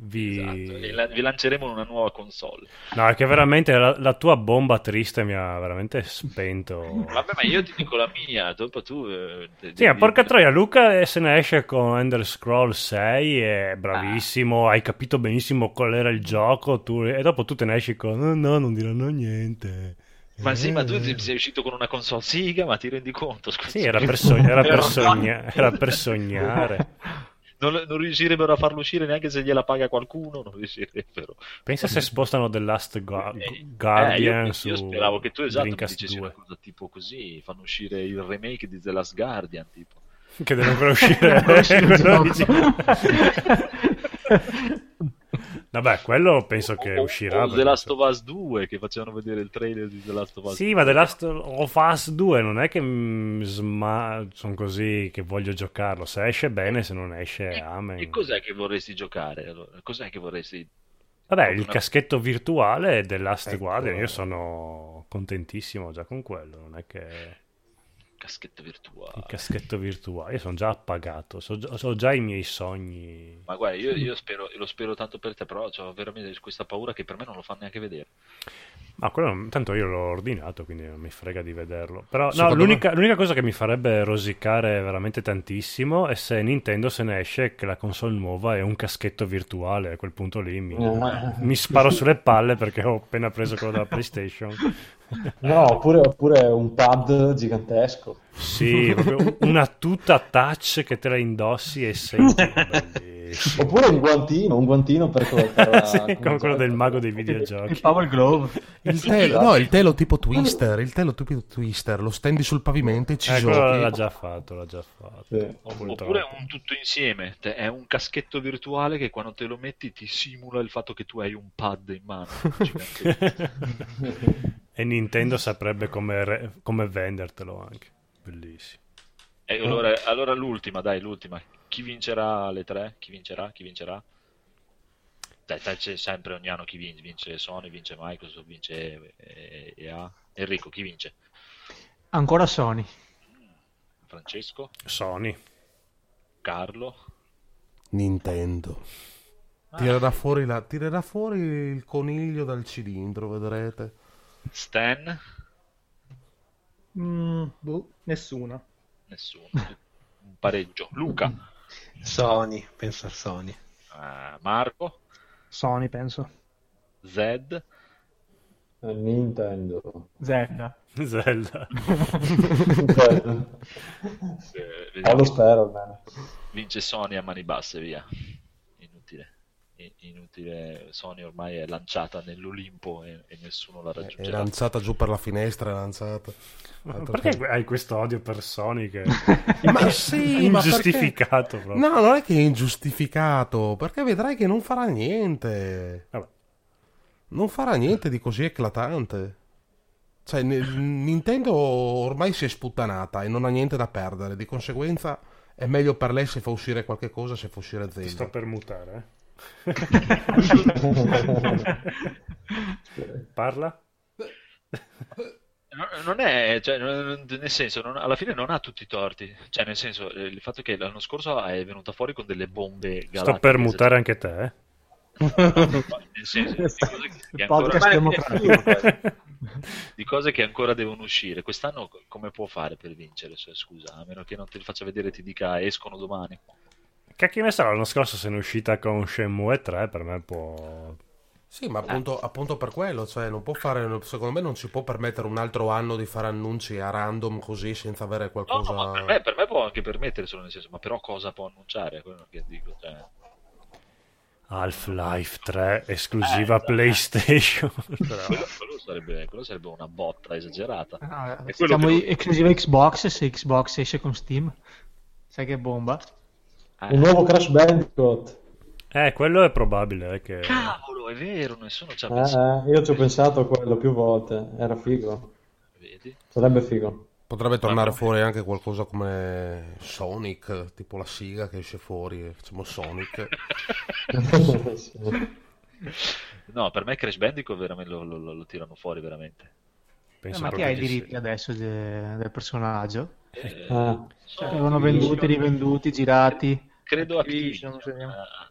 vi... Esatto, la- vi lanceremo una nuova console. No, è che veramente la, la tua bomba triste mi ha veramente spento. Vabbè, ma io ti dico la mia, dopo tu... eh, Sì, devi- porca troia, Luca se ne esce con Ender Scroll 6, è bravissimo, hai capito benissimo qual era il gioco, tu- e dopo tu te ne esci con no, no, non diranno niente. Ma sì, ma tu Eh. sei uscito con una console Siga, ma ti rendi conto? Scusa. Sì, era per, sogn- era per sogna- era per sognare. [laughs] Non, non riuscirebbero a farlo uscire neanche se gliela paga qualcuno, non riuscirebbero. Pensa se spostano The Last Gu- Eh, Guardian eh, io, su io speravo che tu esatto Dreamcast dicessi 2. una cosa tipo così, fanno uscire il remake di The Last Guardian, tipo. Che deve ancora [laughs] uscire [laughs] Vabbè, quello penso che O- uscirà. o The perché- Last of Us 2 che facevano vedere il trailer di The Last of Us Sì, 2. ma The Last of Us 2 non è che mm, sma- sono così che voglio giocarlo. Se esce bene, se non esce, E, amen. e cos'è che vorresti giocare? Allora? Cos'è che vorresti Vabbè, il una- caschetto virtuale del Last Ecco. Guardian, io sono contentissimo già con quello. Non è che caschetto virtuale? il caschetto virtuale, io sono già appagato, so, già- so già i miei sogni. Ma guarda, io, io spero, lo spero tanto per te, però ho veramente questa paura che per me non lo fanno neanche vedere. Ma quello, tanto io l'ho ordinato, quindi non mi frega di vederlo. Però no, l'unica, l'unica cosa che mi farebbe rosicare veramente tantissimo è se Nintendo se ne esce che la console nuova è un caschetto virtuale. A quel punto lì mi, Eh. mi sparo sulle palle perché ho appena preso quello della [laughs] PlayStation. No, oppure, oppure un pad gigantesco. Sì, una tuta touch che te la indossi e senti. [laughs] bellissimo. Oppure un guantino, un guantino per, per la- [laughs] Sì, come quello del mago dei videogiochi. Il Power Glove. Il telo, no, il telo tipo Twister, il telo tipo Twister, lo stendi sul pavimento e ci Eh, quello giochi. l'ha già fatto, l'ha già fatto. Sì. Oppure un tutto insieme, è un caschetto virtuale che quando te lo metti ti simula il fatto che tu hai un pad in mano. [laughs] E Nintendo saprebbe come, re- come vendertelo anche. Bellissimo. E allora, allora l'ultima, dai, l'ultima. Chi vincerà le tre? Chi vincerà? Chi vincerà? Dai, dai, c'è sempre ogni anno chi vince. Vince Sony, vince Microsoft, vince eh, EA. Enrico, chi vince? Ancora Sony. Francesco? Sony. Carlo? Nintendo. Tirerà fuori, la- tirerà fuori il coniglio dal cilindro, vedrete. Stan? Mm, boh, nessuna. Nessuno. Un pareggio. Luca? Sony, penso a Sony. Eh, Marco? Sony, penso. Zed? Eh, Nintendo. Zelda. [laughs] Zelda. Nintendo. Eh, lo spero almeno. Vince Sony a mani basse, via. Inutile. Sony ormai è lanciata nell'Olimpo e, e nessuno la È raggiungerà. lanciata giù per la finestra, è lanciata. Altro Perché che- hai questo odio per Sony che [laughs] Ma sì, ma ingiustificato perché- proprio. No, non è che è ingiustificato, perché vedrai che non farà niente. Vabbè. Non farà niente di così eclatante. Cioè, Nintendo ormai si è sputtanata e non ha niente da perdere, di conseguenza è meglio per lei se fa uscire qualche cosa, se fa uscire Ti sto per mutare. eh. [laughs] Parla? No- Non è, cioè, nel senso, non- alla fine non ha tutti i torti. Cioè, nel senso, eh, il fatto che l'anno scorso è venuta fuori con delle bombe galattiche. Sto per mutare anche te. eh. Senso, [laughs] di cose che, ancora, devono uscire. Quest'anno co- come può fare per vincere? Cioè, scusa, a meno che non te li faccia vedere e ti dica escono domani. Cacchio ne sarà, l'anno scorso se ne è uscita con Shenmue 3, per me può... Sì, ma appunto, appunto per quello, cioè non può fare, secondo me non si può permettere un altro anno di fare annunci a random così senza avere No, qualcosa... ma per me, per me può anche permetterselo, nel senso, ma però cosa può annunciare? È Quello che dico, cioè. Half-Life 3 esclusiva PlayStation. Però- [laughs] Quello, sarebbe, quello sarebbe una botta esagerata. Quello siamo che- esclusiva Xbox se Xbox esce con Steam. Sai che bomba? Eh, Un nuovo Crash Bandicoot. Eh, quello è probabile eh, che... Cavolo, è vero, nessuno ci ha Eh, pensato. eh, io ci ho pensato a quello più volte. Era figo. Vedi? Sarebbe figo. Potrebbe tornare fuori anche qualcosa come Sonic, tipo la siga che esce fuori e facciamo Sonic. [laughs] No, per me Crash Bandicoot veramente lo, lo- lo- lo tirano fuori veramente. Penso Eh, ma chi ha i diritti adesso de- del personaggio? Eh, Ah. Cioè, avevano venduti, rivenduti, girati. Credo Activision, Activision. Ah,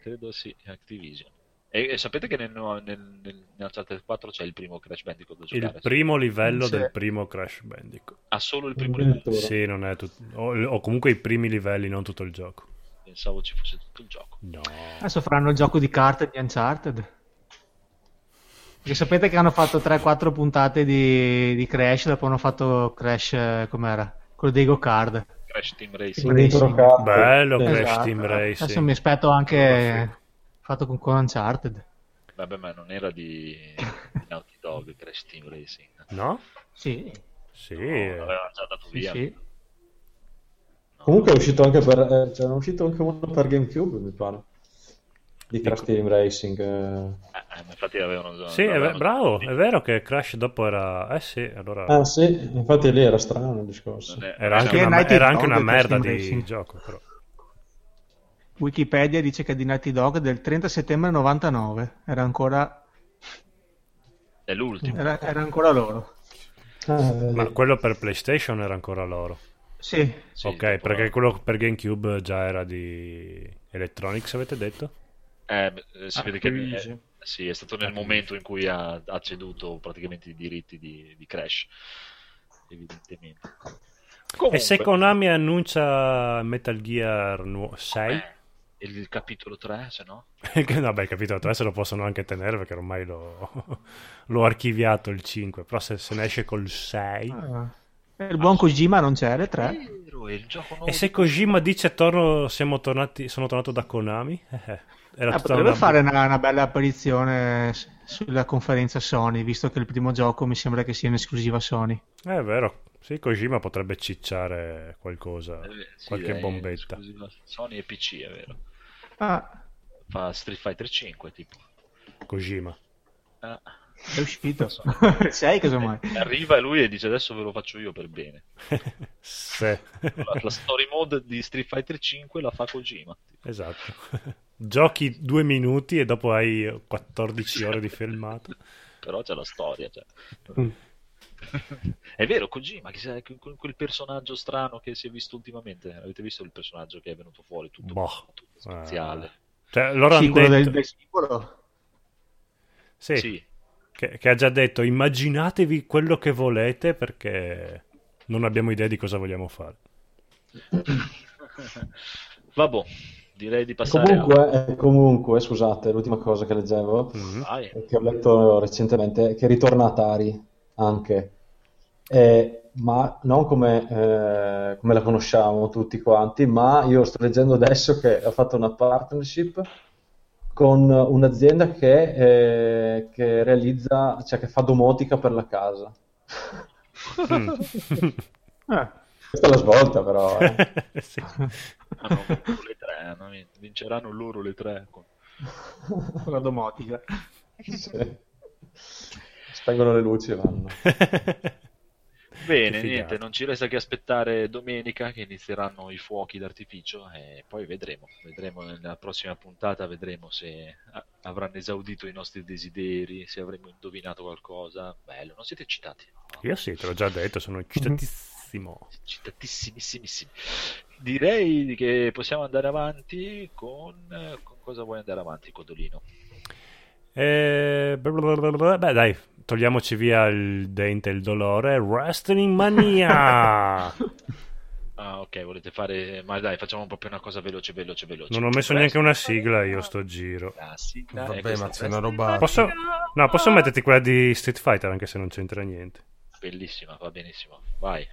credo sì, Activision. E, e sapete che nel, nel, nel, nel Uncharted 4 c'è il primo Crash Bandicoot da giocare? Il primo livello Sì. del primo Crash Bandicoot. Ha solo il primo livello. Sì, non è tutto... O, o comunque i primi livelli, non tutto il gioco. Pensavo ci fosse tutto il gioco. No. Adesso faranno il gioco di carte di Uncharted. Perché sapete che hanno fatto 3-4 puntate di, di Crash, dopo hanno fatto Crash, eh, com'era? Quello dei go-kart. Crash Team Sì, Racing. dentro carte. Bello Sì. Crash Esatto. Team Racing. Adesso mi aspetto anche fatto con, con Uncharted. Vabbè, ma non era di, di Naughty Dog Crash Team Racing. No? Sì, Sì. No, l'aveva già dato sì, via. sì. Comunque è uscito anche per, eh, cioè, è uscito anche uno per GameCube, mi pare. Di Crash Team Racing. eh. Eh, eh, infatti avevano Sì, è ve- avevano- bravo, è vero che Crash dopo era... Eh sì, allora... Ah sì, infatti lì era strano il discorso. è- Era anche una, era anche una merda di Racing. gioco, però. Wikipedia dice che è di Naughty Dog del 30 settembre 99. Era ancora, È l'ultimo. era, era ancora loro. Ah. Ma quello per PlayStation era ancora loro. Sì, Sì, ok, perché quello per GameCube già era di Electronics, avete detto? Eh, eh, si vede che è, sì, è stato nel momento in cui ha, ha ceduto praticamente i diritti di, di Crash, evidentemente. E Comunque, se Konami annuncia Metal Gear nu- 6? eh, il capitolo 3, se no? [laughs] Vabbè, il capitolo 3 se lo possono anche tenere perché ormai l'ho, [laughs] l'ho archiviato il 5, però se, se ne esce col 6... Ah. Eh, Il buon Kojima non c'è, le 3. Vero, è il gioco nuovo E se Kojima dice torno, siamo tornati, sono tornato da Konami? Eh, era tutta potrebbe una- fare una, una bella apparizione sulla conferenza Sony, visto che il primo gioco mi sembra che sia in esclusiva Sony. Eh, È vero, sì, Kojima potrebbe cicciare qualcosa, Eh, sì, qualche bombetta. Sony e PC, è vero. Ah, Fa Street Fighter 5, tipo. Kojima. Ah. È uscito. [laughs] Sei casomai. Arriva lui e dice adesso ve lo faccio io per bene. [laughs] Se. La, la story mode di Street Fighter 5 la fa Kojima. Esatto. [laughs] Giochi due minuti e dopo hai 14 ore di filmato. Però c'è la storia. Cioè. Mm. è vero, Kojima, che sa- quel, personaggio strano che si è visto ultimamente. Avete visto il personaggio che è venuto fuori? Tutto, Boh. tutto spaziale. Cioè, loro Sì, hanno quello detto... del, del simbolo. Sì, Sì. Che, che ha già detto immaginatevi quello che volete perché non abbiamo idea di cosa vogliamo fare. [coughs] Vabbè, direi di passare a... Comunque, eh, comunque, scusate, l'ultima cosa che leggevo, Mhm. Vai. e che ho letto recentemente, è che ritorna Atari anche, Eh, ma non come, eh, come la conosciamo tutti quanti, ma io sto leggendo adesso che ha fatto una partnership con un'azienda che, eh, che realizza, cioè che fa domotica per la casa. Mm. Ah, [laughs] Questa è la svolta però, eh. [laughs] Sì. Hanno vinto le tre, hanno vinto. vinceranno loro le tre. con- con la domotica. Sì. Spengono le luci e vanno. [laughs] Bene, niente, non ci resta che aspettare domenica che inizieranno i fuochi d'artificio e poi vedremo, vedremo nella prossima puntata, vedremo se avranno esaudito i nostri desideri, se avremo indovinato qualcosa. Bello, non siete eccitati? Io sì, te l'ho già detto, sono eccitatissimo. [laughs] Eccitatissimissimi. Direi che possiamo andare avanti con... con cosa vuoi andare avanti, Codolino? Eh. Beh, dai, togliamoci via il dente e il dolore. Wrestling Mania! [laughs] Ah, ok, volete fare... Ma dai, facciamo proprio una cosa veloce, veloce, veloce. Non ho messo neanche una sigla io sto giro. La sigla è Vabbè, ma c'è una roba... Posso, no, posso metterti quella di Street Fighter anche se non c'entra niente, Bellissima, va benissimo. Vai.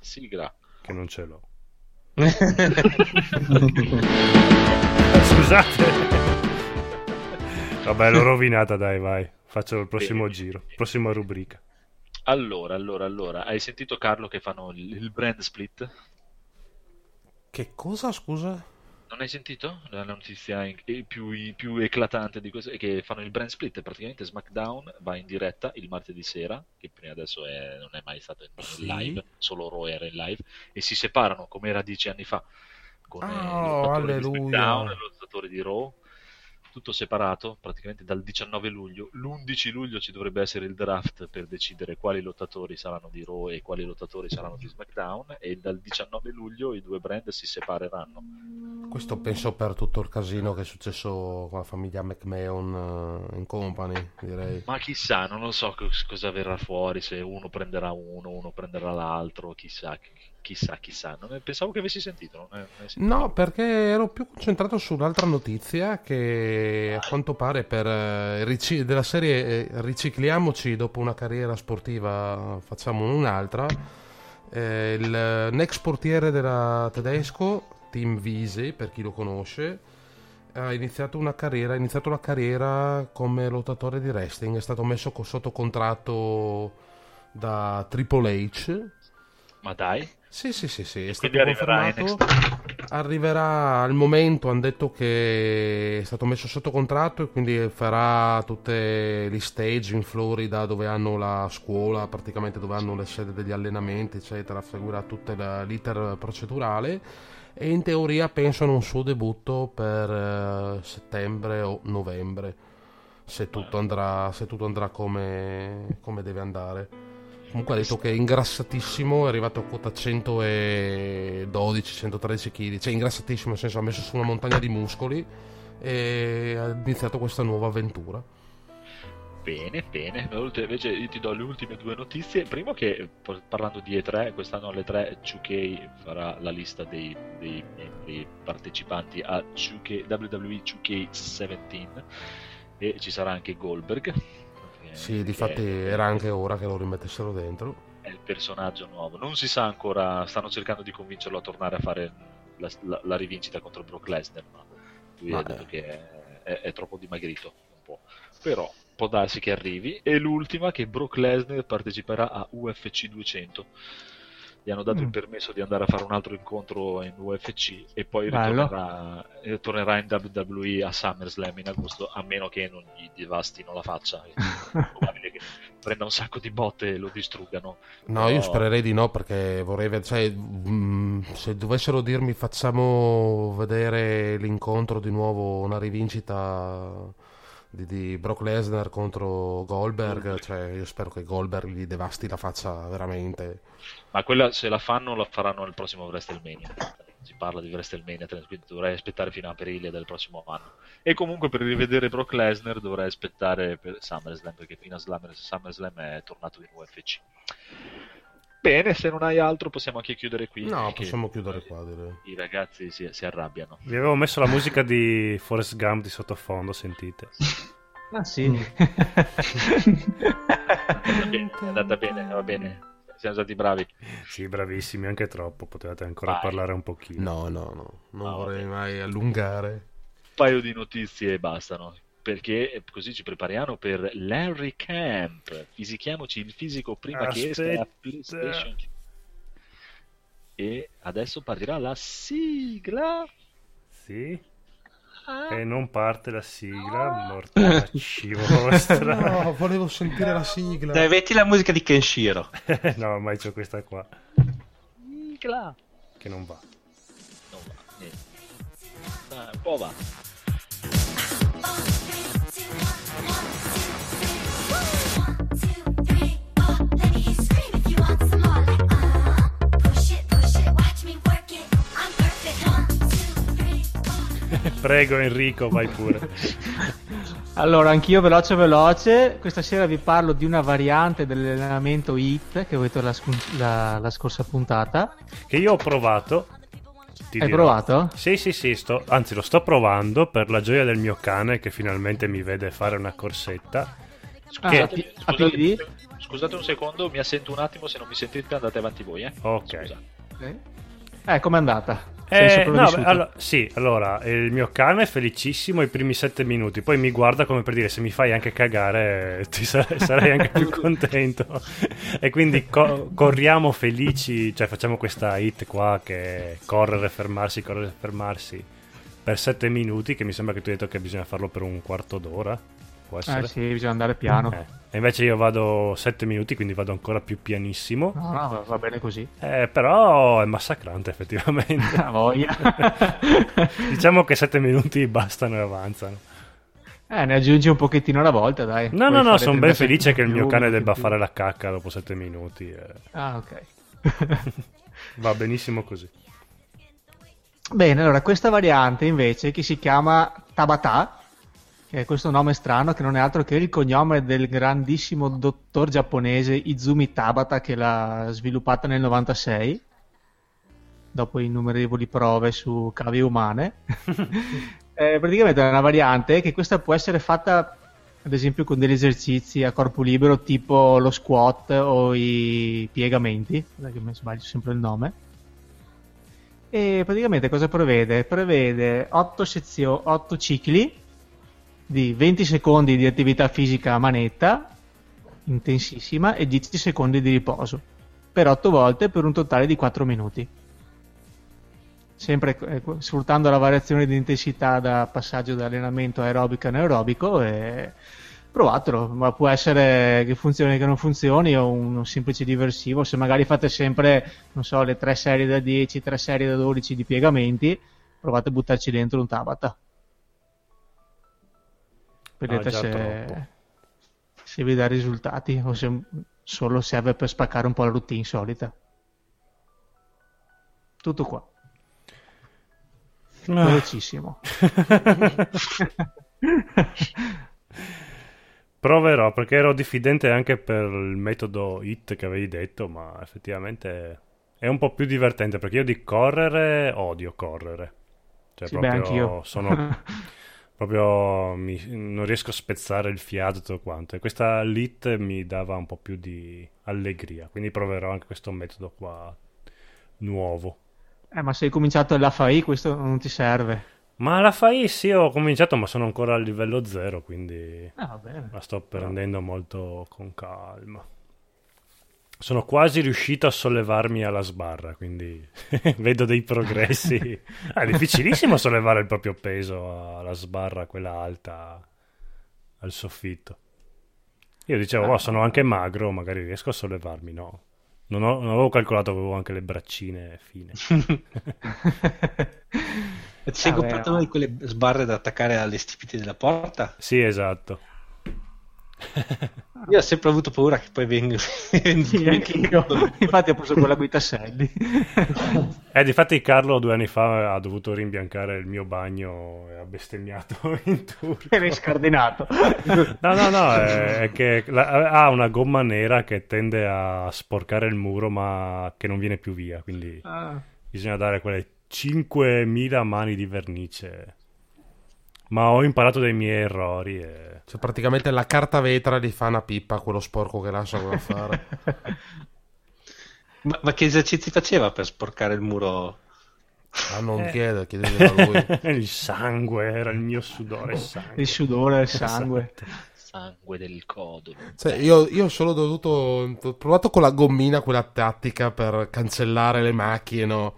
Sigla. che non ce l'ho. [laughs] [laughs] Scusate. Vabbè, l'ho rovinata, dai, vai. Faccio il prossimo Bene. giro, prossima rubrica. Allora, allora, allora, hai sentito Carlo che fanno il, il brand split? Che cosa, scusa? Non hai sentito? La notizia in- eh, più, più eclatante di questo è che fanno il brand split. Praticamente SmackDown va in diretta il martedì sera, che prima adesso è- non è mai stato in Sì. live, solo Raw era in live, e si separano come era dieci anni fa con eh, Oh, lottatore di alleluia. SmackDown e lottatore di Raw. Tutto separato, praticamente dal 19 luglio. L'11 luglio ci dovrebbe essere il draft per decidere quali lottatori saranno di Raw e quali lottatori saranno di SmackDown. E dal 19 luglio i due brand si separeranno. Questo penso per tutto il casino che è successo con la famiglia McMahon eh, in company, direi. Ma chissà, non lo so cos- cosa verrà fuori, se uno prenderà uno, uno prenderà l'altro, chissà, chi- chissà, chissà. Non pensavo che avessi sentito, non è- non sentito? No, perché ero più concentrato sull'altra notizia che a quanto pare per eh, rici- della serie eh, ricicliamoci dopo una carriera sportiva, facciamo un'altra. Eh, il next portiere della tedesco, Tim Wiese, per chi lo conosce, ha iniziato una carriera, ha iniziato la carriera come lottatore di wrestling, è stato messo sotto contratto da Triple H. Ma dai, Sì, sì, sì, sì, è stato arriverà. Arriverà al momento, hanno detto che è stato messo sotto contratto e quindi farà tutte gli stage in Florida dove hanno la scuola, praticamente dove hanno le sede degli allenamenti, eccetera, seguirà tutto l'iter procedurale e in teoria pensano un suo debutto per eh, settembre o novembre, se tutto andrà, se tutto andrà come, come deve andare. Comunque ha detto che è ingrassatissimo, è arrivato a quota 112-113 kg, cioè ingrassatissimo nel senso ha messo su una montagna di muscoli e ha iniziato questa nuova avventura. Bene, bene. Invece io ti do le ultime due notizie. Primo che par- parlando di E3, quest'anno alle 3 2K farà la lista dei, dei membri partecipanti a 2K, WWE 2K17 e ci sarà anche Goldberg. Eh, Sì, difatti è- era anche ora che lo rimettessero dentro. è il personaggio nuovo. Non si sa ancora, stanno cercando di convincerlo a tornare a fare la, la- la rivincita contro Brock Lesnar, ma lui Ma ha detto è- che è, è- è troppo dimagrito un po'. Però può darsi che arrivi. E l'ultima che Brock Lesnar parteciperà a UFC 200. Gli hanno dato Mm. il permesso di andare a fare un altro incontro in UFC e poi ritornerà, ritornerà in WWE a SummerSlam in agosto, a meno che non gli devastino la faccia. È [laughs] probabile che prenda un sacco di botte e lo distruggano. No, Però- io spererei di no perché vorrei vedere, cioè, mm, se dovessero dirmi facciamo vedere l'incontro di nuovo, una rivincita di, di Brock Lesnar contro Goldberg, cioè io spero che Goldberg gli devasti la faccia veramente. Ma quella se la fanno la faranno nel prossimo WrestleMania. Si parla di WrestleMania 3, quindi dovrei aspettare fino a aprile del prossimo anno. E comunque per rivedere Brock Lesnar dovrei aspettare per SummerSlam perché fino a Slam- SummerSlam è tornato in UFC. Bene, se non hai altro possiamo anche chiudere qui. No, possiamo chiudere qua, direi. I ragazzi si, si arrabbiano. Vi avevo messo la musica di Forrest Gump di sottofondo, sentite. Ah sì. [laughs] È andata bene, è andata bene, va bene. Siamo stati bravi. Sì, bravissimi, anche troppo. Potevate ancora Vai. parlare un pochino. No, no, no, non No, vorrei vabbè. mai allungare. Un paio di notizie e bastano. Perché così ci prepariamo per Larry Camp. Fisichiamoci il fisico prima che esca la Aspetta. PlayStation. E adesso partirà la sigla. Sì? Ah. E non parte la sigla, mortacci [laughs] vostra. No, volevo sentire la sigla. Dai, metti la musica di Kenshiro. [laughs] no, ormai c'ho questa qua, Sigla. che non va. Non va, niente. Dai, un po' va. [laughs] [laughs] Prego Enrico, vai pure. [laughs] Allora, anch'io veloce veloce, questa sera vi parlo di una variante dell'allenamento HIT che avete la, scu- la- la scorsa puntata. Che io ho provato. ti Hai dirò. provato? Sì, sì, sì, sto, anzi lo sto provando per la gioia del mio cane che finalmente mi vede fare una corsetta. Ah, Che- ti- applaudi? Scusate un secondo, mi assento un attimo, se non mi sentite andate avanti voi, eh. Ok. Scusate. Eh, com'è andata? Eh, no, beh, allora, sì, allora il mio cane è felicissimo i primi sette minuti, poi mi guarda come per dire se mi fai anche cagare eh, ti [laughs] sarei, anche più [laughs] contento. e quindi co- corriamo felici, cioè facciamo questa hit qua che correre, fermarsi, correre, fermarsi per sette minuti, che mi sembra che tu hai detto che bisogna farlo per un quarto d'ora. Può essere? Eh sì, bisogna andare piano. Eh, E invece io vado sette minuti, quindi vado ancora più pianissimo. No, no, va- bene così. Eh, però è massacrante [laughs] effettivamente. [laughs] Ah, voglia. [laughs] diciamo che sette minuti bastano e avanzano. Eh, ne aggiungi un pochettino alla volta, dai. No, Puoi no, no, sono 30 ben felice che il mio cane debba più. fare la cacca dopo sette minuti. eh. Ah, ok. Va benissimo così. Bene, allora questa variante invece che si chiama Tabata, che è questo nome strano che non è altro che il cognome del grandissimo dottor giapponese Izumi Tabata che l'ha sviluppata nel 96 dopo innumerevoli prove su cavie umane. [laughs] Eh, praticamente è una variante che questa può essere fatta ad esempio con degli esercizi a corpo libero tipo lo squat o i piegamenti, perché mi sbaglio sempre il nome. E praticamente cosa prevede? Prevede 8, sezio- 8 cicli di 20 secondi di attività fisica a manetta, intensissima, e 10 secondi di riposo, per 8 volte per un totale di 4 minuti. Sempre eh, sfruttando la variazione di intensità da passaggio da allenamento aerobico a anaerobico e provatelo, ma può essere che funzioni che non funzioni o un semplice diversivo, se magari fate sempre, non so, le 3 serie da 10, 3 serie da 12 di piegamenti, provate a buttarci dentro un Tabata. Vedete Ah, già se, se vi dà risultati o se solo serve per spaccare un po' la routine solita. Tutto qua. Ah. Velocissimo. [laughs] Proverò perché ero diffidente anche per il metodo HIT che avevi detto, ma effettivamente è un po' più divertente perché io di correre odio correre. Cioè, Sì, beh, anch'io. sono [laughs] proprio mi- non riesco a spezzare il fiato tutto quanto. E questa LIT mi dava un po' più di allegria, quindi proverò anche questo metodo qua nuovo. Eh, ma se hai cominciato l'AFAI questo non ti serve. Ma la fai sì, ho cominciato, ma sono ancora al livello zero, quindi Ah, va bene. la sto prendendo molto con calma. Sono quasi riuscito a sollevarmi alla sbarra, quindi [laughs] vedo dei progressi. Ah, è difficilissimo sollevare il proprio peso alla sbarra, quella alta, al soffitto. Io dicevo, oh, sono anche magro, magari riesco a sollevarmi, no. Non, ho- non avevo calcolato che avevo anche le braccine fine. E [laughs] Ti sei Vabbè, comprato una di quelle sbarre da attaccare alle stipite della porta? Sì, esatto. [laughs] Io ho sempre avuto paura che poi venga... [laughs] Sì, anch'io. Infatti ho preso quella con i tasselli. Eh, difatti Carlo due anni fa ha dovuto rimbiancare il mio bagno e ha bestemmiato [laughs] in turco. Eri scardinato. No, no, no, è, è che la- ha una gomma nera che tende a sporcare il muro ma che non viene più via, quindi Ah. bisogna dare quelle 5.000 mani di vernice. Ma ho imparato dai miei errori e... Cioè, praticamente la carta vetra gli fa una pippa quello sporco che lasciano da fare. [laughs] ma, ma che esercizi faceva per sporcare il muro? Ah, non Eh. chiede, chiedeglielo a lui. [laughs] il sangue, era il mio sudore e sangue. Il sudore, il sangue. Sangue del codolo. Cioè, io, io ho solo dovuto. Ho provato con la gommina quella tattica per cancellare le macchie, no?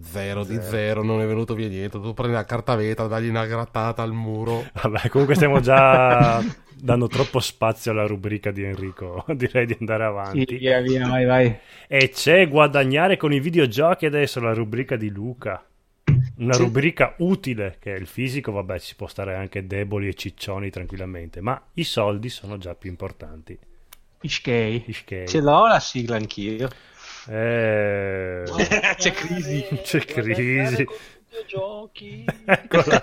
Zero di zero, non è venuto via niente. Tu prendi la carta vetra, dagli una grattata al muro. Vabbè, comunque stiamo già [laughs] dando troppo spazio alla rubrica di Enrico. [laughs] Direi di andare Sì, avanti. via, via, vai, vai. E c'è guadagnare con i videogiochi adesso la rubrica di Luca. Una Sì. rubrica utile, che è il fisico, vabbè, ci può stare anche deboli e ciccioni tranquillamente, ma i soldi sono già più importanti. Ischei. Ischei. Ce l'ho la sigla anch'io. Eh, C'è crisi. [laughs] c'è crisi. Eccola. [laughs]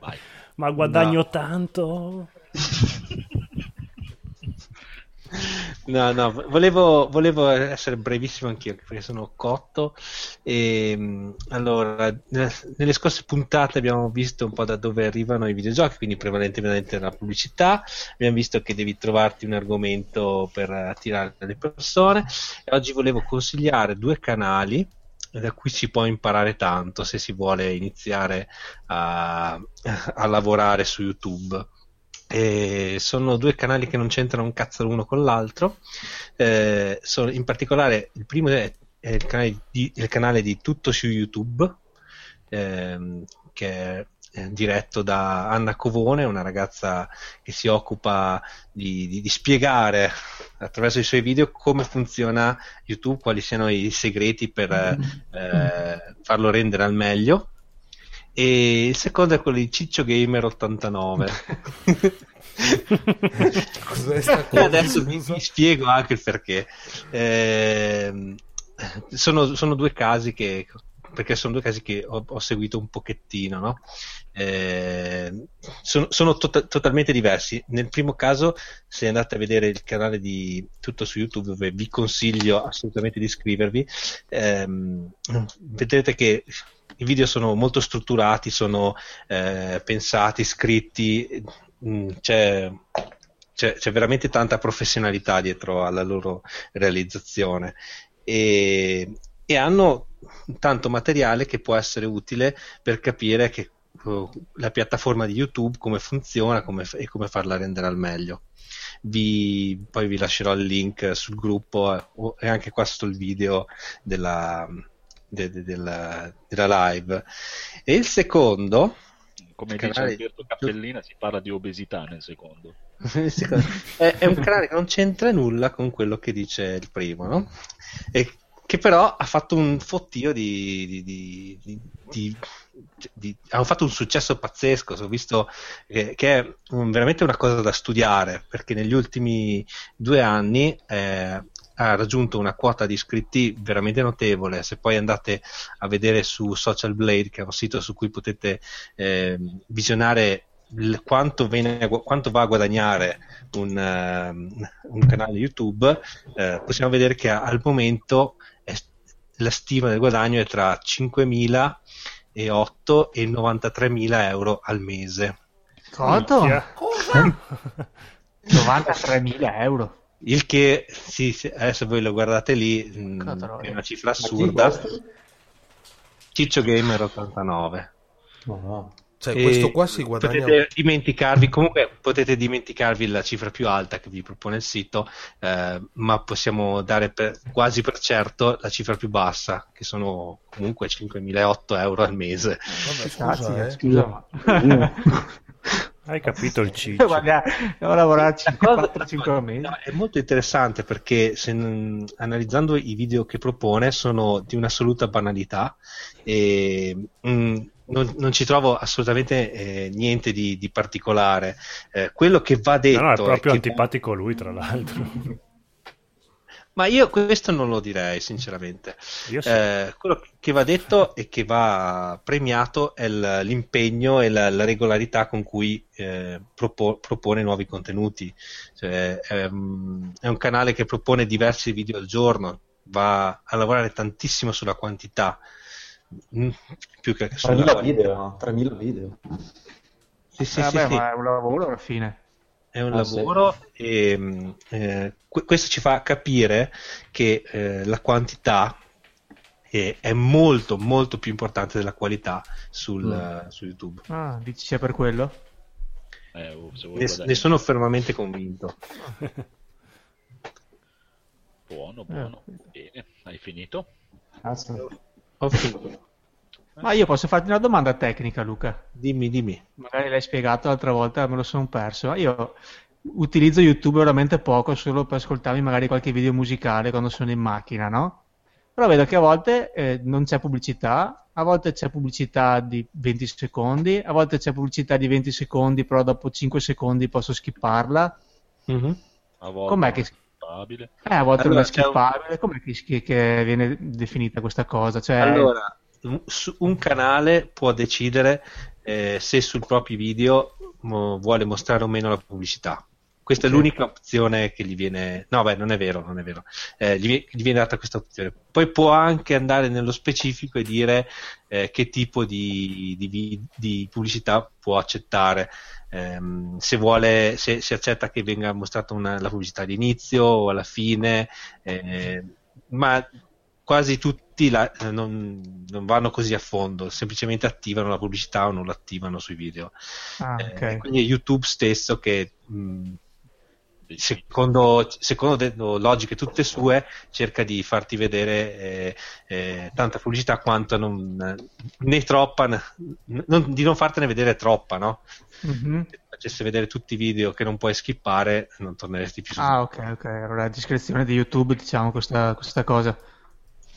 Vai. Ma guadagno tanto? [laughs] No, no, volevo, volevo essere brevissimo anch'io perché sono cotto. E, mh, allora, ne- nelle scorse puntate abbiamo visto un po' da dove arrivano i videogiochi, quindi prevalentemente la pubblicità. Abbiamo visto che devi trovarti un argomento per attirare le persone. E oggi volevo consigliare due canali da cui si può imparare tanto se si vuole iniziare a, a lavorare su YouTube. E sono due canali che non c'entrano un cazzo l'uno con l'altro. Eh, sono- in particolare, il primo è, è il, canale di, il canale di Tutto su YouTube, ehm, che è diretto da Anna Covone, una ragazza che si occupa di, di- di spiegare attraverso i suoi video come funziona YouTube, quali siano i segreti per eh, farlo rendere al meglio. E il secondo è quello di Ciccio Gamer 89. [laughs] Cos'è sta E adesso vi, vi spiego anche il perché. Ehm, sono, sono due casi che perché sono due casi che ho, ho seguito un pochettino, no? Ehm, sono sono tota- totalmente diversi. Nel primo caso, se andate a vedere il canale di Tutto su YouTube, dove vi consiglio assolutamente di iscrivervi, ehm, vedrete che i video sono molto strutturati, sono eh, pensati, scritti, mm, c'è, c'è, c'è veramente tanta professionalità dietro alla loro realizzazione e, e hanno tanto materiale che può essere utile per capire che uh, la piattaforma di YouTube come funziona come e come farla rendere al meglio. Vi, poi vi lascerò il link sul gruppo eh, e anche qua sotto il video della, de- de- della, della live. E il secondo, Come dice canale- Alberto Cappellina, si parla di obesità nel [laughs] secondo è, è un canale che non c'entra nulla con quello che dice il primo, no? E che però ha fatto un fottio di, di- di- di- di- hanno fatto un successo pazzesco. Ho visto che, che è veramente una cosa da studiare perché negli ultimi due anni eh, ha raggiunto una quota di iscritti veramente notevole. Se poi andate a vedere su Social Blade, che è un sito su cui potete eh, visionare quanto, viene- quanto va a guadagnare un, ehm, un canale YouTube, eh, possiamo vedere che al momento la stima del guadagno è tra 5.000 e 8 e 93.000 euro al mese. Quanto? Minchia. 93.000 [laughs] euro. Il che, sì, sì, adesso voi lo guardate lì, mh, Catroia. è una cifra assurda. Ciccio Gamer 89. No, no. Cioè, questo qua si guadagna... Potete dimenticarvi, comunque potete dimenticarvi la cifra più alta che vi propone il sito, eh, ma possiamo dare per- quasi per certo la cifra più bassa, che sono comunque 5.008 euro al mese. Vabbè, Cazzi, scusa, eh. scusa, ma... [laughs] Hai capito il? [laughs] Guarda, devo lavorare La cosa- 4-5 mesi. No, è molto interessante perché se analizzando i video che propone sono di un'assoluta banalità e mm, non, non ci trovo assolutamente eh, niente di, di particolare. Eh, quello che va detto No, no, è è proprio che- antipatico lui, tra l'altro. Ma io questo non lo direi, sinceramente. Sì. Eh, quello che va detto e che va premiato è l'impegno e la, la regolarità con cui eh, propo- propone nuovi contenuti. Cioè, ehm, è un canale che propone diversi video al giorno, va a lavorare tantissimo sulla quantità, mm, più che sulla 3.000 qualità. video, 3.000 video. Sì, sì, Eh, sì, vabbè, sì. ma è un lavoro alla fine. È un Ah, sì. lavoro e mh, eh, que- questo ci fa capire che eh, la quantità è, è molto molto più importante della qualità sul, Mm. eh, su YouTube. Ah, dici sia per quello? Eh, oh, Ne, ne sono fermamente convinto. Buono, buono. Bene, hai finito? Ah, sì. Ho finito. Ma io posso farti una domanda tecnica, Luca? Dimmi, dimmi. Magari l'hai spiegato l'altra volta, me lo sono perso. Io utilizzo YouTube veramente poco, solo per ascoltarmi magari qualche video musicale quando sono in macchina, no? Però vedo che a volte eh, non c'è pubblicità, a volte c'è pubblicità di 20 secondi, a volte c'è pubblicità di 20 secondi, però dopo 5 secondi posso skipparla. Mhm. A volte Com'è che- skippabile. Eh, a volte Allora, non è skippabile. Com'è che, che- che viene definita questa cosa? Cioè, Allora, un- su- un canale può decidere eh, se sui propri video mo- vuole mostrare o meno la pubblicità. Questa è Sì. l'unica opzione che gli viene. No, beh, non è vero, non è vero. Eh, gli, gli viene data questa opzione. Poi può anche andare nello specifico e dire eh, che tipo di, di di pubblicità può accettare. Ehm, se vuole, se, se accetta che venga mostrata una- la pubblicità all'inizio o alla fine, eh, ma quasi tutti la- eh, non, non vanno così a fondo, semplicemente attivano la pubblicità o non l'attivano sui video. ah, Eh, ok. quindi è YouTube stesso che mh, secondo, secondo de- logiche tutte sue cerca di farti vedere eh, eh, tanta pubblicità quanto non, né troppa n- non- di non fartene vedere troppa no? Mhm. se facesse vedere tutti i video che non puoi skippare non torneresti più su Ah, ok, ok. Allora, a discrezione di YouTube, diciamo questa, questa cosa.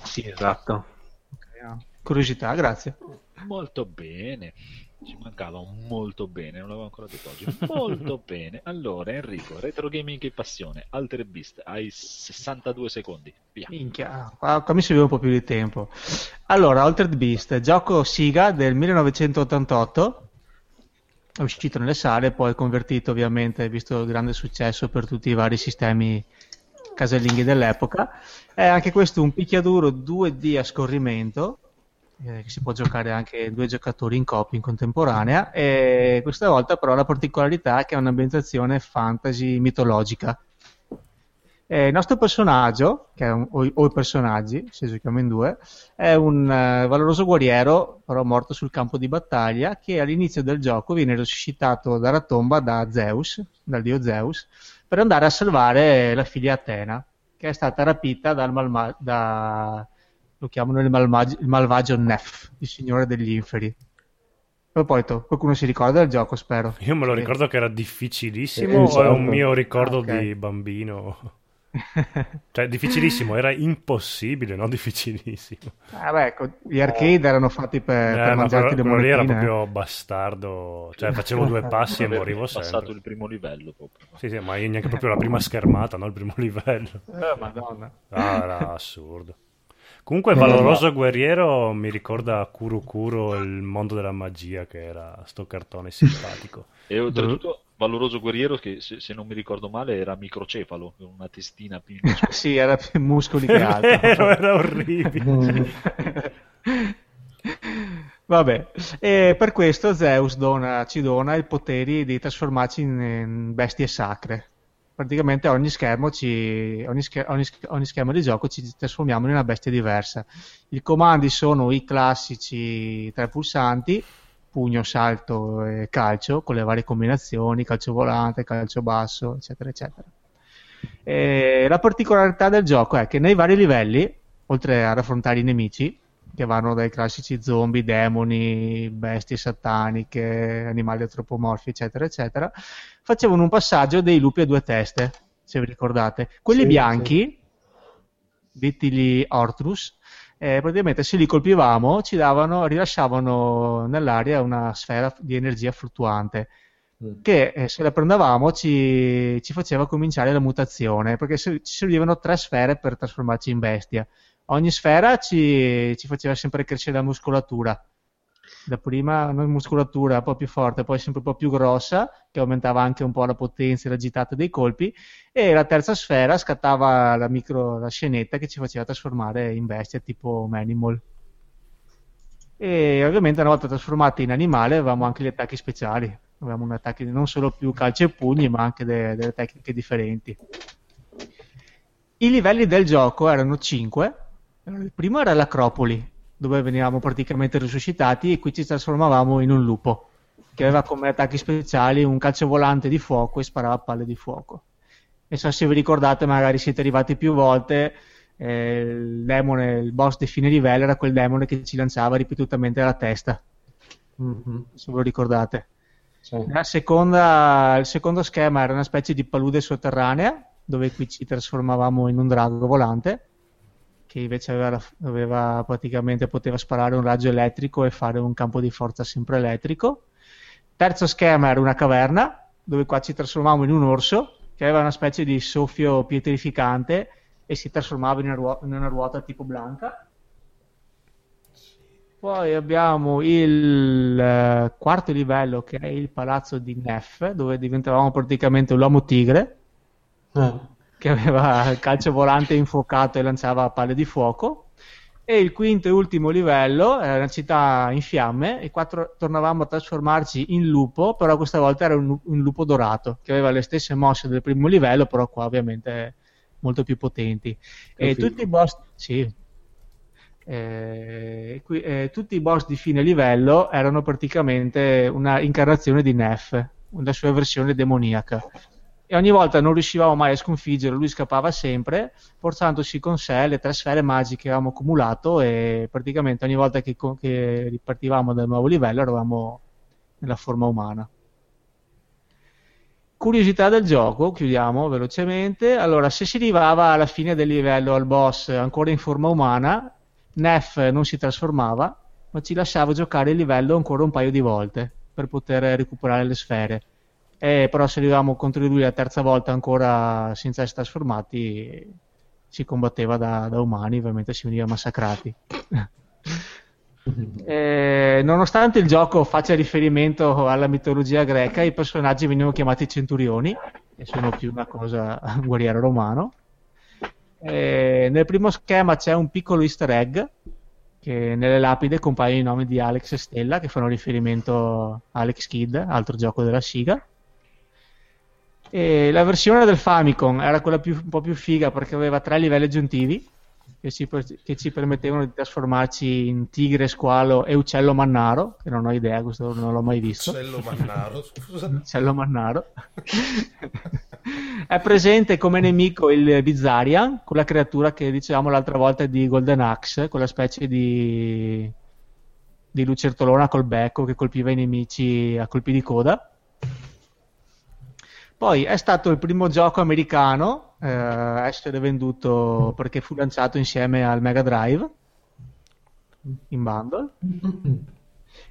sì esatto Ok, ah. Curiosità, grazie. Molto bene. Ci mancava molto bene, non l'avevo ancora detto oggi. Molto [laughs] bene. Allora, Enrico, retro gaming e passione, Alter Beast, hai 62 secondi. Via. Minchia, qua, qua mi serviva un po' più di tempo. Allora, Altered Beast, gioco Siga del 1988, è uscito nelle sale, poi convertito ovviamente, visto il grande successo per tutti i vari sistemi casellinghi dell'epoca. È anche questo un picchiaduro 2D a scorrimento, eh, che si può giocare anche due giocatori in coppia in contemporanea, e questa volta però la particolarità è che è un'ambientazione fantasy mitologica. Eh, il nostro personaggio, un- o, o i personaggi, se giochiamo in due, è un eh, valoroso guerriero, però morto sul campo di battaglia, che all'inizio del gioco viene resuscitato dalla tomba da Zeus, dal dio Zeus, per andare a salvare la figlia Atena, che è stata rapita dal malma- da, lo chiamano il, malmag- il malvagio Nef, il signore degli inferi. A proposito, qualcuno si ricorda del gioco, spero. Io me lo Sì. ricordo che era difficilissimo Sì, o è esatto. un mio ricordo Ah, ok. di bambino? [laughs] Cioè, difficilissimo, era impossibile, no? Difficilissimo. Ah, beh, ecco, gli arcade erano fatti per, Eh, per ma mangiarti quello, le quello lì era monetine. eh. proprio bastardo. Cioè, [laughs] facevo due passi e morivo passato sempre. il primo livello proprio. Sì, sì, ma io neanche proprio la prima schermata, no? Il primo [laughs] livello. Eh, madonna. Ah, era assurdo. Comunque, Valoroso Guerriero mi ricorda Kuro Kuro, il mondo della magia, che era sto cartone simpatico. [laughs] E oltretutto valoroso guerriero che se, se non mi ricordo male era microcefalo, con una testina più [laughs] sì, era più muscoli che altro. vero, era orribile. [laughs] Vabbè, e per questo Zeus dona- ci dona i poteri di trasformarci in, in bestie sacre. Praticamente ogni schermo, ci, ogni, scher- ogni sch- ogni schermo di gioco ci trasformiamo in una bestia diversa. I comandi sono i classici tre pulsanti, pugno, salto e calcio, con le varie combinazioni, calcio volante, calcio basso, eccetera, eccetera. E la particolarità del gioco è che nei vari livelli, oltre ad affrontare i nemici, che vanno dai classici zombie, demoni, bestie sataniche, animali antropomorfi, eccetera, eccetera, facevano un passaggio dei lupi a due teste, se vi ricordate. Quelli Sì, bianchi, detti gli Ortrus, eh, praticamente se li colpivamo ci davano, rilasciavano nell'aria una sfera di energia fluttuante Mm. che eh, se la prendevamo ci, ci faceva cominciare la mutazione, perché se- ci servivano tre sfere per trasformarci in bestia. Ogni sfera ci, ci faceva sempre crescere la muscolatura. Da prima una muscolatura un po' più forte, poi sempre un po' più grossa, che aumentava anche un po' la potenza e la gittata dei colpi, e la terza sfera scattava la, micro, la scenetta che ci faceva trasformare in bestia tipo Manimal. E ovviamente una volta trasformati in animale avevamo anche gli attacchi speciali, avevamo un attacchi non solo più calci e pugni, ma anche de- delle tecniche differenti. I livelli del gioco erano 5. Il primo era l'Acropoli, dove venivamo praticamente risuscitati e qui ci trasformavamo in un lupo, che aveva come attacchi speciali un calcio volante di fuoco e sparava palle di fuoco. E so se vi ricordate, magari siete arrivati più volte, eh, il demone, il boss di fine livello era quel demone che ci lanciava ripetutamente alla testa, Mhm. se ve lo ricordate. Sì. La seconda- il secondo schema era una specie di palude sotterranea, dove qui ci trasformavamo in un drago volante, che invece aveva, aveva praticamente poteva sparare un raggio elettrico e fare un campo di forza sempre elettrico. Terzo schema era una caverna, dove qua ci trasformavamo in un orso, che aveva una specie di soffio pietrificante e si trasformava in una, ruo- in una ruota tipo blanca. Poi abbiamo il eh, quarto livello che è il palazzo di Neff, dove diventavamo praticamente l'uomo tigre, Eh. Che aveva il calcio volante infuocato e lanciava palle di fuoco. E il quinto e ultimo livello era una città in fiamme e qua tro- tornavamo a trasformarci in lupo, però questa volta era un, un lupo dorato, che aveva le stesse mosse del primo livello, però qua ovviamente molto più potenti. E figo. tutti i boss... Sì. Eh, qui- eh, tutti i boss di fine livello erano praticamente una incarnazione di Neff, una sua versione demoniaca. E ogni volta non riuscivamo mai a sconfiggerlo, lui scappava sempre, portandosi con sé le tre sfere magiche che avevamo accumulato e praticamente ogni volta che, che ripartivamo dal nuovo livello eravamo nella forma umana. Curiosità del gioco, chiudiamo velocemente. Allora, se si arrivava alla fine del livello al boss ancora in forma umana, Neff non si trasformava, ma ci lasciava giocare il livello ancora un paio di volte per poter recuperare le sfere. E però se arrivavamo contro di lui la terza volta ancora senza essere trasformati, si combatteva da, da umani, ovviamente si veniva massacrati. [laughs] Eh, nonostante il gioco faccia riferimento alla mitologia greca, i personaggi venivano chiamati centurioni, che sono più una cosa un guerriero romano. Eh, nel primo schema c'è un piccolo easter egg che nelle lapide compaiono i nomi di Alex e Stella che fanno riferimento a Alex Kidd, altro gioco della Siga. E la versione del Famicom era quella più- un po' più figa perché aveva tre livelli aggiuntivi che ci, che ci permettevano di trasformarci in tigre, squalo e uccello mannaro, che non ho idea, questo non l'ho mai visto. Uccello mannaro, scusa. [laughs] Uccello mannaro. [laughs] È presente come nemico il Bizarian, quella creatura che dicevamo l'altra volta di Golden Axe, quella specie di, di lucertolona col becco che colpiva i nemici a colpi di coda. Poi è stato il primo gioco americano eh, a essere venduto perché fu lanciato insieme al Mega Drive in bundle.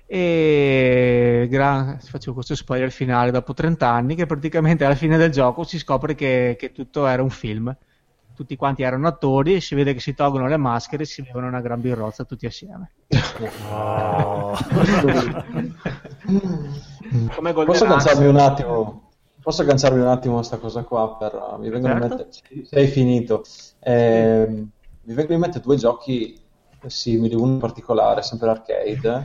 E gra- faccio questo spoiler finale dopo 30 anni che praticamente alla fine del gioco si scopre che, che tutto era un film tutti quanti erano attori, si vede che si tolgono le maschere e si bevono una gran birrozza tutti assieme. Oh. [laughs] Come Posso Axe. agganciarmi un attimo? Posso agganciarmi un attimo a questa cosa qua? Per, uh, mi vengono in Certo. mente. sì, Sei finito. Ehm, mi vengono in mente due giochi simili, uno in particolare, sempre arcade.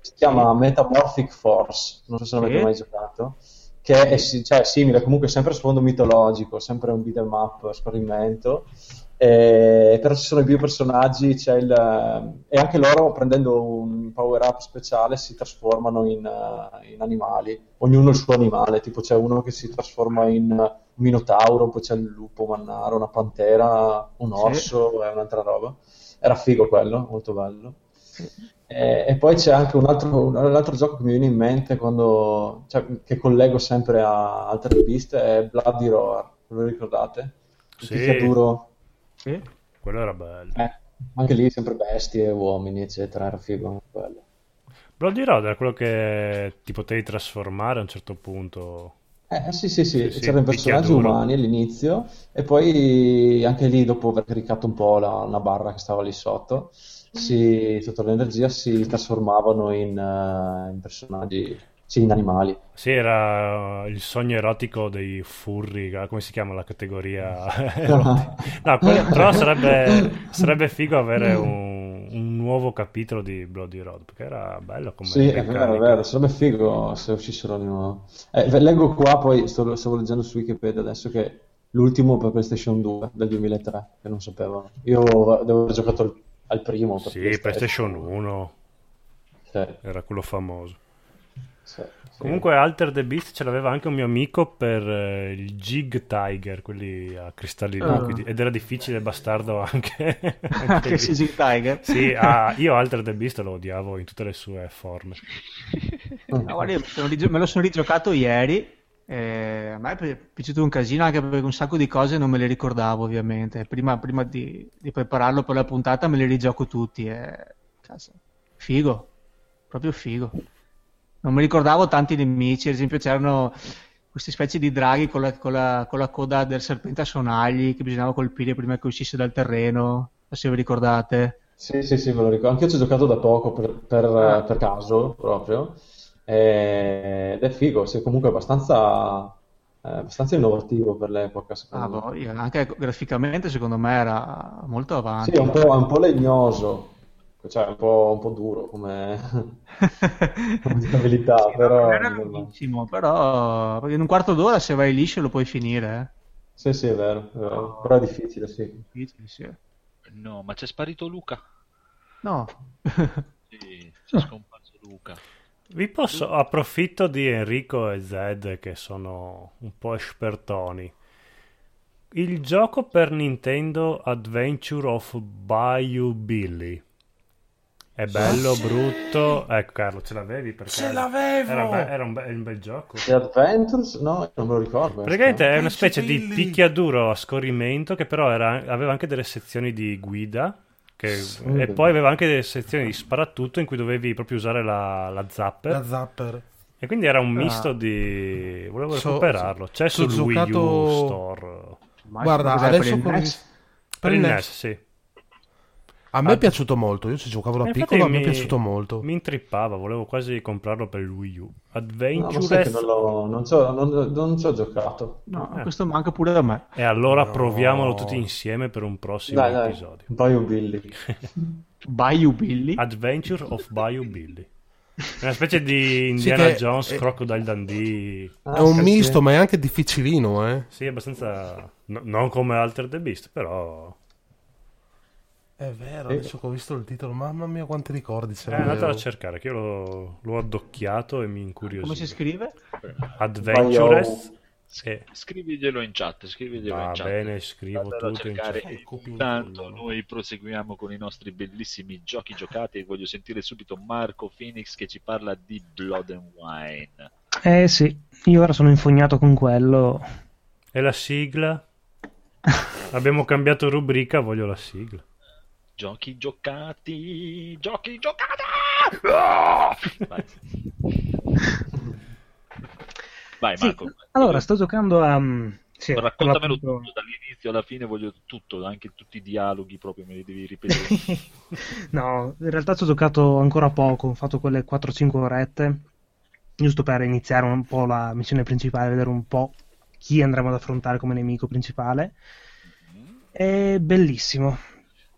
Si chiama Metamorphic Force. Non so se l'avete Sì. mai giocato. Che è cioè, simile, comunque sempre sfondo mitologico, sempre un beat'em up a scorrimento. Eh, però ci sono i personaggi, c'è il, e anche loro prendendo un power up speciale si trasformano in, eh, in animali, ognuno il suo animale, tipo c'è uno che si trasforma in un minotauro, poi c'è il lupo mannaro, una pantera, un Sì. orso e un'altra roba. Era figo quello, molto bello. E, e poi c'è anche un altro, un altro gioco che mi viene in mente quando, cioè, che collego sempre a altre piste, è Bloody Roar, ve lo ricordate? Il Sì. picchiaduro. Sì. Quello era bello. Eh, anche lì sempre bestie, uomini, eccetera, era figo quello. Bloody Road era quello che ti potevi trasformare a un certo punto. Eh sì, sì, sì, Sì, sì, c'erano i personaggi umani all'inizio e poi anche lì dopo aver caricato un po' la, una barra che stava lì sotto, si, tutta l'energia si trasformavano in, eh, in personaggi, sì, in animali. Sì, era uh, il sogno erotico dei furry, uh, come si chiama la categoria? [laughs] no, però [laughs] sarebbe, sarebbe figo avere un, un nuovo capitolo di Bloody Road, perché era bello come Sì, è vero, è vero, sarebbe figo se uscissero di nuovo. Eh, leggo qua, poi sto, stavo leggendo su Wikipedia adesso che l'ultimo per PlayStation 2 del 2003, che non sapevo. Io devo aver giocato al, al primo per Sì, PlayStation 1 Sì, era quello famoso. Sì, sì. Comunque Alter the Beast ce l'aveva anche un mio amico per eh, il Jig Tiger, quelli a cristalli liquidi, ed era difficile bastardo anche, [laughs] anche lì. Sigi Tiger. Sì, ah, io Alter the Beast lo odiavo in tutte le sue forme. [laughs] No, guarda, me lo sono rigiocato ieri. e a me è pi- piaciuto un casino anche perché un sacco di cose non me le ricordavo ovviamente. Prima, prima di, di prepararlo per la puntata me li rigioco tutti. E... cazzo, figo, proprio figo. Non mi ricordavo tanti nemici, ad esempio c'erano queste specie di draghi con la, con la- con la coda del serpente a sonagli che bisognava colpire prima che uscisse dal terreno. Se vi ricordate. Sì, sì, sì, me lo ricordo. Anche io ci ho giocato da poco per, per, Ah. per caso proprio. Eh, Ed è figo, sì, comunque abbastanza, eh, abbastanza innovativo per l'epoca, Ah, boh, anche graficamente secondo me era molto avanti. Sì, è un po', è un po' legnoso, cioè un po', un po' duro come, [laughs] come giocabilità, Sì, però... non era lunghissimo, però perché in un quarto d'ora se vai liscio lo puoi finire. Sì, sì, è vero, è vero. Però è difficile, sì. Eh. Difficile, sì. No, ma c'è sparito Luca. No, Sì, [laughs] c'è scomparso Luca. Vi posso approfitto di Enrico e Zed che sono un po' espertoni. Il gioco per Nintendo Adventure of Bayou Billy. È bello, brutto. Ecco Carlo, ce l'avevi? Perché Ce l'avevo! Era, be- era un, be- un bel gioco. The Adventures? No, non me lo ricordo. Praticamente è una specie di picchiaduro a scorrimento che però era- aveva anche delle sezioni di guida che- Sì. e poi aveva anche delle sezioni di sparatutto in cui dovevi proprio usare la, la zapper La Zapper. e quindi era un Ah. misto di... volevo So- recuperarlo c'è so- sul Wii U giocato- Store Ma Guarda, adesso per il con NES? il- per il NES sì A me è piaciuto molto, io ci giocavo da piccolo, a me è mi- piaciuto molto. mi intrippava volevo quasi comprarlo per il Wii U No, Adventure che non, l'ho- non ci ho, non- non ci ho giocato. No, Eh. questo manca pure da me. e allora No. proviamolo tutti insieme per un prossimo Dai, dai, episodio paio Billy. [laughs] Bayou Billy. Adventure of Bayou Billy è una specie di [laughs] Indiana che- Jones eh, Crocodile Dundee Ah, È un sì, misto, sì. ma è anche difficilino, eh. Sì, abbastanza. no- non come Alter the Beast, però. È vero, Sì. adesso che ho visto il titolo, mamma mia quanti ricordi ce Eh, andatelo a cercare, che io l'ho, l'ho addocchiato e mi incuriosisce. Come si scrive? Adventures. E... Scriviglielo in chat, scriviglielo Va in chat. bene, scrivo Andatelo a tutto in chat. E Copio Intanto noi proseguiamo con i nostri bellissimi giochi giocati e voglio sentire subito Marco Phoenix che ci parla di Blood and Wine. Eh sì, io ora sono infognato con quello. E la sigla? Abbiamo cambiato rubrica, voglio la sigla. Giochi giocati, giochi giocati! Ah! Vai. Vai Sì, Marco. allora, sto giocando a... mm, Sì, Raccontamelo appunto- tutto dall'inizio dall'inizio alla fine voglio tutto, anche tutti i dialoghi proprio me li devi ripetere. [laughs] No, in realtà ci ho giocato ancora poco, ho fatto quelle 4-5 orette, giusto per iniziare un po' la missione principale, vedere un po' chi andremo ad affrontare come nemico principale. È bellissimo.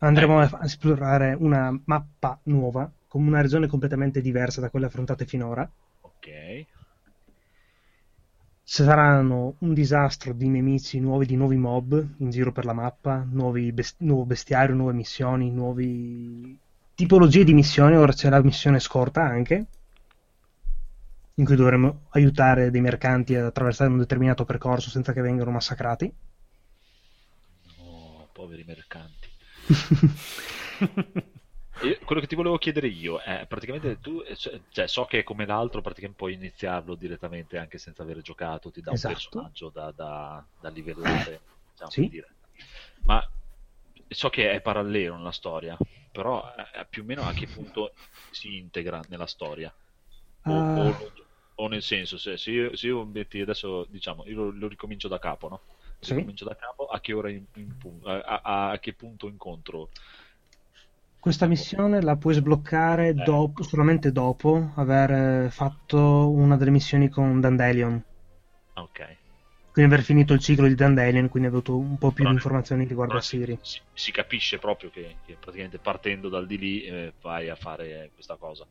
Andremo a esplorare una mappa nuova, con una regione completamente diversa da quelle affrontate finora. ok. Saranno un disastro di nemici nuovi, di nuovi mob in giro per la mappa, nuovi bes- nuovo bestiario, nuove missioni, nuove tipologie di missioni. Ora c'è la missione scorta anche, in cui dovremo aiutare dei mercanti ad attraversare un determinato percorso senza che vengano massacrati. Oh, poveri mercanti. E quello che ti volevo chiedere io è praticamente tu, cioè, cioè, so che come l'altro praticamente puoi iniziarlo direttamente anche senza aver giocato, ti dà Esatto. un personaggio da, da, da livellare, [coughs] diciamo, Sì. dire. Ma so che è parallelo nella storia, però eh, più o meno a che punto si integra nella storia? O, Ah. o- o nel senso, se, se io, se io metti adesso, diciamo, io lo, lo ricomincio da capo, no? Sì. Ricomincio da capo, a che ora in- in a, a- a che punto incontro? Questa missione la puoi sbloccare Eh. dopo- solamente dopo aver eh, fatto una delle missioni con Dandelion. Ok. Quindi aver finito il ciclo di Dandelion, quindi hai avuto un po' più Però- di informazioni riguardo a Siri. Si, si capisce proprio che, che praticamente partendo dal di lì eh, vai a fare questa cosa.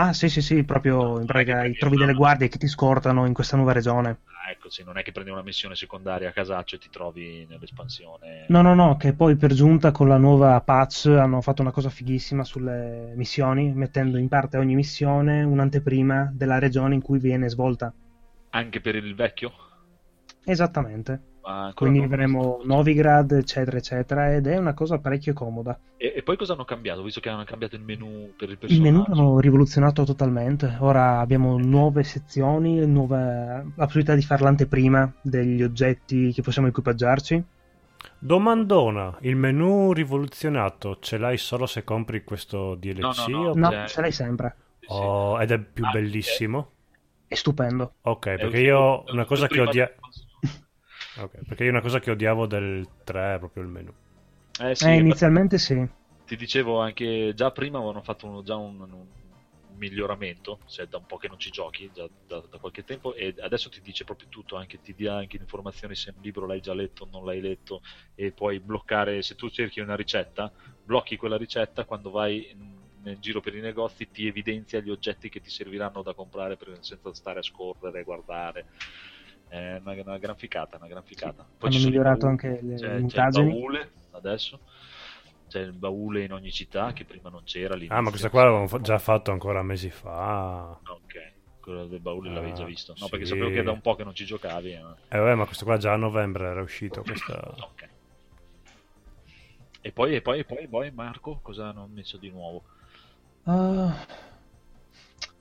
Ah, sì, sì, sì, proprio in pratica trovi delle guardie che ti scortano in questa nuova regione. Ah, ecco, sì, non è che prendi una missione secondaria a casaccio e ti trovi nell'espansione. No, no, no, che poi per giunta con la nuova patch hanno fatto una cosa fighissima sulle missioni, mettendo in parte ogni missione un'anteprima della regione in cui viene svolta. Anche per il vecchio? Esattamente. Ancora Quindi avremo Novigrad, eccetera, eccetera, ed è una cosa parecchio comoda. E, e poi cosa hanno cambiato? Visto che hanno cambiato il menu per il Il menu personaggio. l'hanno rivoluzionato totalmente. Ora abbiamo nuove sezioni, nuove... la possibilità di fare l'anteprima degli oggetti che possiamo equipaggiarci. Domandona, il menu rivoluzionato ce l'hai solo se compri questo DLC? No, no, no. o- No, ce l'hai sempre. Oh, ed è più Ah, bellissimo? È stupendo. Ok, perché io una cosa che odia... del- ok, perché io una cosa che odiavo del 3 è proprio il menu. Eh sì, Eh, ma- inizialmente sì. ti dicevo anche già prima avevano fatto uno- già un, un- miglioramento, se è da un po' che non ci giochi, già da, da qualche tempo, e adesso ti dice proprio tutto, anche, ti dia anche informazioni se un libro l'hai già letto o non l'hai letto, e puoi bloccare, se tu cerchi una ricetta, blocchi quella ricetta, quando vai in, nel giro per i negozi ti evidenzia gli oggetti che ti serviranno da comprare per- senza stare a scorrere, guardare. È una, una gran ficata, una gran ficata. Poi Hanno migliorato bauli, anche le c'è, c'è il baule adesso c'è il baule in ogni città che prima non c'era all'inizio. Ah, ma questa qua l'avevo fa- già fatto ancora mesi fa. Ok, quello del baule l'avevi già Ah, visto. No, perché sì. sapevo che da un po' che non ci giocavi. eh. Eh vabbè, ma questo qua già a novembre era uscito. Questa... Ok. E poi, e poi, e poi, poi, Marco, cosa hanno messo di nuovo? Ah,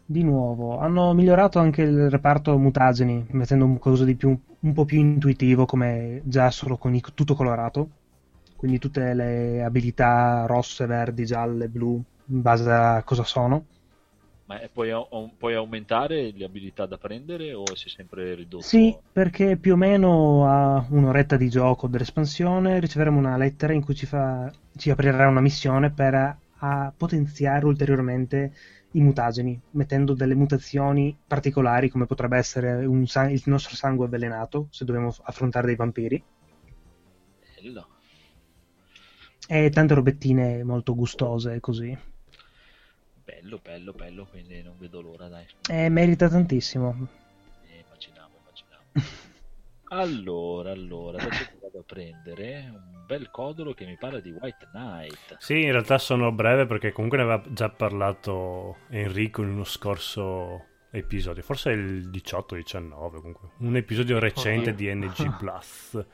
di nuovo, hanno migliorato anche il reparto mutageni, mettendo un di più, un po' più intuitivo, come già solo con i- tutto colorato. Quindi tutte le abilità rosse, verdi, gialle, blu, in base a cosa sono. Ma puoi, puoi aumentare le abilità da prendere o è sempre ridotto? Sì, perché più o meno a un'oretta di gioco dell'espansione riceveremo una lettera in cui ci, fa, ci aprirà una missione per a, a potenziare ulteriormente i mutageni, mettendo delle mutazioni particolari come potrebbe essere un sa- il nostro sangue avvelenato se dobbiamo affrontare dei vampiri Bello. e tante robettine molto gustose così. Bello, bello, bello, quindi non vedo l'ora, dai. E merita tantissimo. Eh, immaginavo, immaginavo. [laughs] Allora, allora, adesso ti vado a prendere un bel codolo che mi parla di White Knight. Sì, in realtà sono breve perché comunque ne aveva già parlato Enrico in uno scorso episodio, forse il 18-19 comunque, un episodio recente Oh, di NG Plus.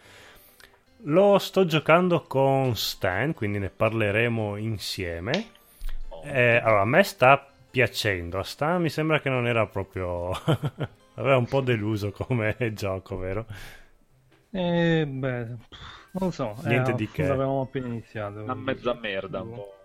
Lo sto giocando con Stan, quindi ne parleremo insieme. Oh, Eh, allora, a me sta piacendo, a Stan mi sembra che non era proprio... [laughs] aveva un po' deluso come [laughs] gioco, vero? Eh, beh, non so. Niente eh, di che. L'avevamo appena iniziato. Una mezza merda un po'.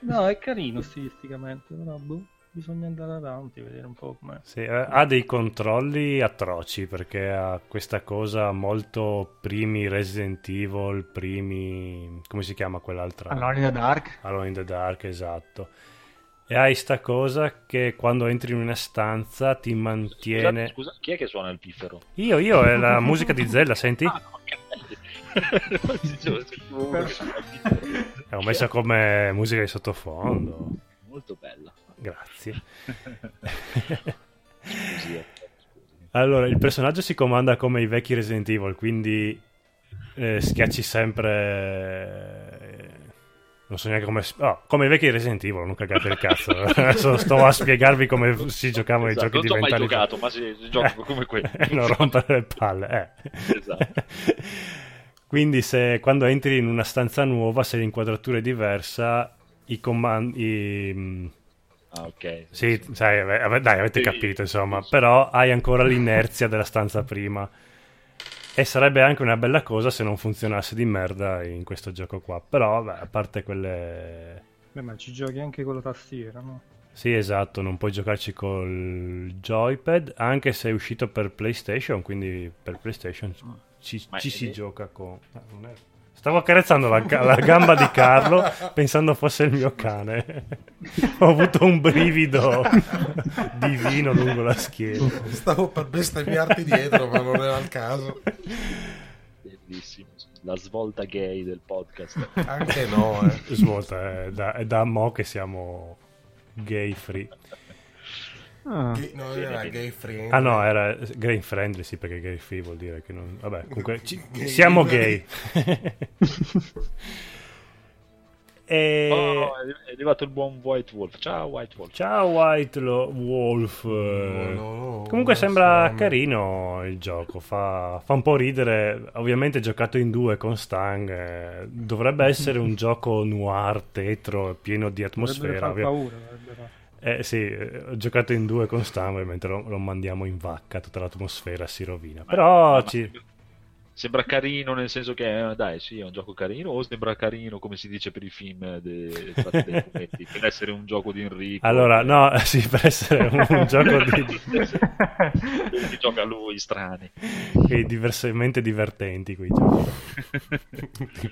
No, è carino stilisticamente, però boh. bisogna andare avanti, vedere un po' com'è. Sì, eh, ha dei controlli atroci perché ha questa cosa molto primi Resident Evil, primi... come si chiama quell'altra? Alone in the Dark. Alone in the Dark, esatto. E hai sta cosa che quando entri in una stanza ti mantiene... Scusa, scusa, chi è che suona il piffero? Io, io, è la [laughs] musica di Zelda, senti? Ah, no. L'ho messa come musica di sottofondo. Molto bella. Grazie. Eh. Allora, il personaggio si comanda come i vecchi Resident Evil, quindi eh, schiacci sempre... eh, non so neanche come... oh, come i vecchi Resident Evil, non cagate il cazzo. [laughs] Adesso sto a spiegarvi come si giocavano i Esatto, giochi non ci ho mai giocato, ma si, si [laughs] gioca come quelli. non rompere le palle, eh. Esatto. [laughs] Quindi se quando entri in una stanza nuova, se l'inquadratura è diversa, i comandi... Ah, ok. Sì, sai, ave- ave- dai, avete Sì. capito, insomma, però hai ancora l'inerzia della stanza prima. E sarebbe anche una bella cosa se non funzionasse di merda in questo gioco qua. Però, beh, a parte quelle... Beh, ma ci giochi anche con la tastiera, no? Sì, esatto, non puoi giocarci col joypad, anche se è uscito per PlayStation, quindi per PlayStation ci, Ma ci è- si gioca con... ah, non è- Stavo accarezzando la, la gamba di Carlo pensando fosse il mio cane. Ho avuto un brivido divino lungo la schiena. Stavo per bestemmiarti dietro, ma non era il caso. Bellissimo. La svolta gay del podcast. Anche no, eh. Svolta, è da, è da mo' che siamo gay free. Ah. Gay- no, era gay friendly. Ah no, era gay friendly, sì, perché gay free vuol dire che non... Vabbè, comunque ci- Gay siamo gay. [laughs] e... Oh, è arrivato il buon White Wolf. Ciao White Wolf. Ciao White Lo- Wolf. No, no, Comunque sembra Sam. carino il gioco, fa, fa un po' ridere. Ovviamente giocato in due con Stang. eh, dovrebbe [laughs] essere un gioco noir, tetro, pieno di Dovrebbe atmosfera. far ovvia- paura. dovrebbe far- Eh sì, eh, ho giocato in due con Stang, ovviamente lo, lo mandiamo in vacca, tutta l'atmosfera si rovina. Però Ma- ci... Sembra carino nel senso che, eh, dai, sì, è un gioco carino, o sembra carino come si dice per i film de- tratti dai fumetti, per essere un gioco di Enrico. Allora, no, [laughs] sì, per essere un, un [laughs] gioco di... Che gioca lui, strani. quei diversamente divertenti quei giochi.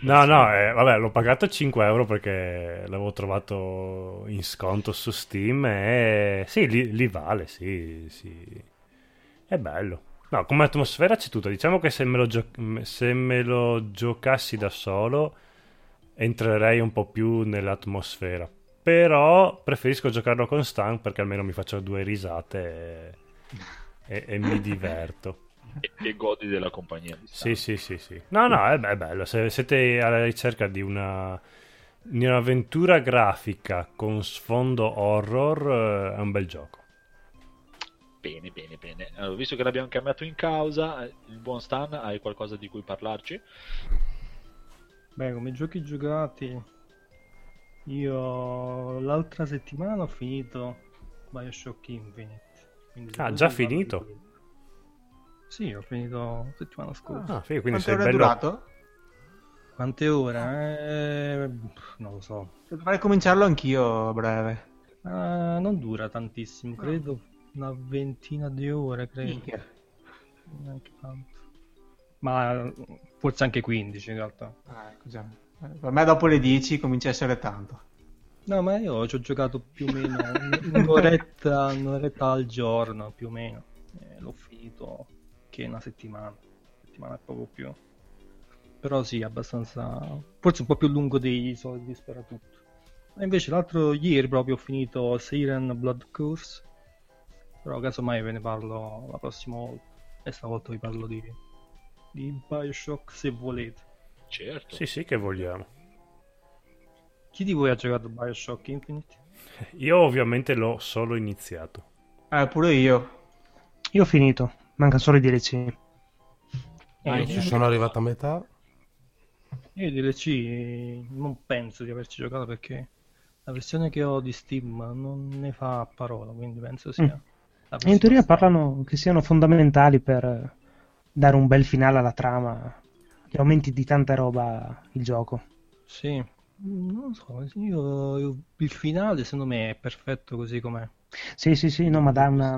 No, no, eh, vabbè, l'ho pagato 5 euro perché l'avevo trovato in sconto su Steam e sì, li, li vale, sì, sì. È bello. No, come atmosfera c'è tutto. Diciamo che se me lo, gio- se me lo giocassi da solo entrerei un po' più nell'atmosfera. Però preferisco giocarlo con Stan perché almeno mi faccio due risate e, e- e mi [laughs] diverto. E, e godi della compagnia di Sì, sì, sì, sì. No, no, è, è bello. Se siete alla ricerca di una di un'avventura grafica con sfondo horror, eh, è un bel gioco. Bene, bene, bene. Allora, visto che l'abbiamo chiamato in causa, eh, il buon Stan, hai qualcosa di cui parlarci? Beh, come giochi giocati, io l'altra settimana ho finito Bioshock Infinite. Ah, già di finito? quello. Sì, ho finito la settimana scorsa. Ah, sì, quindi Quante sei bello. durato? Quante ore? Eh, non lo so. Dovrei cominciarlo anch'io a breve. Ah, non dura tantissimo, credo una ventina di ore, credo. Minchia. Neanche tanto. Ma eh, forse anche 15 in realtà. Ah, ecco già. Eh, Per me dopo le 10 comincia a essere tanto. No, ma io ci ho giocato più o [laughs] meno un- un'oretta, un'oretta al giorno, più o meno. E l'ho finito che una settimana. Settimana e poco più. Però sì, abbastanza... Forse un po' più lungo dei soliti sparatutto. E invece l'altro ieri proprio ho finito Siren Blood Curse. Però casomai ve ne parlo la prossima volta. E stavolta vi parlo di, di Bioshock se volete. Certo. Sì, sì, che vogliamo. Chi di voi ha giocato Bioshock Infinite? [laughs] Io ovviamente l'ho solo iniziato. Eh, pure io. Io ho finito, manca solo i DLC. Eh, Ci sono arrivato a metà. Io i DLC non penso di averci giocato perché la versione che ho di Steam non ne fa parola, quindi penso sia... Mm. in teoria parlano che siano fondamentali per dare un bel finale alla trama, che aumenti di tanta roba il gioco. Sì, non lo so, io, io- il finale secondo me è perfetto così com'è. Sì, sì, sì, no, ma dà una,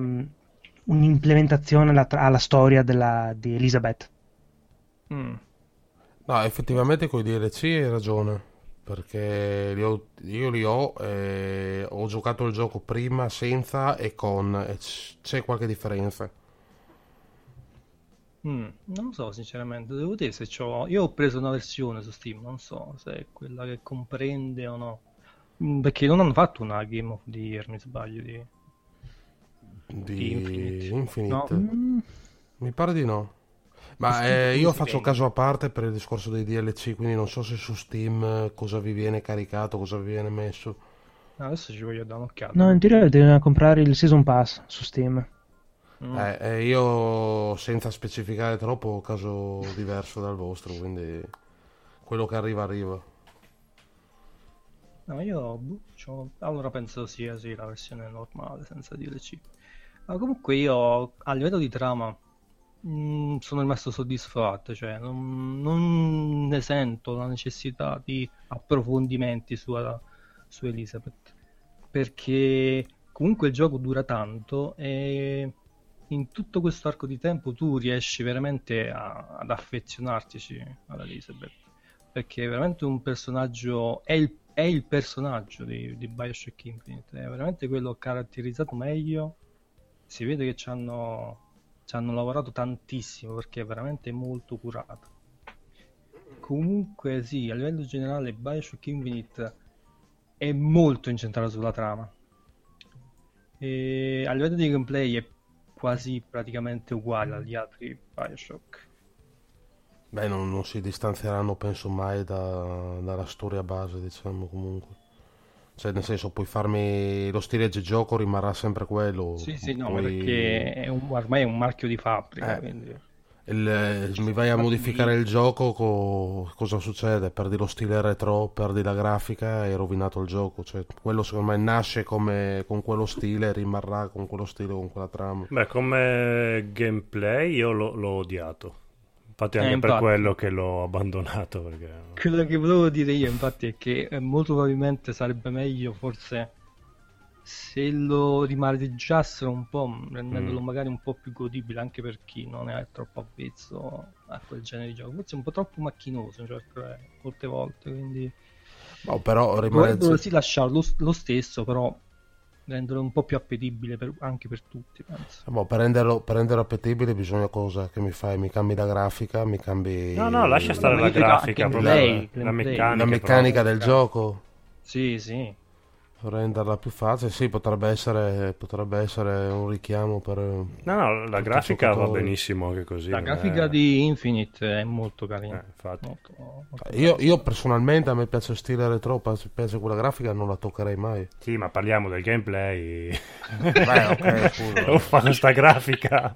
un'implementazione alla, alla storia della- di Elizabeth. Mm. No, effettivamente con i DLC hai ragione. Perché li ho- io li ho, eh, ho giocato il gioco prima, senza e con, e c'è qualche differenza. Mm, non lo so, sinceramente. Devo dire se c'ho... Io ho preso una versione su Steam, non so se è quella che comprende o no. Mm, Perché non hanno fatto una Game of the Year, mi sbaglio, di, Di Infinite. Infinite. No? Mm, Mi pare di no. Ma eh, io faccio caso a parte per il discorso dei DLC, quindi non so se su Steam eh, cosa vi viene caricato, cosa vi viene messo. Ah, adesso ci voglio dare un'occhiata. No, in teoria devono comprare il Season Pass su Steam. Mm. Eh, eh, io senza specificare troppo ho caso diverso dal vostro, quindi quello che arriva arriva. No, io boh, c'ho- allora penso sia sì, la versione normale senza DLC. Ma comunque io a livello di trama mm, sono rimasto soddisfatto, cioè non, non ne sento la necessità di approfondimenti su, su Elizabeth, perché comunque il gioco dura tanto e in tutto questo arco di tempo tu riesci veramente a- ad affezionartici ad Elizabeth perché è veramente un personaggio è il, è il personaggio di, di Bioshock Infinite è veramente quello caratterizzato meglio si vede che ci hanno, ci hanno lavorato tantissimo perché è veramente molto curato. Comunque sì a livello generale Bioshock Infinite è molto incentrato sulla trama. E a livello di gameplay è quasi praticamente uguale agli altri Bioshock. Beh, non, non si distanzieranno, penso mai da- dalla storia base, diciamo comunque. Cioè, nel senso, puoi farmi lo stile di gioco rimarrà sempre quello. Sì, sì, no, ma Puoi- perché è un- ormai è un marchio di fabbrica, Eh. quindi... il- mi vai a modificare il gioco, co- cosa succede? Perdi lo stile retro, perdi la grafica e hai rovinato il gioco. Cioè, quello secondo me nasce come, con quello stile, rimarrà con quello stile, con quella trama. Beh, come gameplay io l'ho, l'ho odiato. Infatti Eh, anche per infatti. quello che l'ho abbandonato. Perché... Quello che volevo dire io, infatti, è che eh, molto probabilmente sarebbe meglio forse se lo rimareggiassero un po', rendendolo Mm. magari un po' più godibile anche per chi non è troppo avvezzo a quel genere di gioco. Forse è un po' troppo macchinoso, cioè, per- molte volte, quindi No, però rimane... dovrebbero sì lasciarlo lo, lo stesso, però renderlo un po' più appetibile per- anche per tutti, penso. Boh, per, renderlo, per renderlo appetibile bisogna cosa? Che mi fai? Mi cambi la grafica? Mi cambi... No, no, lascia stare la dico grafica, gameplay, la, la meccanica. La meccanica del gioco? Sì, sì. Renderla più facile? Sì, potrebbe essere, potrebbe essere un richiamo per... No, no, la grafica va benissimo anche così. La grafica è- di Infinite è molto carina. Eh, infatti. Molto- molto Io, io personalmente a me piace il stile retro, piace piace quella grafica, non la toccherei mai. Sì, ma parliamo del gameplay. [laughs] Beh, ok, scusa. [laughs] Uffa, questa grafica.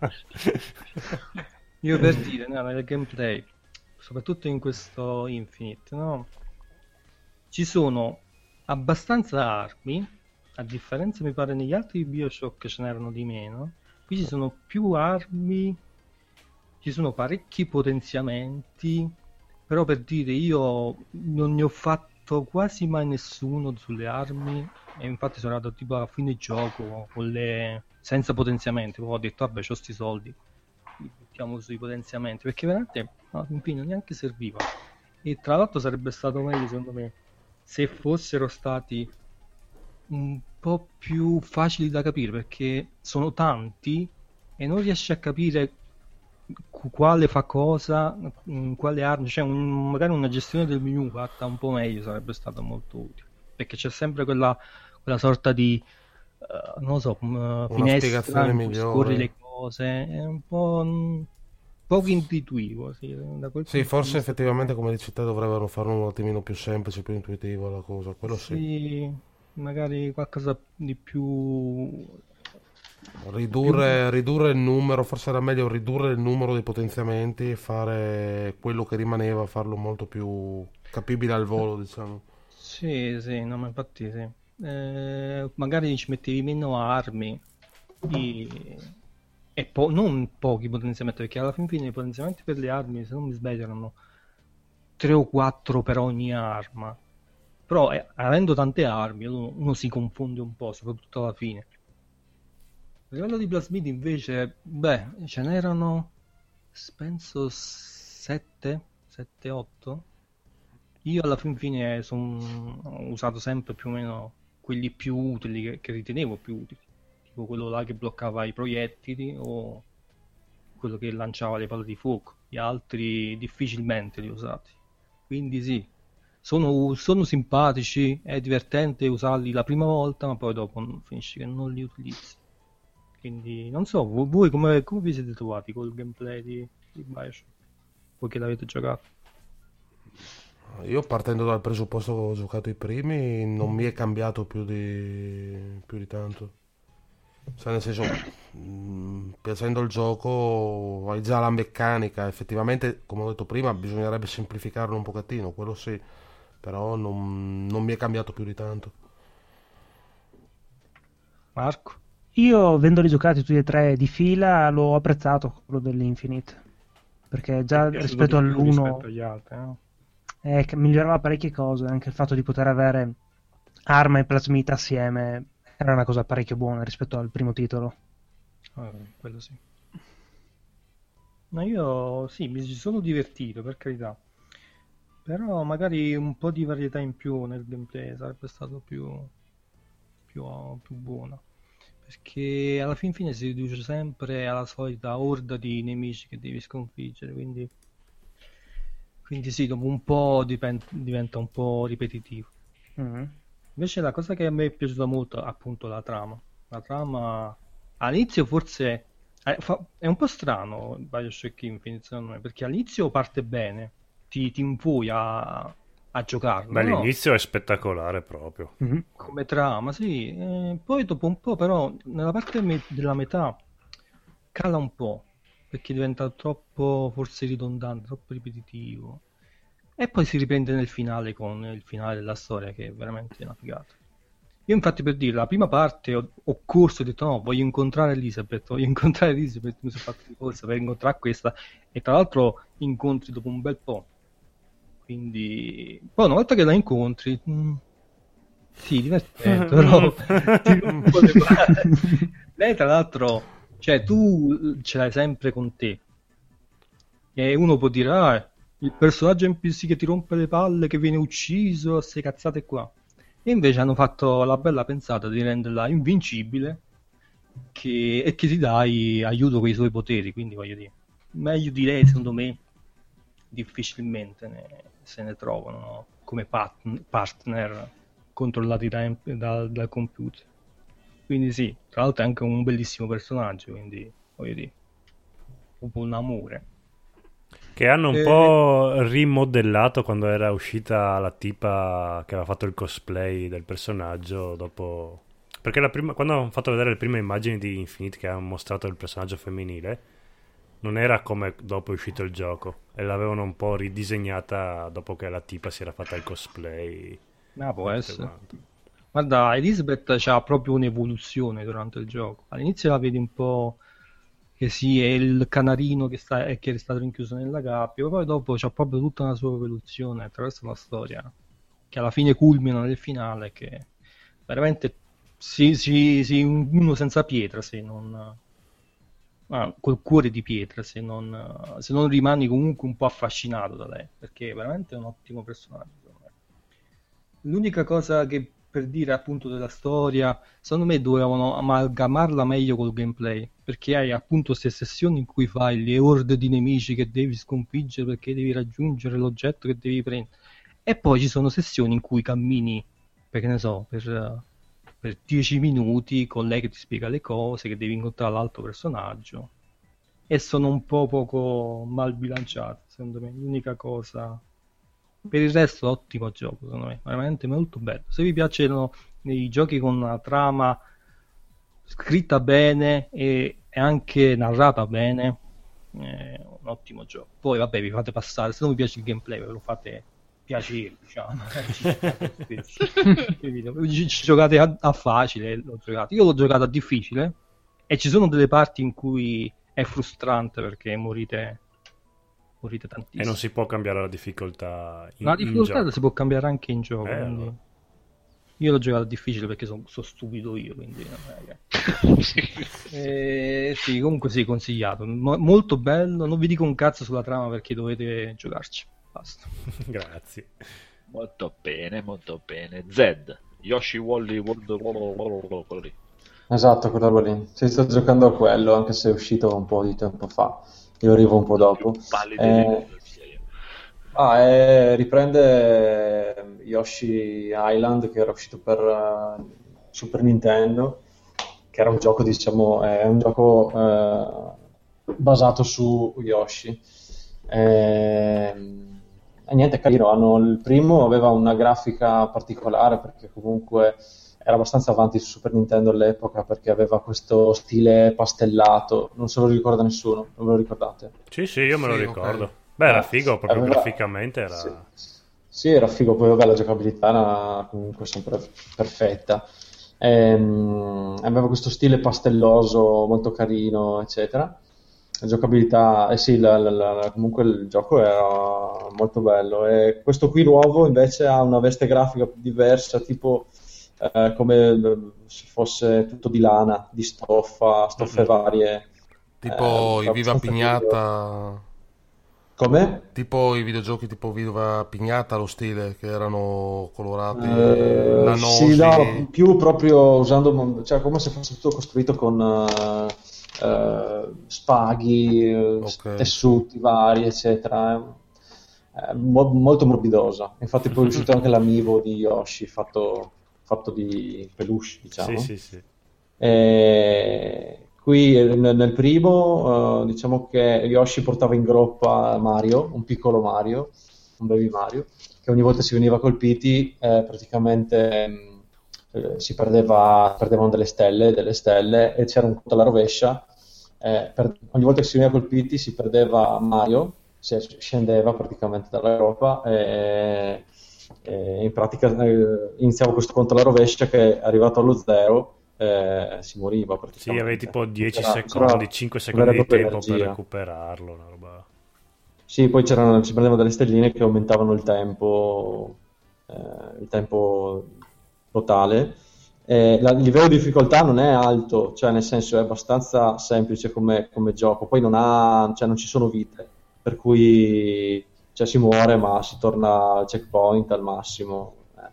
Io per dire, no, nel gameplay, soprattutto in questo Infinite, no? Ci sono abbastanza armi, a differenza mi pare negli altri Bioshock ce n'erano di meno, qui ci sono più armi, ci sono parecchi potenziamenti, però per dire io non ne ho fatto quasi mai nessuno sulle armi e infatti sono andato tipo a fine gioco le... senza potenziamenti, ho detto vabbè c'ho sti soldi, li buttiamo sui potenziamenti perché veramente no, in fine neanche serviva. E tra l'altro sarebbe stato meglio secondo me se fossero stati un po' più facili da capire perché sono tanti e non riesci a capire quale fa cosa, mm, quale armi, cioè un- magari una gestione del menu fatta un po' meglio sarebbe stata molto utile perché c'è sempre quella, quella sorta di eh, non so, um, finestra in cui scorri le cose, è un po' mm, poco intuitivo. Sì, da quel Sì, forse di effettivamente come dici te dovrebbero farlo un attimino più semplice, più intuitivo la cosa, quello sì. Sì, magari qualcosa di più Ridurre, ridurre il numero, forse era meglio ridurre il numero dei potenziamenti e fare quello che rimaneva, farlo molto più capibile al volo, diciamo. Sì, sì, no, ma infatti sì. Eh, magari ci mettevi meno armi e, e po- non pochi potenziamenti, perché alla fin fine i potenziamenti per le armi, se non mi sbaglio, erano 3 o 4 per ogni arma. Però eh, avendo tante armi, uno, uno si confonde un po', soprattutto alla fine. livello di plasmidi invece, beh, ce n'erano, penso 7, 7, 8. Io alla fin fine son, ho usato sempre più o meno quelli più utili, che, che ritenevo più utili. Tipo quello là che bloccava i proiettili o quello che lanciava le palle di fuoco. Gli altri difficilmente li usati. Quindi sì, sono, sono simpatici, è divertente usarli la prima volta, ma poi dopo finisci che non li utilizzi. Quindi non so, vo- voi come, come vi siete trovati col gameplay di, di Bioshock? Voi che l'avete giocato? Io partendo dal presupposto che ho giocato i primi, non mi è cambiato più di, più di tanto. Cioè, nel senso, mh, piacendo il gioco, hai già la meccanica. Effettivamente, come ho detto prima, bisognerebbe semplificarlo un pochettino, quello sì. Però non, non mi è cambiato più di tanto. Marco? Io, avendoli giocati tutti e tre di fila, l'ho apprezzato quello dell'Infinite. Perché già rispetto all'1 rispetto agli altri, no? eh, che migliorava parecchie cose. Anche il fatto di poter avere arma e plasmita assieme era una cosa parecchio buona rispetto al primo titolo. Ah, quello sì. Ma io sì, mi sono divertito, per carità. Però magari un po' di varietà in più nel gameplay sarebbe stato più, più, più buono. Perché alla fin fine si riduce sempre alla solita orda di nemici che devi sconfiggere, quindi, quindi sì, dopo un po' dipen- diventa un po' ripetitivo. Mhm. Invece la cosa che a me è piaciuta molto è appunto la trama. La trama all'inizio forse è, fa- è un po' strano Bioshock Infinite secondo me, perché all'inizio parte bene, ti, ti impui a, a giocarlo, Beh, no? l'inizio è spettacolare proprio. Mhm. come trama, sì. Eh, poi dopo un po' però nella parte me- della metà cala un po', perché diventa troppo forse ridondante, troppo ripetitivo. E poi si riprende nel finale con il finale della storia che è veramente una figata. Io infatti per dire, la prima parte ho, ho corso e ho detto no, voglio incontrare Elizabeth, voglio [laughs] incontrare Elizabeth, mi sono fatto di corsa per incontrare questa e tra l'altro incontri dopo un bel po'. Quindi poi una volta che la incontri, mm, sì, divertente, [laughs] però palle. Lei tra l'altro, cioè tu ce l'hai sempre con te. E uno può dire, ah, il personaggio NPC che ti rompe le palle, che viene ucciso, queste cazzate qua. E invece hanno fatto la bella pensata di renderla invincibile che- e che ti dai aiuto con i suoi poteri. Quindi voglio dire, meglio di lei, secondo me, difficilmente ne- se ne trovano no? come pat- partner controllati da- da- dal computer. Quindi sì, tra l'altro è anche un bellissimo personaggio, quindi voglio dire, proprio un amore. Che hanno un Eh, po' rimodellato quando era uscita la tipa che aveva fatto il cosplay del personaggio dopo... Perché la prima- quando hanno fatto vedere le prime immagini di Infinite che hanno mostrato il personaggio femminile, non era come dopo è uscito il gioco. E l'avevano un po' ridisegnata dopo che la tipa si era fatta il cosplay. Ma può e essere. quanto. Guarda, Elizabeth c'ha proprio un'evoluzione durante il gioco. All'inizio la vedi un po' che sì, è il canarino che, sta, che è stato rinchiuso nella gabbia, poi dopo c'ha proprio tutta una sua evoluzione attraverso la storia, che alla fine culmina nel finale, che veramente si, si, si- uno senza pietra se non... ah, col cuore di pietra se non, se non rimani comunque un po' affascinato da lei, perché è veramente un ottimo personaggio. L'unica cosa che per dire appunto della storia, secondo me dovevano amalgamarla meglio col gameplay, perché hai appunto queste sessioni in cui fai le orde di nemici che devi sconfiggere perché devi raggiungere l'oggetto che devi prendere, e poi ci sono sessioni in cui cammini, perché ne so, per, per 10 minuti con lei che ti spiega le cose, che devi incontrare l'altro personaggio, e sono un po' poco mal bilanciate, secondo me, l'unica cosa. Per il resto ottimo gioco secondo me veramente molto bello. Se vi piacciono i giochi con una trama scritta bene e, e anche narrata bene è un ottimo gioco poi vabbè vi fate passare se non vi piace il gameplay ve lo fate piacere diciamo [laughs] ci, ci giocate a, a facile l'ho giocato. io l'ho giocato a difficile e ci sono delle parti in cui è frustrante perché morite morite tantissimo E non si può cambiare la difficoltà in, la in difficoltà gioco. si può cambiare anche in gioco, Eh, quindi allora. Io l'ho giocato difficile perché sono stupido io, quindi non è che... [laughs] Eh, sì, comunque sì, consigliato. Mo- molto bello, non vi dico un cazzo sulla trama perché dovete giocarci. Basta. [laughs] Grazie. Molto bene, molto bene. Zed, Yoshi Wally World quello lì. Esatto, quella roba lì. Sì, sto giocando a quello, anche se è uscito un po' di tempo fa. Io arrivo un po' dopo. Eh, ah, eh, riprende Yoshi Island che era uscito per eh, Super Nintendo, che era un gioco, diciamo, è un gioco eh, basato su Yoshi. Ehm, E, niente, carino. Hanno, il primo aveva una grafica particolare perché comunque era abbastanza avanti su Super Nintendo all'epoca perché aveva questo stile pastellato. Non se lo ricorda nessuno, non ve lo ricordate? Sì, sì, io me lo Sì, ricordo. ok. Beh, era Eh, figo, proprio aveva- graficamente era... Sì. Sì, era figo, poi vabbè la giocabilità era comunque sempre perfetta. Ehm, aveva questo stile pastelloso molto carino, eccetera. La giocabilità, eh sì, la- la- la- comunque il gioco era molto bello. E questo qui nuovo invece ha una veste grafica diversa, tipo eh, come eh, se fosse tutto di lana, di stoffa, stoffe Mhm. varie. Tipo Eh, i Viva Pignata, Come? tipo i videogiochi tipo Viva Pignata, lo stile, che erano colorati, Eh, lanosi. sì, no, più proprio usando, cioè come se fosse tutto costruito con eh, eh, spaghi, eh, Ok. tessuti vari, eccetera. È mo- molto morbidosa. Infatti poi è uscito anche l'amiibo di Yoshi fatto, fatto di peluche, diciamo. Sì, sì, sì. E qui eh, nel, primo, eh, diciamo che Yoshi portava in groppa Mario, un piccolo Mario, un baby Mario, che ogni volta si veniva colpiti, eh, praticamente mh, eh, si perdeva, perdevano delle stelle, delle stelle e c'era un conto alla rovescia. eh, per- ogni volta che si veniva colpiti si perdeva Mario, si scendeva praticamente dalla groppa e, e in pratica iniziava questo conto alla rovescia che arrivato allo zero eh, si moriva Sì, praticamente. avevi tipo 10 C'era- secondi, c'era 5 vera secondi di tempo per energia. recuperarlo, una roba... Sì, poi c'erano, si prendevano delle stelline che aumentavano il tempo, eh, il tempo totale. Eh, la- il livello di difficoltà non è alto, cioè nel senso è abbastanza semplice come, come gioco, poi non ha, cioè non ci sono vite, per cui cioè, si muore ma si torna al checkpoint al massimo. Eh.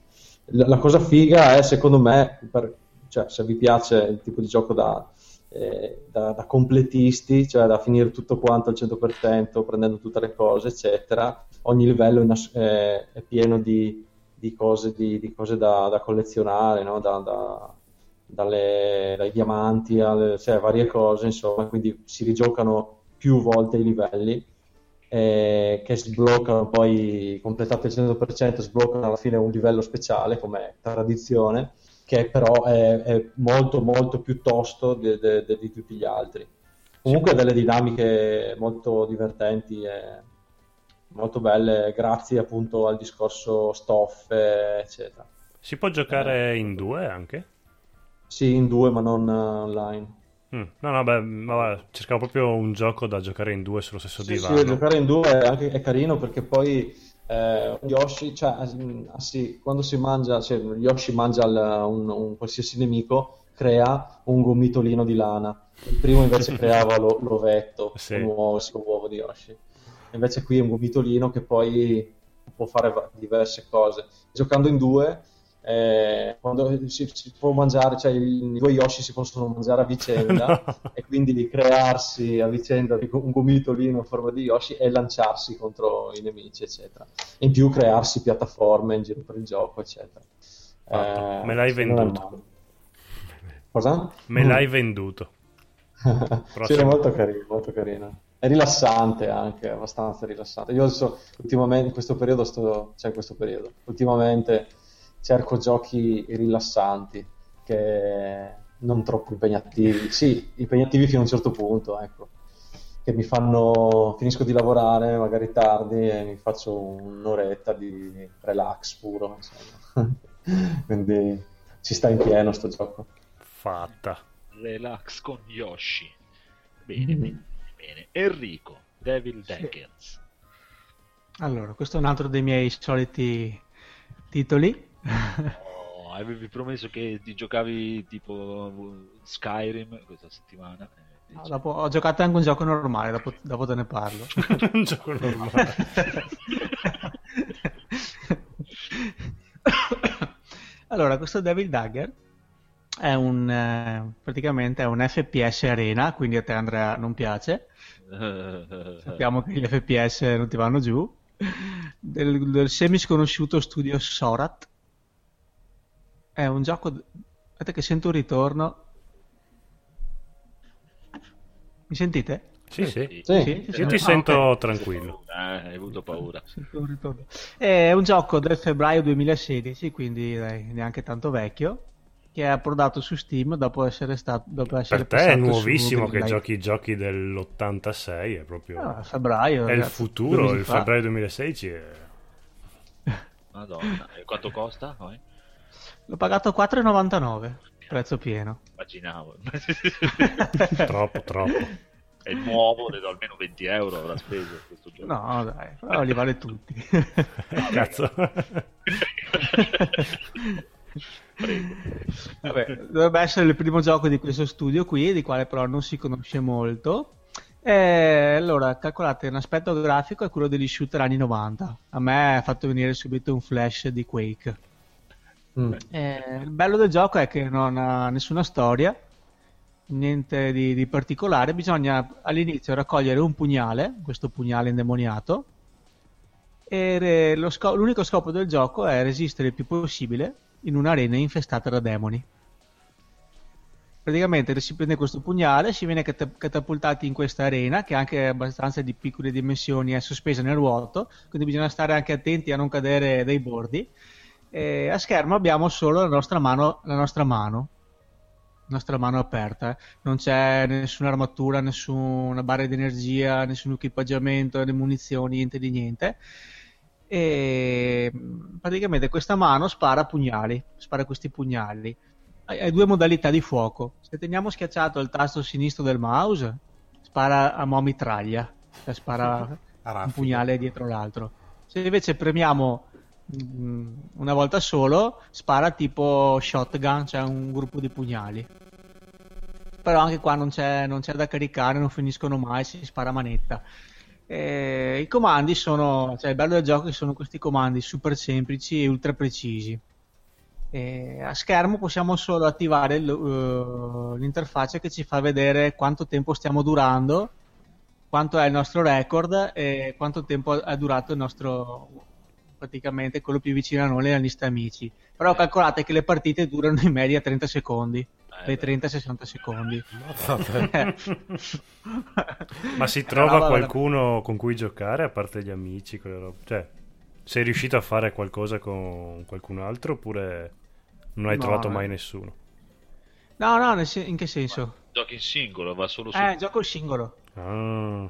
La, la cosa figa è secondo me, per- cioè, se vi piace il tipo di gioco da, eh, da, da completisti, cioè da finire tutto quanto al 100%, prendendo tutte le cose, eccetera. Ogni livello è, nas- è- è pieno di, di cose, di, di cose da, da collezionare, no? Da- da- dalle- dai diamanti alle cioè, varie cose, insomma, quindi si rigiocano più volte i livelli. eh, che sbloccano poi completati al 100% sbloccano alla fine un livello speciale come tradizione che però è, è molto molto più tosto de- de- di tutti gli altri. Comunque ha delle dinamiche molto divertenti e molto belle, grazie appunto al discorso stoffe, eccetera. Si può giocare in due anche? Sì, in due, ma non eh, online. Mm, No, no, beh, guarda, cercavo proprio un gioco da giocare in due sullo stesso Sì, divano. sì, giocare in due è, anche, è carino perché poi eh, Yoshi, cioè, mm, sì, quando si mangia, cioè, Yoshi mangia il- un, un qualsiasi nemico, crea un gomitolino di lana. Il primo invece [laughs] creava lo- l'ovetto, Sì. un uovo, uovo di Yoshi. Invece qui è un gomitolino che poi può fare diverse cose. Giocando in due, eh, quando si, si può mangiare, cioè i, i due Yoshi si possono mangiare a vicenda [laughs] e quindi di crearsi a vicenda un gomitolino in forma di Yoshi e lanciarsi contro i nemici, eccetera. In più crearsi piattaforme in giro per il gioco, eccetera. Eh, Me l'hai venduto. Cosa? Me l'hai venduto. [laughs] sì, è molto carino, molto carino. È rilassante anche, abbastanza rilassante. Io adesso, ultimamente, in questo periodo, sto, cioè in questo periodo, ultimamente cerco giochi rilassanti, che non troppo impegnativi. Sì, impegnativi fino a un certo punto, ecco. Che mi fanno, finisco di lavorare magari tardi e mi faccio un'oretta di relax puro. [laughs] Quindi ci sta in pieno sto gioco. Fatta. Relax con Yoshi. Bene, bene, bene. Enrico, Devil Daggers. Allora, questo è un altro dei miei soliti titoli. Oh, avevi promesso che ti giocavi tipo Skyrim questa settimana. eh, dopo- ho giocato anche un gioco normale, dopo, dopo te ne parlo. [laughs] un gioco normale. [laughs] allora, questo Devil Dagger è un eh, praticamente è un FPS arena, quindi a te Andrea non piace. [laughs] Sappiamo che gli FPS non ti vanno giù. Del, del semi sconosciuto studio Sorat. È un gioco. Aspetta che sento un ritorno. Mi sentite? Sì, sì. Sì. Sì, sì, Io ti Ah, sento ok. tranquillo. Eh, hai avuto paura. Sento un ritorno. È un gioco del febbraio 2016, quindi dai, neanche tanto vecchio, che è approdato su Steam dopo essere stato dopo essere Per te è nuovissimo che giochi i giochi dell'86, è proprio... Ah, febbraio. è il ragazzi, futuro, due mesi il fa. febbraio 2016 è... Madonna. E quanto costa? Poi? L'ho pagato 4,99, prezzo pieno. Immaginavo. [laughs] troppo, troppo. È nuovo, vedo almeno 20 euro avrà speso questo gioco. No, dai, però li vale tutti. [laughs] Cazzo. Vabbè, dovrebbe essere il primo gioco di questo studio qui, di quale però non si conosce molto. E allora, calcolate, un aspetto grafico è quello degli shooter anni 90. A me ha fatto venire subito un flash di Quake. Mm. Eh, il bello del gioco è che non ha nessuna storia, niente di, di particolare. Bisogna all'inizio raccogliere un pugnale, questo pugnale indemoniato, e sco- l'unico scopo del gioco è resistere il più possibile in un'arena infestata da demoni. Praticamente si prende questo pugnale, si viene cata- catapultati in questa arena che è anche abbastanza di piccole dimensioni, è sospesa nel vuoto, quindi bisogna stare anche attenti a non cadere dai bordi. E a schermo abbiamo solo la nostra mano, la nostra mano, nostra mano aperta. eh. Non c'è nessuna armatura, nessuna barra di energia, nessun equipaggiamento, né munizioni, niente di niente. E mh, praticamente questa mano spara pugnali, spara questi pugnali. Hai, due modalità di fuoco. Se teniamo schiacciato il tasto sinistro del mouse, spara a mo' mitraglia, cioè spara [laughs] un pugnale dietro l'altro. Se invece premiamo mm, una volta solo, spara tipo shotgun, cioè un gruppo di pugnali. Però anche qua non c'è, non c'è da caricare, non finiscono mai, si spara manetta. Eh, I comandi sono, cioè il bello del gioco sono questi comandi super semplici e ultra precisi. Eh, a schermo possiamo solo attivare eh, l'interfaccia che ci fa vedere quanto tempo stiamo durando, quanto è il nostro record e quanto tempo è durato il nostro praticamente quello più vicino a noi nella lista amici. Però calcolate che le partite durano in media 30 secondi, Eh, dai 30 ai 60 secondi. [laughs] [laughs] Ma si trova roba qualcuno con cui giocare a parte gli amici? Cioè, sei riuscito a fare qualcosa con qualcun altro oppure non hai No, trovato eh. mai nessuno? No, no, in che senso? Giochi in singolo, va solo su... Eh, gioco il singolo. Ah,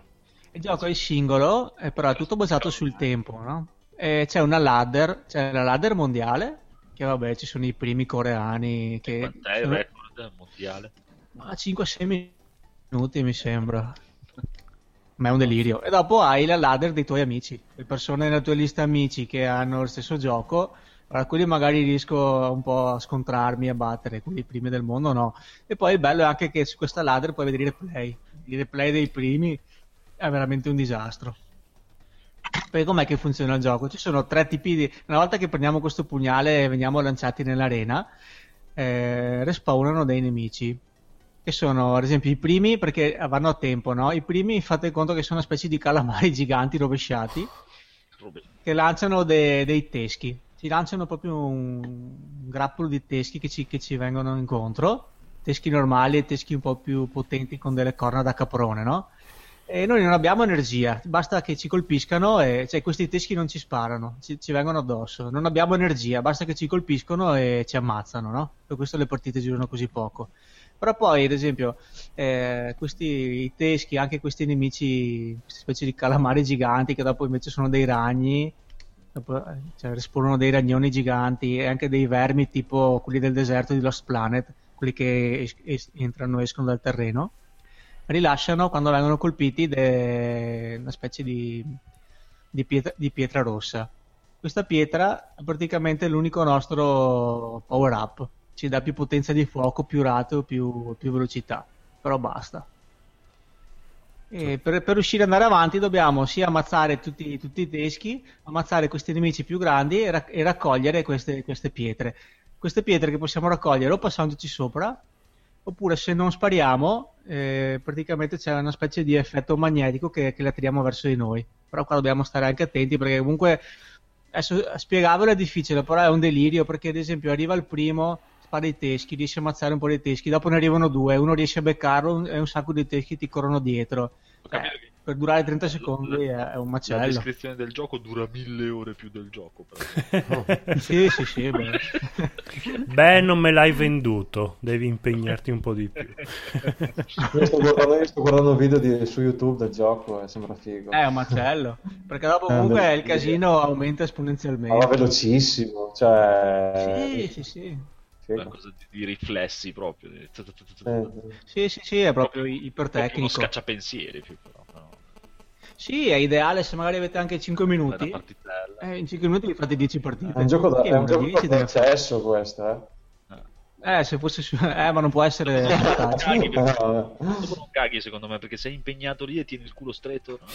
Il gioco è il singolo, eh, però è tutto basato sul tempo, no? E c'è una ladder, c'è la ladder mondiale, che vabbè, ci sono i primi coreani che... Quant'è il record mondiale? Ma 5-6 minuti mi sembra. Ma è un delirio. E dopo hai la ladder dei tuoi amici, le persone nella tua lista amici che hanno lo stesso gioco. Allora, quelli magari riesco un po' a scontrarmi, a battere, quelli primi del mondo no. E poi il bello è anche che su questa ladder puoi vedere i replay. I replay dei primi è veramente un disastro. Poi com'è che funziona il gioco? Ci sono tre tipi di... Una volta che prendiamo questo pugnale e veniamo lanciati nell'arena, eh, respawnano dei nemici che sono ad esempio i primi perché vanno a tempo, no? I primi fate conto che sono una specie di calamari [laughs] giganti rovesciati che lanciano de- dei teschi. Ci lanciano proprio un, un grappolo di teschi che ci, che ci vengono incontro, teschi normali e teschi un po' più potenti con delle corna da caprone, no? E noi non abbiamo energia, basta che ci colpiscano e cioè, questi teschi non ci sparano, ci, ci vengono addosso. Non abbiamo energia, basta che ci colpiscono e ci ammazzano, no? Per questo le partite durano così poco. Però poi, ad esempio, eh, questi teschi, anche questi nemici, queste specie di calamari giganti che dopo invece sono dei ragni, eh, cioè rispondono dei ragnoni giganti e anche dei vermi tipo quelli del deserto di Lost Planet, quelli che es- es- entrano e escono dal terreno, rilasciano quando vengono colpiti de- una specie di, di pietra, di pietra rossa. questa pietra è praticamente l'unico nostro power up. Ci dà più potenza di fuoco, più ratio, più, più velocità. Però basta. Per, per riuscire ad andare avanti dobbiamo sia ammazzare tutti, tutti i teschi, ammazzare questi nemici più grandi e, rac- e raccogliere queste, queste pietre. Queste pietre che possiamo raccogliere o passandoci sopra, oppure se non spariamo, eh, praticamente c'è una specie di effetto magnetico che, che le attiriamo verso di noi. Però qua dobbiamo stare anche attenti perché comunque adesso spiegarvelo è difficile, però è un delirio perché ad esempio arriva il primo, spara i teschi, riesce a ammazzare un po' di teschi, dopo ne arrivano due, uno riesce a beccarlo e un sacco di teschi ti corrono dietro. Eh, per durare 30 secondi è, è un La macello. descrizione del gioco dura mille ore più del gioco. però. [laughs] sì, sì, sì. beh. [laughs] Beh, non me l'hai venduto, devi impegnarti un po' di più. [laughs] Io sto guardando, io sto guardando video di- su YouTube del gioco e sembra figo. È un macello. Perché dopo Eh, comunque beh, il casino aumenta Ma esponenzialmente. va velocissimo, cioè... Sì, sì, sì. Una cosa di, di riflessi proprio. di- Eh, Sì, sì, sì, è proprio Proprio uno ipertecnico. scacciapensieri più però. No? Sì, è ideale se magari avete anche 5 Una minuti. Eh, in 5 minuti vi fate 10 partite. È un gioco da, è un gioco 10 da accesso questo, eh. Eh, se fosse su... Eh, ma non può essere [laughs] portatile. Caghi, dopo non caghi secondo me perché sei impegnato lì e tieni il culo stretto. [laughs]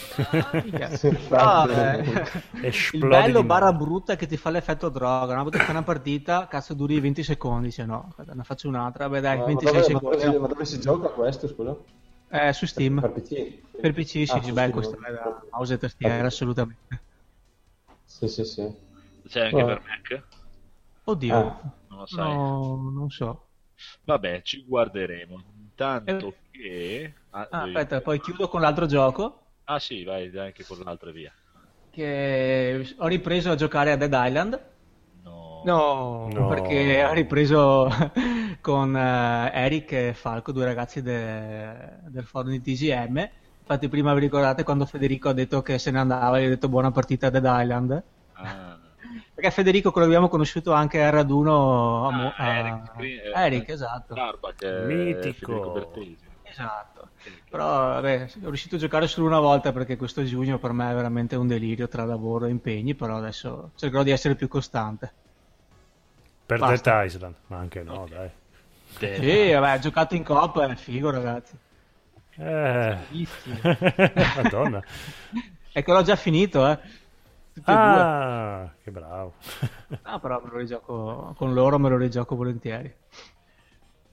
Ah, No, infatti. eh, il bello barra brutta è che ti fa l'effetto droga. Una volta che fai una partita, cazzo, duri 20 secondi. Se no, ne faccio un'altra. Beh, dai, Ma, ma 26 dove, ma, secondi. dove, ma dove si gioca questo, scusa? Eh, su Steam. Per PC? Per PC, sì, Ah, sì, beh, questo è da mouse e tastiera, assolutamente. Sì, sì, sì. C'è anche Ah. per Mac? Oddio, Ah. Non lo sai. no, non so. Vabbè, ci guarderemo. Intanto Eh. che... Ah, Ah, devi- aspetta, poi chiudo con l'altro gioco. Ah sì, vai anche con l'altra via. Che ho ripreso a giocare a Dead Island. No. No, No. Perché ho ripreso con eh, Eric e Falco, due ragazzi de- del forum di TGM. Infatti, prima vi ricordate quando Federico ha detto che se ne andava, gli ho detto buona partita a Dead Island. Ah. Perché Federico, quello che abbiamo conosciuto anche a raduno a, Mo- Ah, a- Eric, eh, Eric, esatto. È Mitico. Esatto. Però vabbè, sono riuscito a giocare solo una volta perché questo giugno per me è veramente un delirio tra lavoro e impegni, però adesso cercherò di essere più costante. Per Basta. Dead Island, ma anche no, dai. Sì, vabbè, ho giocato in coppa, è figo ragazzi. Eh. [laughs] Madonna. È che l'ho già finito, eh. Tutti e due. Ah, che bravo. Ah, però me lo rigioco con loro, me lo rigioco volentieri.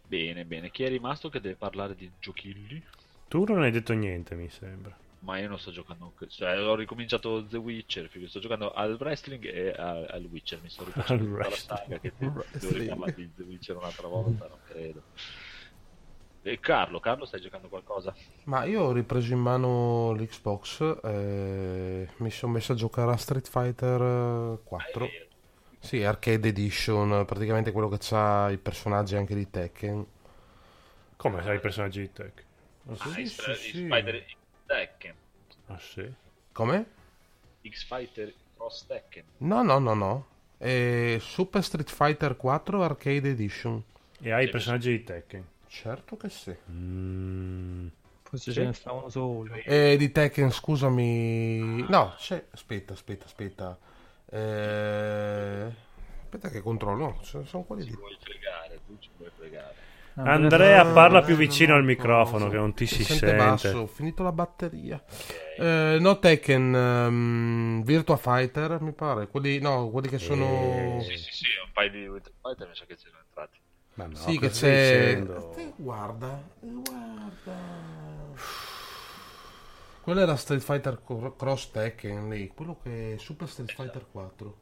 Bene, bene. Chi è rimasto che deve parlare di giochilli? Tu non hai detto niente, mi sembra. Ma io non sto giocando, cioè ho ricominciato The Witcher, sto giocando al wrestling e a- al Witcher, mi sto rifacendo Al la wrestling. saga che [laughs] devo di The Witcher un'altra volta, non credo. E Carlo, Carlo stai giocando qualcosa? Ma io ho ripreso in mano l'Xbox e mi sono messo a giocare a Street Fighter eh, 4. Sì, Arcade Edition, praticamente quello che ha i personaggi anche di Tekken. Come sai i personaggi di Tech? Ah, Ah, sì? Sì, sì. Spider Tekken, Ah, sì? Come? X Fighter Cross Tekken. No, no, no, no. È Super Street Fighter 4 Arcade Edition. E hai i personaggi di Tekken? Certo che sì. Mm, forse Sì. ce ne sta uno solo. E di Tekken, scusami. No, c'è. Aspetta, aspetta, aspetta. Eh... Aspetta che controllo. No, sono quelli Ci di. vuoi fregare, tu ci vuoi fregare. Andrea, No, parla più vicino no, al microfono no, che non ti si, sente sente. basso. Ho finito la batteria. Eh, no, Tekken, ehm, Virtua Fighter, mi pare. Quelli, no, quelli che sono. Eh, Sì, sì, sì, un paio di Street Fighter mi sa che ci sono entrati. Ma no, Sì, che c'è. dicendo? Eh, Guarda, guarda. Quello era Street Fighter Cro- Cross Tekken lì, quello che è Super Street Fighter 4.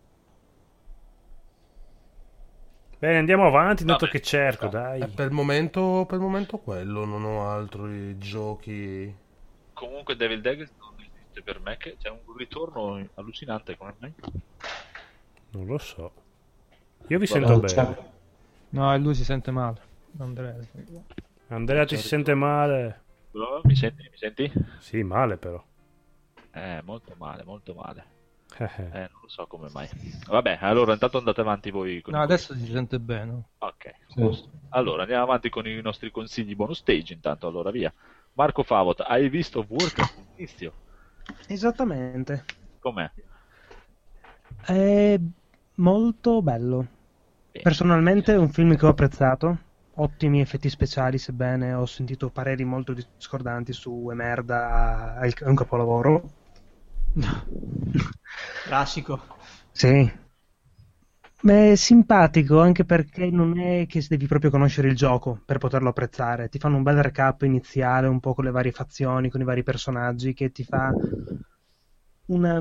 Bene, andiamo avanti, dato Vabbè. che cerco, dai. Eh, per il momento, per il momento quello, non ho altri giochi. Comunque Devil Daggers non esiste per me, che c'è un ritorno allucinante come me. Non lo so. Io vi sento c'è- bene. No, e lui si sente male. Andrea. Andrea ti si sente male? Oh, mi senti? Mi senti? Sì, male però. Eh, molto male, molto male. Eh, eh. Non lo so come mai. Vabbè, allora intanto andate avanti voi con No, adesso si sente bene. Ok. Sì. Allora, andiamo avanti con i nostri consigli bonus stage intanto, allora via. Marco Favot, hai visto Warcraft Inizio? Esattamente. Com'è? È molto bello. Personalmente è un film che ho apprezzato. Ottimi effetti speciali, sebbene ho sentito pareri molto discordanti su Emerda, è un capolavoro. [laughs] Classico. Sì. Ma è simpatico anche perché non è che devi proprio conoscere il gioco per poterlo apprezzare. Ti fanno un bel recap iniziale, un po' con le varie fazioni, con i vari personaggi, che ti fa una...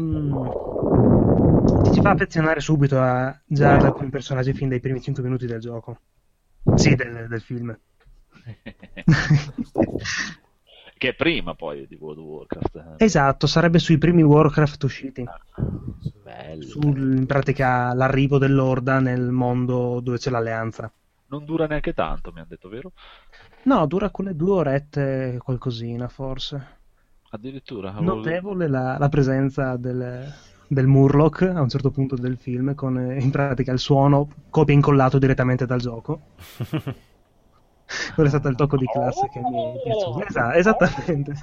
ti ti fa affezionare subito a già ad alcuni personaggi fin dai primi 5 minuti del gioco. Sì, del, del film. [laughs] [laughs] che è prima poi di World of Warcraft. Esatto, sarebbe sui primi Warcraft usciti. Bello. Sul, in pratica l'arrivo dell'Orda nel mondo dove c'è l'alleanza. Non dura neanche tanto, mi hanno detto, vero? No, dura quelle due orette qualcosina, forse. Addirittura. avevo- Notevole la, la presenza del, del Murloc a un certo punto del film, con eh, in pratica il suono copia incollato direttamente dal gioco. [laughs] Quello è stato il tocco di classe che mi è piaciuto. Esa- esattamente.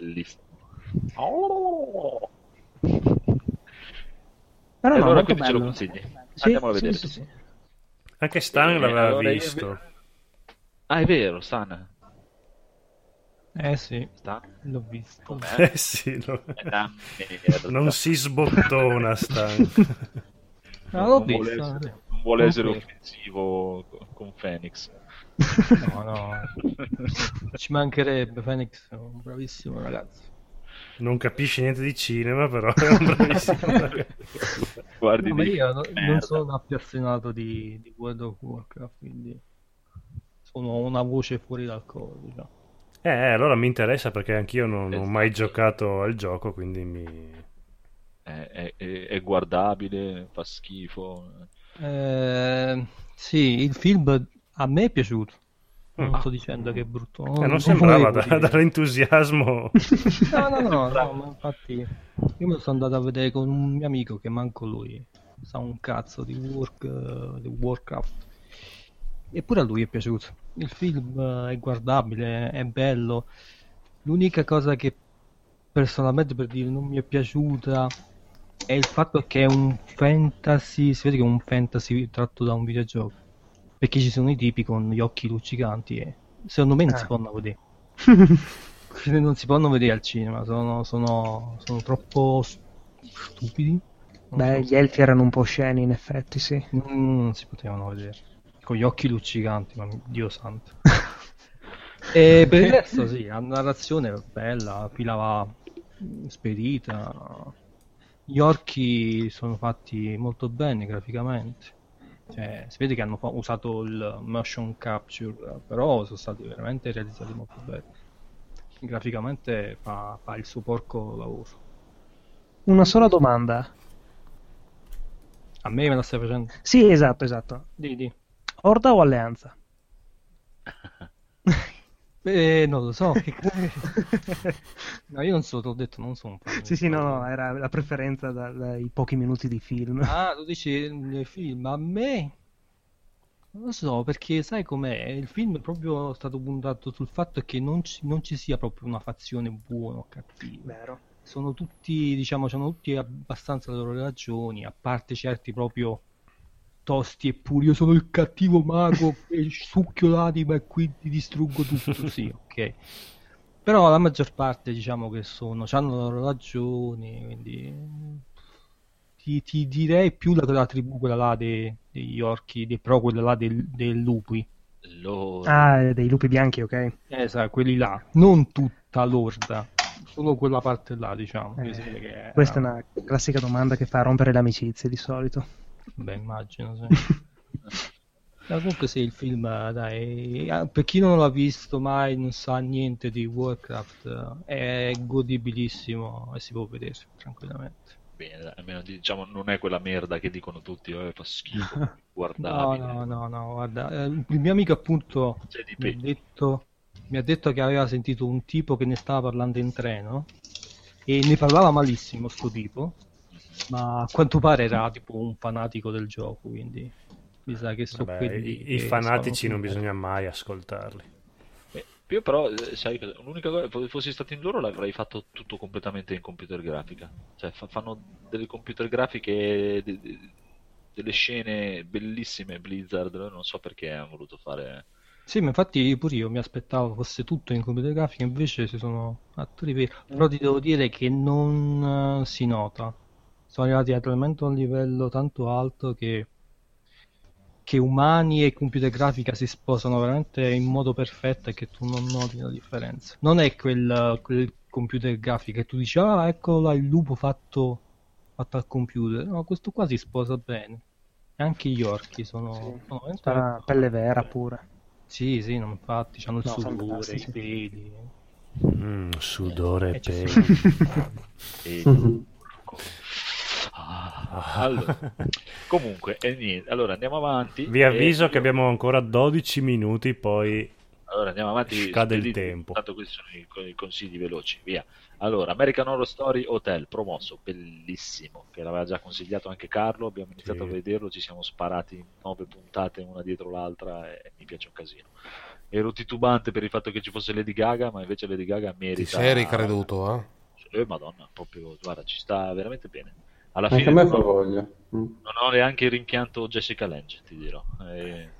Bellissimo. Però no, allora quindi ce lo consigli? Sì, Andiamo a vedere. sì, sì. Anche Stan Eh, l'aveva allora visto. Ah, è vero, Stan. Eh sì, Stan? l'ho visto. Com'è? [laughs] Eh sì, no. È una merda. non si sbottona Stan. [laughs] Ah, l'ho non vuole visto. essere, eh. non vuole essere offensivo co- con Phoenix. No, no. [laughs] Ci mancherebbe Phoenix, è un bravissimo ragazzo. Non capisci niente di cinema, però è un bravissimo [laughs] ragazzo. Guardi No, ma io no- non sono appassionato di, di World of Warcraft, quindi sono una voce fuori dal coro, diciamo. Eh, allora mi interessa perché anch'io non ho mai giocato al gioco, quindi mi... È, è- è- è guardabile, fa schifo. Eh, sì, il film a me è piaciuto. Non Mm. sto dicendo che è brutto. Eh, non sembrava da- volevo dire. dall'entusiasmo. [laughs] No, no, no, no, ma infatti io me lo sono andato a vedere con un mio amico che manco lui sa un cazzo di, work, eh, di Warcraft. Eppure a lui è piaciuto. Il film eh, è guardabile, è bello. L'unica cosa che personalmente per dire non mi è piaciuta è il fatto che è un fantasy, si vede che è un fantasy tratto da un videogioco. Perché ci sono i tipi con gli occhi luccicanti e secondo me non si Ah. possono vedere. [laughs] Non si possono vedere al cinema, sono, sono, sono troppo stupidi. Non Beh, so. gli elfi erano un po' sceni, in effetti, sì. Mm, non si potevano vedere. Con gli occhi luccicanti, ma Dio santo. [laughs] e per il resto sì, la narrazione è bella, filava spedita. Gli orchi sono fatti molto bene graficamente. Cioè, si vede che hanno fa- usato il motion capture, però sono stati veramente realizzati molto bene. Graficamente fa, fa il suo porco lavoro. Una sola domanda. A me me la stai facendo? Sì, esatto, esatto. Di, di. Orda o alleanza? [laughs] Eh, non lo so. [laughs] [laughs] no, io non so, ti ho detto, non sono un fan. Sì, sì, no, no, era la preferenza da- dai pochi minuti di film. Ah, [laughs] tu dici nei film, a me non lo so, perché sai com'è? Il film è proprio stato puntato sul fatto che non ci, non ci sia proprio una fazione buona o cattiva. Vero. Sono tutti, diciamo, hanno tutti abbastanza le loro ragioni, a parte certi proprio tosti e puri. Io sono il cattivo mago [laughs] e succhio l'anima e quindi distruggo tutto. [laughs] Sì, ok. Però la maggior parte, diciamo che sono, hanno le loro ragioni, quindi ti, ti direi più la, la tribù, quella là dei, degli orchi, dei pro, quella là del, dei lupi. Loro. Ah, eh, dei lupi bianchi, ok. Esatto, quelli là, non tutta l'orda, solo quella parte là, diciamo. Eh, che Questa è una classica domanda che fa rompere le amicizie di solito. Beh, immagino, sì. [laughs] Ma comunque sì, il film, dai, per chi non l'ha visto mai, non sa niente di Warcraft, è godibilissimo e si può vedere tranquillamente. Bene, dai, almeno diciamo non è quella merda che dicono tutti, eh, fa schifo, [laughs] No, guardabile. no, no, no, guarda, eh, il mio amico appunto mi ha detto, mi ha detto che aveva sentito un tipo che ne stava parlando in treno e ne parlava malissimo sto tipo, ma a quanto pare era tipo un fanatico del gioco, quindi mi sa che sono Vabbè, quelli i, fanatici non bisogna mai ascoltarli. Io però, eh, sai, l'unica cosa, se fossi stato in loro l'avrei fatto tutto completamente in computer grafica. Cioè, fa- fanno delle computer grafiche, de- de- delle scene bellissime Blizzard, non so perché hanno voluto fare... Sì, ma infatti pure io mi aspettavo fosse tutto in computer grafica, invece ci sono attori veri. Però ti devo dire che non eh, si nota. Sono arrivati a talmente un livello tanto alto che, che umani e computer grafica si sposano veramente in modo perfetto e che tu non noti la differenza. Non è quel, quel computer grafica che tu dici, ah, eccolo là il lupo fatto, fatto al computer. No, questo qua si sposa bene. E anche gli orchi sono, sono veramente C'ha la pelle vera pure. sì, sì, no, infatti, hanno il No, sudore, i peli. Mm, sudore E peli. [laughs] [laughs] Ah, allora, comunque, e niente, allora andiamo avanti. Vi e- avviso che abbiamo ancora 12 minuti, poi Allora andiamo avanti. Scade il tempo. Tanto questi sono i, i consigli veloci. Via. Allora, American Horror Story Hotel, promosso, bellissimo, che l'aveva già consigliato anche Carlo. Abbiamo iniziato Sì. a vederlo, ci siamo sparati nove puntate una dietro l'altra e mi piace un casino. Ero titubante per il fatto che ci fosse Lady Gaga, ma invece Lady Gaga Ti merita. sei ricreduto, eh? Eh, Madonna, proprio, guarda, ci sta veramente bene. Alla Anche fine a me non fa ho, voglia. Mm. non ho neanche rimpianto Jessica Lange, ti dirò. E-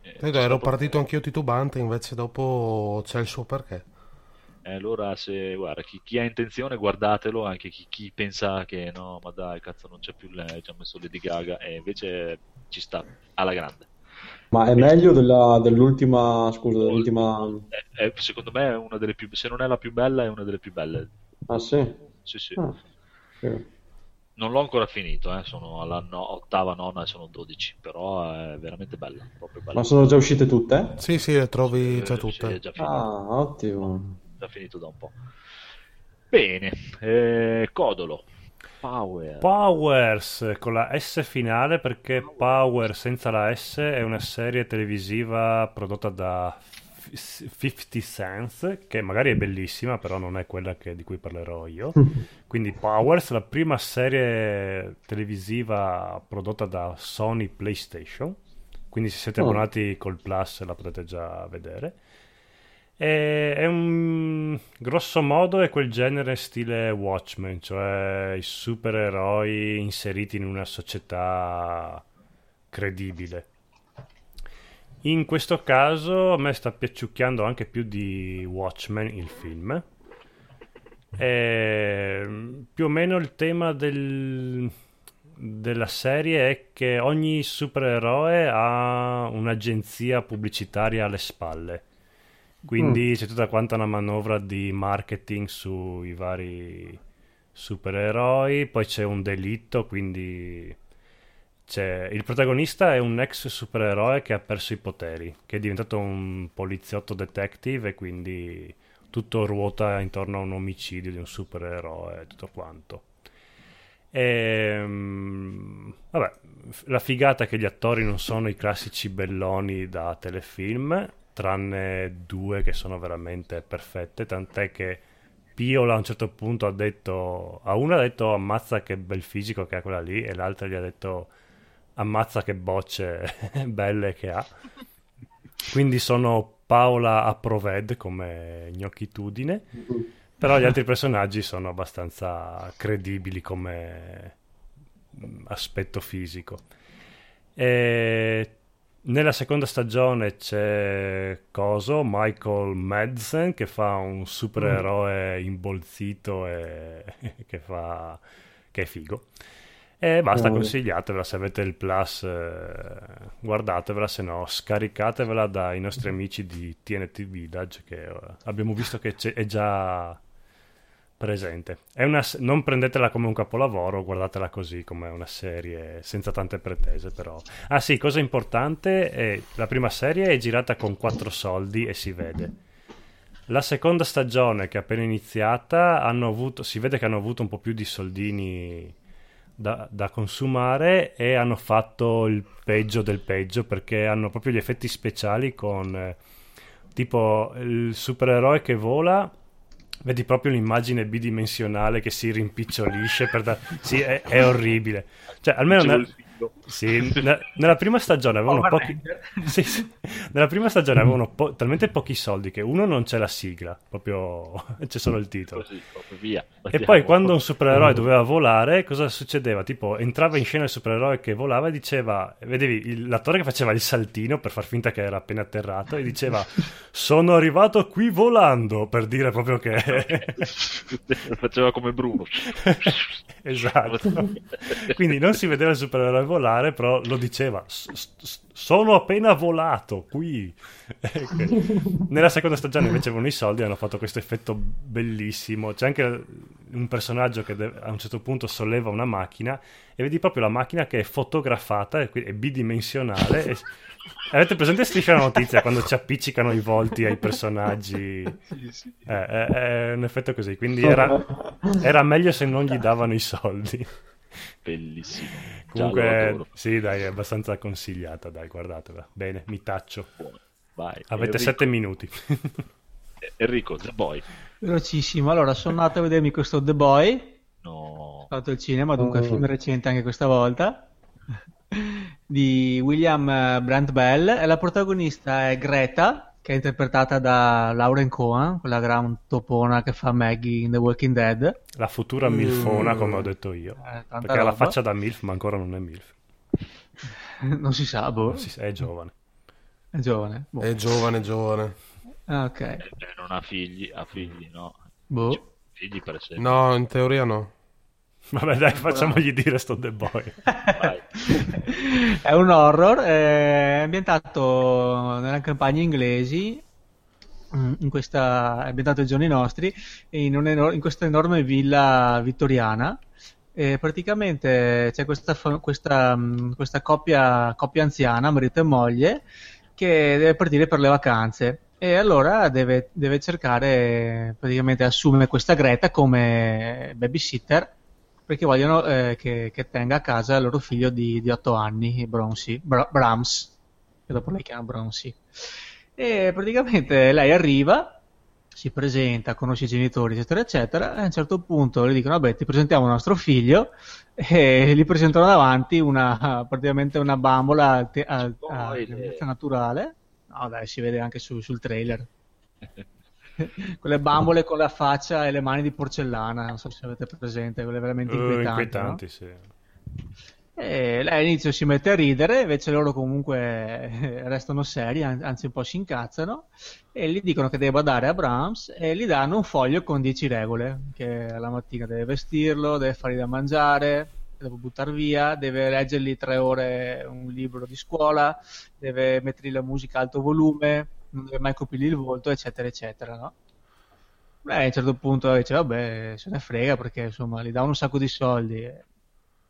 e- Vedo, ero partito anch'io titubante, invece dopo c'è il suo perché. E allora, se guarda, chi, chi ha intenzione, guardatelo. Anche chi, chi pensa che no, ma dai, cazzo, non c'è più lei, ci ha messo Lady Gaga. E invece ci sta alla grande. Ma è meglio della- dell'ultima, scusa, dell'ultima... È- è- secondo me è una delle più, se non è la più bella, è una delle più belle. Ah sì? Sì, sì. Ah, sì. Non l'ho ancora finito, eh, sono alla no- ottava, nona e sono 12, però è veramente bella, proprio bella. Ma sono già uscite tutte? Sì, sì, le trovi già Eh, tutte. sì, è già Ah, ottimo. già finito da un po'. Bene, eh, Codolo. Power. Powers con la S finale perché Power senza la S è una serie televisiva prodotta da 50 Cents che magari è bellissima però non è quella che- di cui parlerò io [laughs] quindi Powers la prima serie televisiva prodotta da Sony PlayStation quindi se siete Oh. abbonati col Plus la potete già vedere e- è un grosso modo è quel genere stile Watchmen, cioè i supereroi inseriti in una società credibile. In questo caso a me sta piaciucchiando anche più di Watchmen il film. E, più o meno il tema del- della serie è che ogni supereroe ha un'agenzia pubblicitaria alle spalle. Quindi c'è tutta quanta una manovra di marketing sui vari supereroi, poi c'è un delitto, quindi c'è... il protagonista è un ex supereroe che ha perso i poteri, che è diventato un poliziotto detective e quindi tutto ruota intorno a un omicidio di un supereroe e tutto quanto. Ehm, vabbè, la figata è che gli attori non sono i classici belloni da telefilm, tranne due che sono veramente perfette, tant'è che Piola a un certo punto ha detto, a una ha detto ammazza che bel fisico che ha quella lì e l'altra gli ha detto ammazza che bocce [laughs] belle che ha. Quindi sono Paola Approved come gnocchitudine, però gli altri personaggi sono abbastanza credibili come mm, aspetto fisico. E nella seconda stagione c'è Coso, Michael Madsen, che fa un supereroe imbolzito e [laughs] che, fa... che è figo. E basta, Oh. consigliatevela se avete il plus, eh, guardatevela, se no scaricatevela dai nostri amici di TNT Village che eh, abbiamo visto che è già presente. È una non prendetela come un capolavoro, guardatela così come una serie senza tante pretese però. Ah sì, cosa importante, è, la prima serie è girata con quattro soldi e si vede. La seconda stagione che è appena iniziata hanno avuto, si vede che hanno avuto un po' più di soldini da, da consumare e hanno fatto il peggio del peggio perché hanno proprio gli effetti speciali con eh, tipo il supereroe che vola vedi proprio l'immagine bidimensionale che si rimpicciolisce da- sì, è, è orribile. Cioè almeno nel- Dio. Sì, ne- nella prima stagione avevano Power pochi... Ranger. [laughs] Sì, sì. Nella prima stagione [laughs] avevano po- talmente pochi soldi che uno non c'è la sigla, proprio [laughs] c'è solo il titolo. Così, via. E poi quando un supereroe doveva volare, cosa succedeva? Tipo, entrava in scena il supereroe che volava e diceva, vedevi il- l'attore che faceva il saltino per far finta che era appena atterrato e diceva sono arrivato qui volando, per dire proprio che... Faceva come Bruno. esatto. Quindi non si vedeva il supereroe volare, però lo diceva, "S- s- sono appena volato qui. [laughs] Ecco. Nella seconda stagione invece avevano i soldi e hanno fatto questo effetto bellissimo. C'è anche un personaggio che a un certo punto solleva una macchina e vedi proprio la macchina che è fotografata, è, bidimensionale. e- Avete presente Striscia la notizia quando ci appiccicano i volti ai personaggi? Eh, è, è un effetto così, quindi era, era meglio se non gli davano i soldi. Bellissimo. Comunque, sì, dai, è abbastanza consigliata, dai, guardatela. Bene, mi taccio. Buono. Vai. Avete Enrico. sette minuti. Enrico, The Boy. Velocissimo. Allora, sono andato a vedermi questo The Boy. No. Ho fatto il cinema, dunque Oh. film recente anche questa volta. [laughs] Di William eh, Brandt Bell. E la protagonista è Greta, che è interpretata da Lauren Cohen, quella gran topona che fa Maggie in The Walking Dead. La futura milfona, come ho detto io. Eh, Perché ha la roba. faccia da milf, ma ancora non è milf. [laughs] Non si sa, boh. Si- È giovane. È giovane. Boh. È giovane, giovane. Ah, ok. Eh, non ha figli, ha figli, no. Boh. Figli per esempio. No, in teoria no. Vabbè, dai, facciamogli dire sto The Boy. È un horror, è ambientato nelle campagne inglesi, mm, in questa, è ambientato ai giorni nostri, in, un eno- in questa enorme villa vittoriana. E praticamente c'è questa, questa, mm, questa coppia, coppia anziana, marito e moglie, che deve partire per le vacanze. E allora deve, deve cercare, praticamente assume questa Greta come babysitter perché vogliono eh, che, che tenga a casa il loro figlio di, di 8 anni, Bronsi, Bra- Brahms, che dopo lei chiama Bronsi. E praticamente lei arriva, si presenta, conosce i genitori, eccetera, eccetera, e a un certo punto le dicono, vabbè, ti presentiamo il nostro figlio, [laughs] e gli presentano davanti una, praticamente una bambola te- a, a grandezza naturale. No, dai, si vede anche su- sul trailer. [laughs] [laughs] quelle bambole con la faccia e le mani di porcellana, non so se avete presente, quelle veramente Uh, inquietanti. inquietanti, no? sì. E lei all'inizio si mette a ridere, invece loro comunque eh, restano seri, an- anzi un po' si incazzano, e gli dicono che deve badare a Brahms e gli danno un foglio con 10 regole, che la mattina deve vestirlo, deve fargli da mangiare, deve buttare via, deve leggergli tre ore un libro di scuola, deve mettergli la musica a alto volume, non deve mai coprirgli il volto, eccetera, eccetera, no? Beh, a un certo punto dice, vabbè, se ne frega perché insomma gli dà un sacco di soldi. E,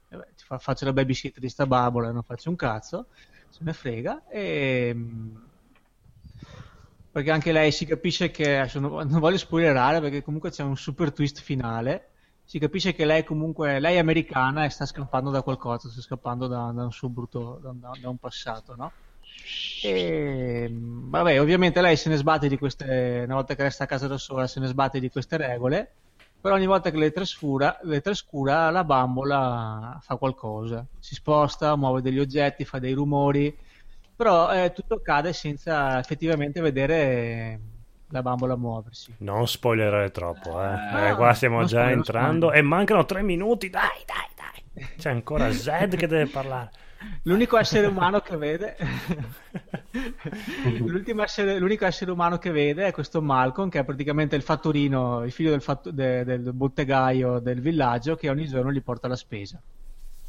e ti fa- faccio la babysitter di sta bambola, non faccio un cazzo, se ne frega. E, mm, perché anche lei si capisce che, adesso non non voglio spoilerare perché comunque c'è un super twist finale. Si capisce che lei comunque, lei è americana e sta scappando da qualcosa, sta scappando da, da un suo brutto, da- da un passato, no? E mh, vabbè, ovviamente lei se ne sbatte di queste, una volta che resta a casa da sola, se ne sbatte di queste regole, però ogni volta che le trasfura, le trascura, la bambola fa qualcosa, si sposta, muove degli oggetti, fa dei rumori, però eh, tutto accade senza effettivamente vedere la bambola muoversi. Non spoilerare troppo, eh. Ah, Eh, qua stiamo già spoiler, entrando spoiler. e mancano tre minuti, dai, dai, dai. C'è ancora [laughs] Zed che deve parlare. L'unico essere umano che vede [laughs] essere- l'unico essere umano che vede è questo Malcolm che è praticamente il fattorino, il figlio del, fatto- de- del bottegaio del villaggio che ogni giorno gli porta la spesa.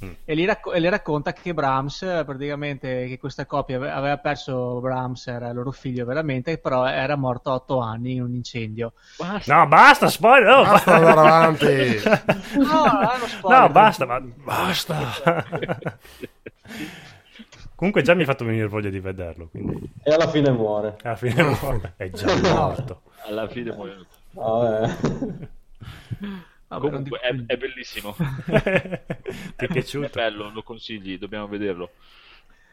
Mm. E, gli racco- e le racconta che Brahms, praticamente, che questa coppia ave- aveva perso Brahms, era il loro figlio veramente, però era morto a otto anni in un incendio. No, basta, spoiler. no, Basta ba- andare avanti. [laughs] No, spoiler, No, basta, ma basta. [laughs] Comunque già mi hai fatto venire voglia di vederlo, quindi E alla fine muore. alla fine è già morto. Alla fine muoiono. Vabbè. [laughs] Vabbè, non Comunque è, è bellissimo. [laughs] Ti è È piaciuto? bello, lo consigli, dobbiamo vederlo.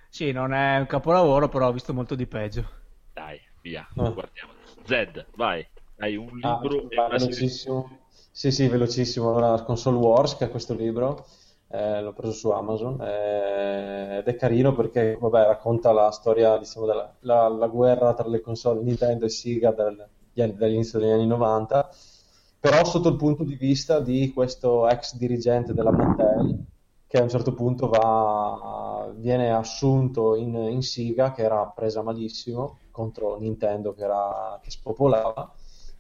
Sì, non è un capolavoro, però ho visto molto di peggio. Dai, via, Ah. guardiamo. Zed, vai. Hai un Ah, libro e vai, velocissimo. Sì, sì, velocissimo. Allora, Console Wars, che è questo libro, eh, l'ho preso su Amazon eh, ed è carino perché vabbè, racconta la storia diciamo, della la, la guerra tra le console Nintendo e Sega del- gli anni- dall'inizio degli anni 90 però sotto il punto di vista di questo ex dirigente della Mattel che a un certo punto va, viene assunto in, in Sega che era presa malissimo contro Nintendo che, era, che spopolava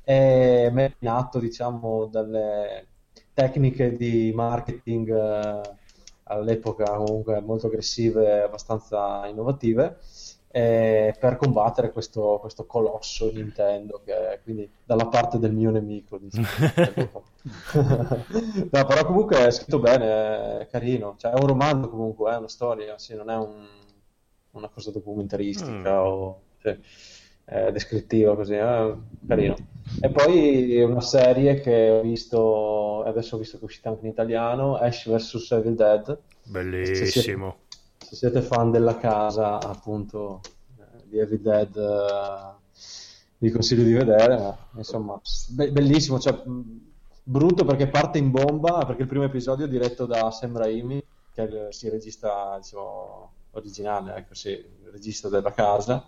e mette in atto diciamo delle tecniche di marketing eh, all'epoca comunque molto aggressive abbastanza innovative eh, per combattere questo, questo colosso Nintendo che è quindi dalla parte del mio nemico diciamo. [laughs] no, però comunque è scritto bene, è carino cioè è un romanzo comunque, è una storia sì, non è un- una cosa documentaristica Mm. o sì, è descrittiva così, è carino e poi una serie che ho visto, adesso ho visto che è uscita anche in italiano, Ash vs Evil Dead. Bellissimo. Se siete fan della casa, appunto, eh, di Evil Dead, eh, vi consiglio di vedere, ma insomma, be- bellissimo, cioè, brutto perché parte in bomba, perché il primo episodio è diretto da Sam Raimi, che è il, sì, regista, diciamo, originale, ecco, sì, il regista della casa.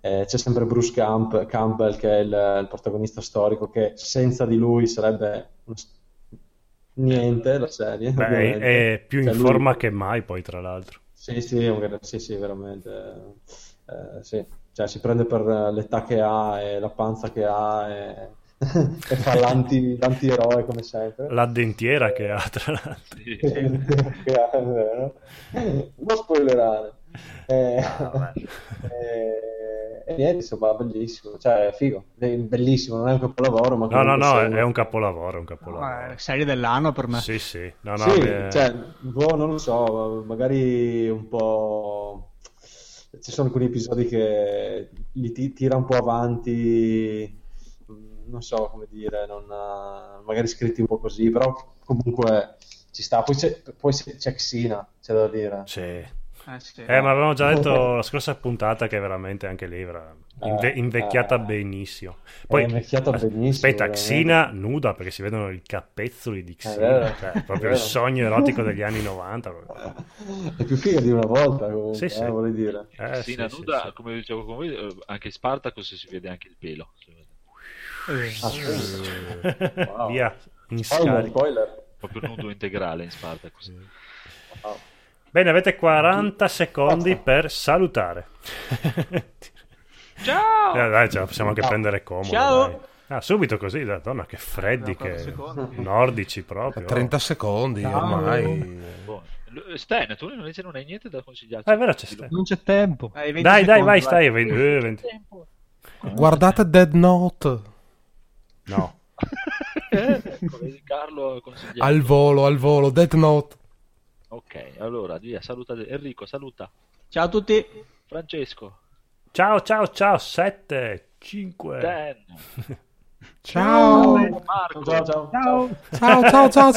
Eh, c'è sempre Bruce Camp- Campbell che è il, il protagonista storico che senza di lui sarebbe niente la serie Beh, è più in Cioè, lui- forma che mai, poi, tra l'altro. Sì, sì, un- sì, sì, veramente. eh, sì. Cioè, si prende per l'età che ha e la panza che ha e, [laughs] e fa l'anti, l'antieroe come sempre. La dentiera che ha, tra l'altro. Sì. [laughs] Che ha, è vero. Non spoilerare. Eh, Ah, eh, e niente, insomma, bellissimo. Cioè, è figo. È bellissimo, non è un capolavoro, ma No, no, no, è un capolavoro, è un No, capolavoro. è serie dell'anno per me. Sì, sì. No, no, Sì, eh, cioè, boh, non lo so, magari un po'... Ci sono alcuni episodi che li ti- tira un po' avanti, non so come dire, non, magari scritti un po' così, però comunque ci sta. Poi c'è, poi c'è Xina, c'è da dire. sì. Eh, sì. Eh, ma avevamo già detto la scorsa puntata che veramente anche lì era inve- Eh, invecchiata eh. benissimo. È Poi, invecchiata as- benissimo, Aspetta, veramente. Xina nuda perché si vedono i capezzoli di Xina, cioè, è proprio il sogno erotico degli anni 90. È più figa di una volta, comunque, Sì, sì. eh, vorrei dire. Eh, Sì, sì, la sì, nuda, sì. come dicevo con voi, eh, anche in Spartacus si vede anche il pelo. Ah. [laughs] Wow. Via, in Spoiler, scarica. spoiler. Proprio nudo integrale in Spartacus. Bene, avete 40 secondi per salutare. Ciao! Eh, dai, ce la possiamo anche prendere comodo. Ciao! dai. Ah, subito così, madonna, che freddi, 40 che secondi. nordici proprio. 30 secondi Ciao. ormai. Boh. Stan, tu invece non hai niente da consigliarci? Ah, è vero, c'è Stan. Non c'è tempo. Eh, 20 Dai, dai, vai, stai. venti- eh, venti- Tempo. Guardate Dead Note No. [laughs] Ecco, vedi Carlo al volo, al volo. Dead Note. Ok, allora, via, saluta Enrico, saluta. Ciao a tutti. Francesco, Ciao, ciao, ciao. 7, 5. Dan, [laughs] Ciao. Marco, Ciao, ciao. Ciao! Ciao, ciao, ciao,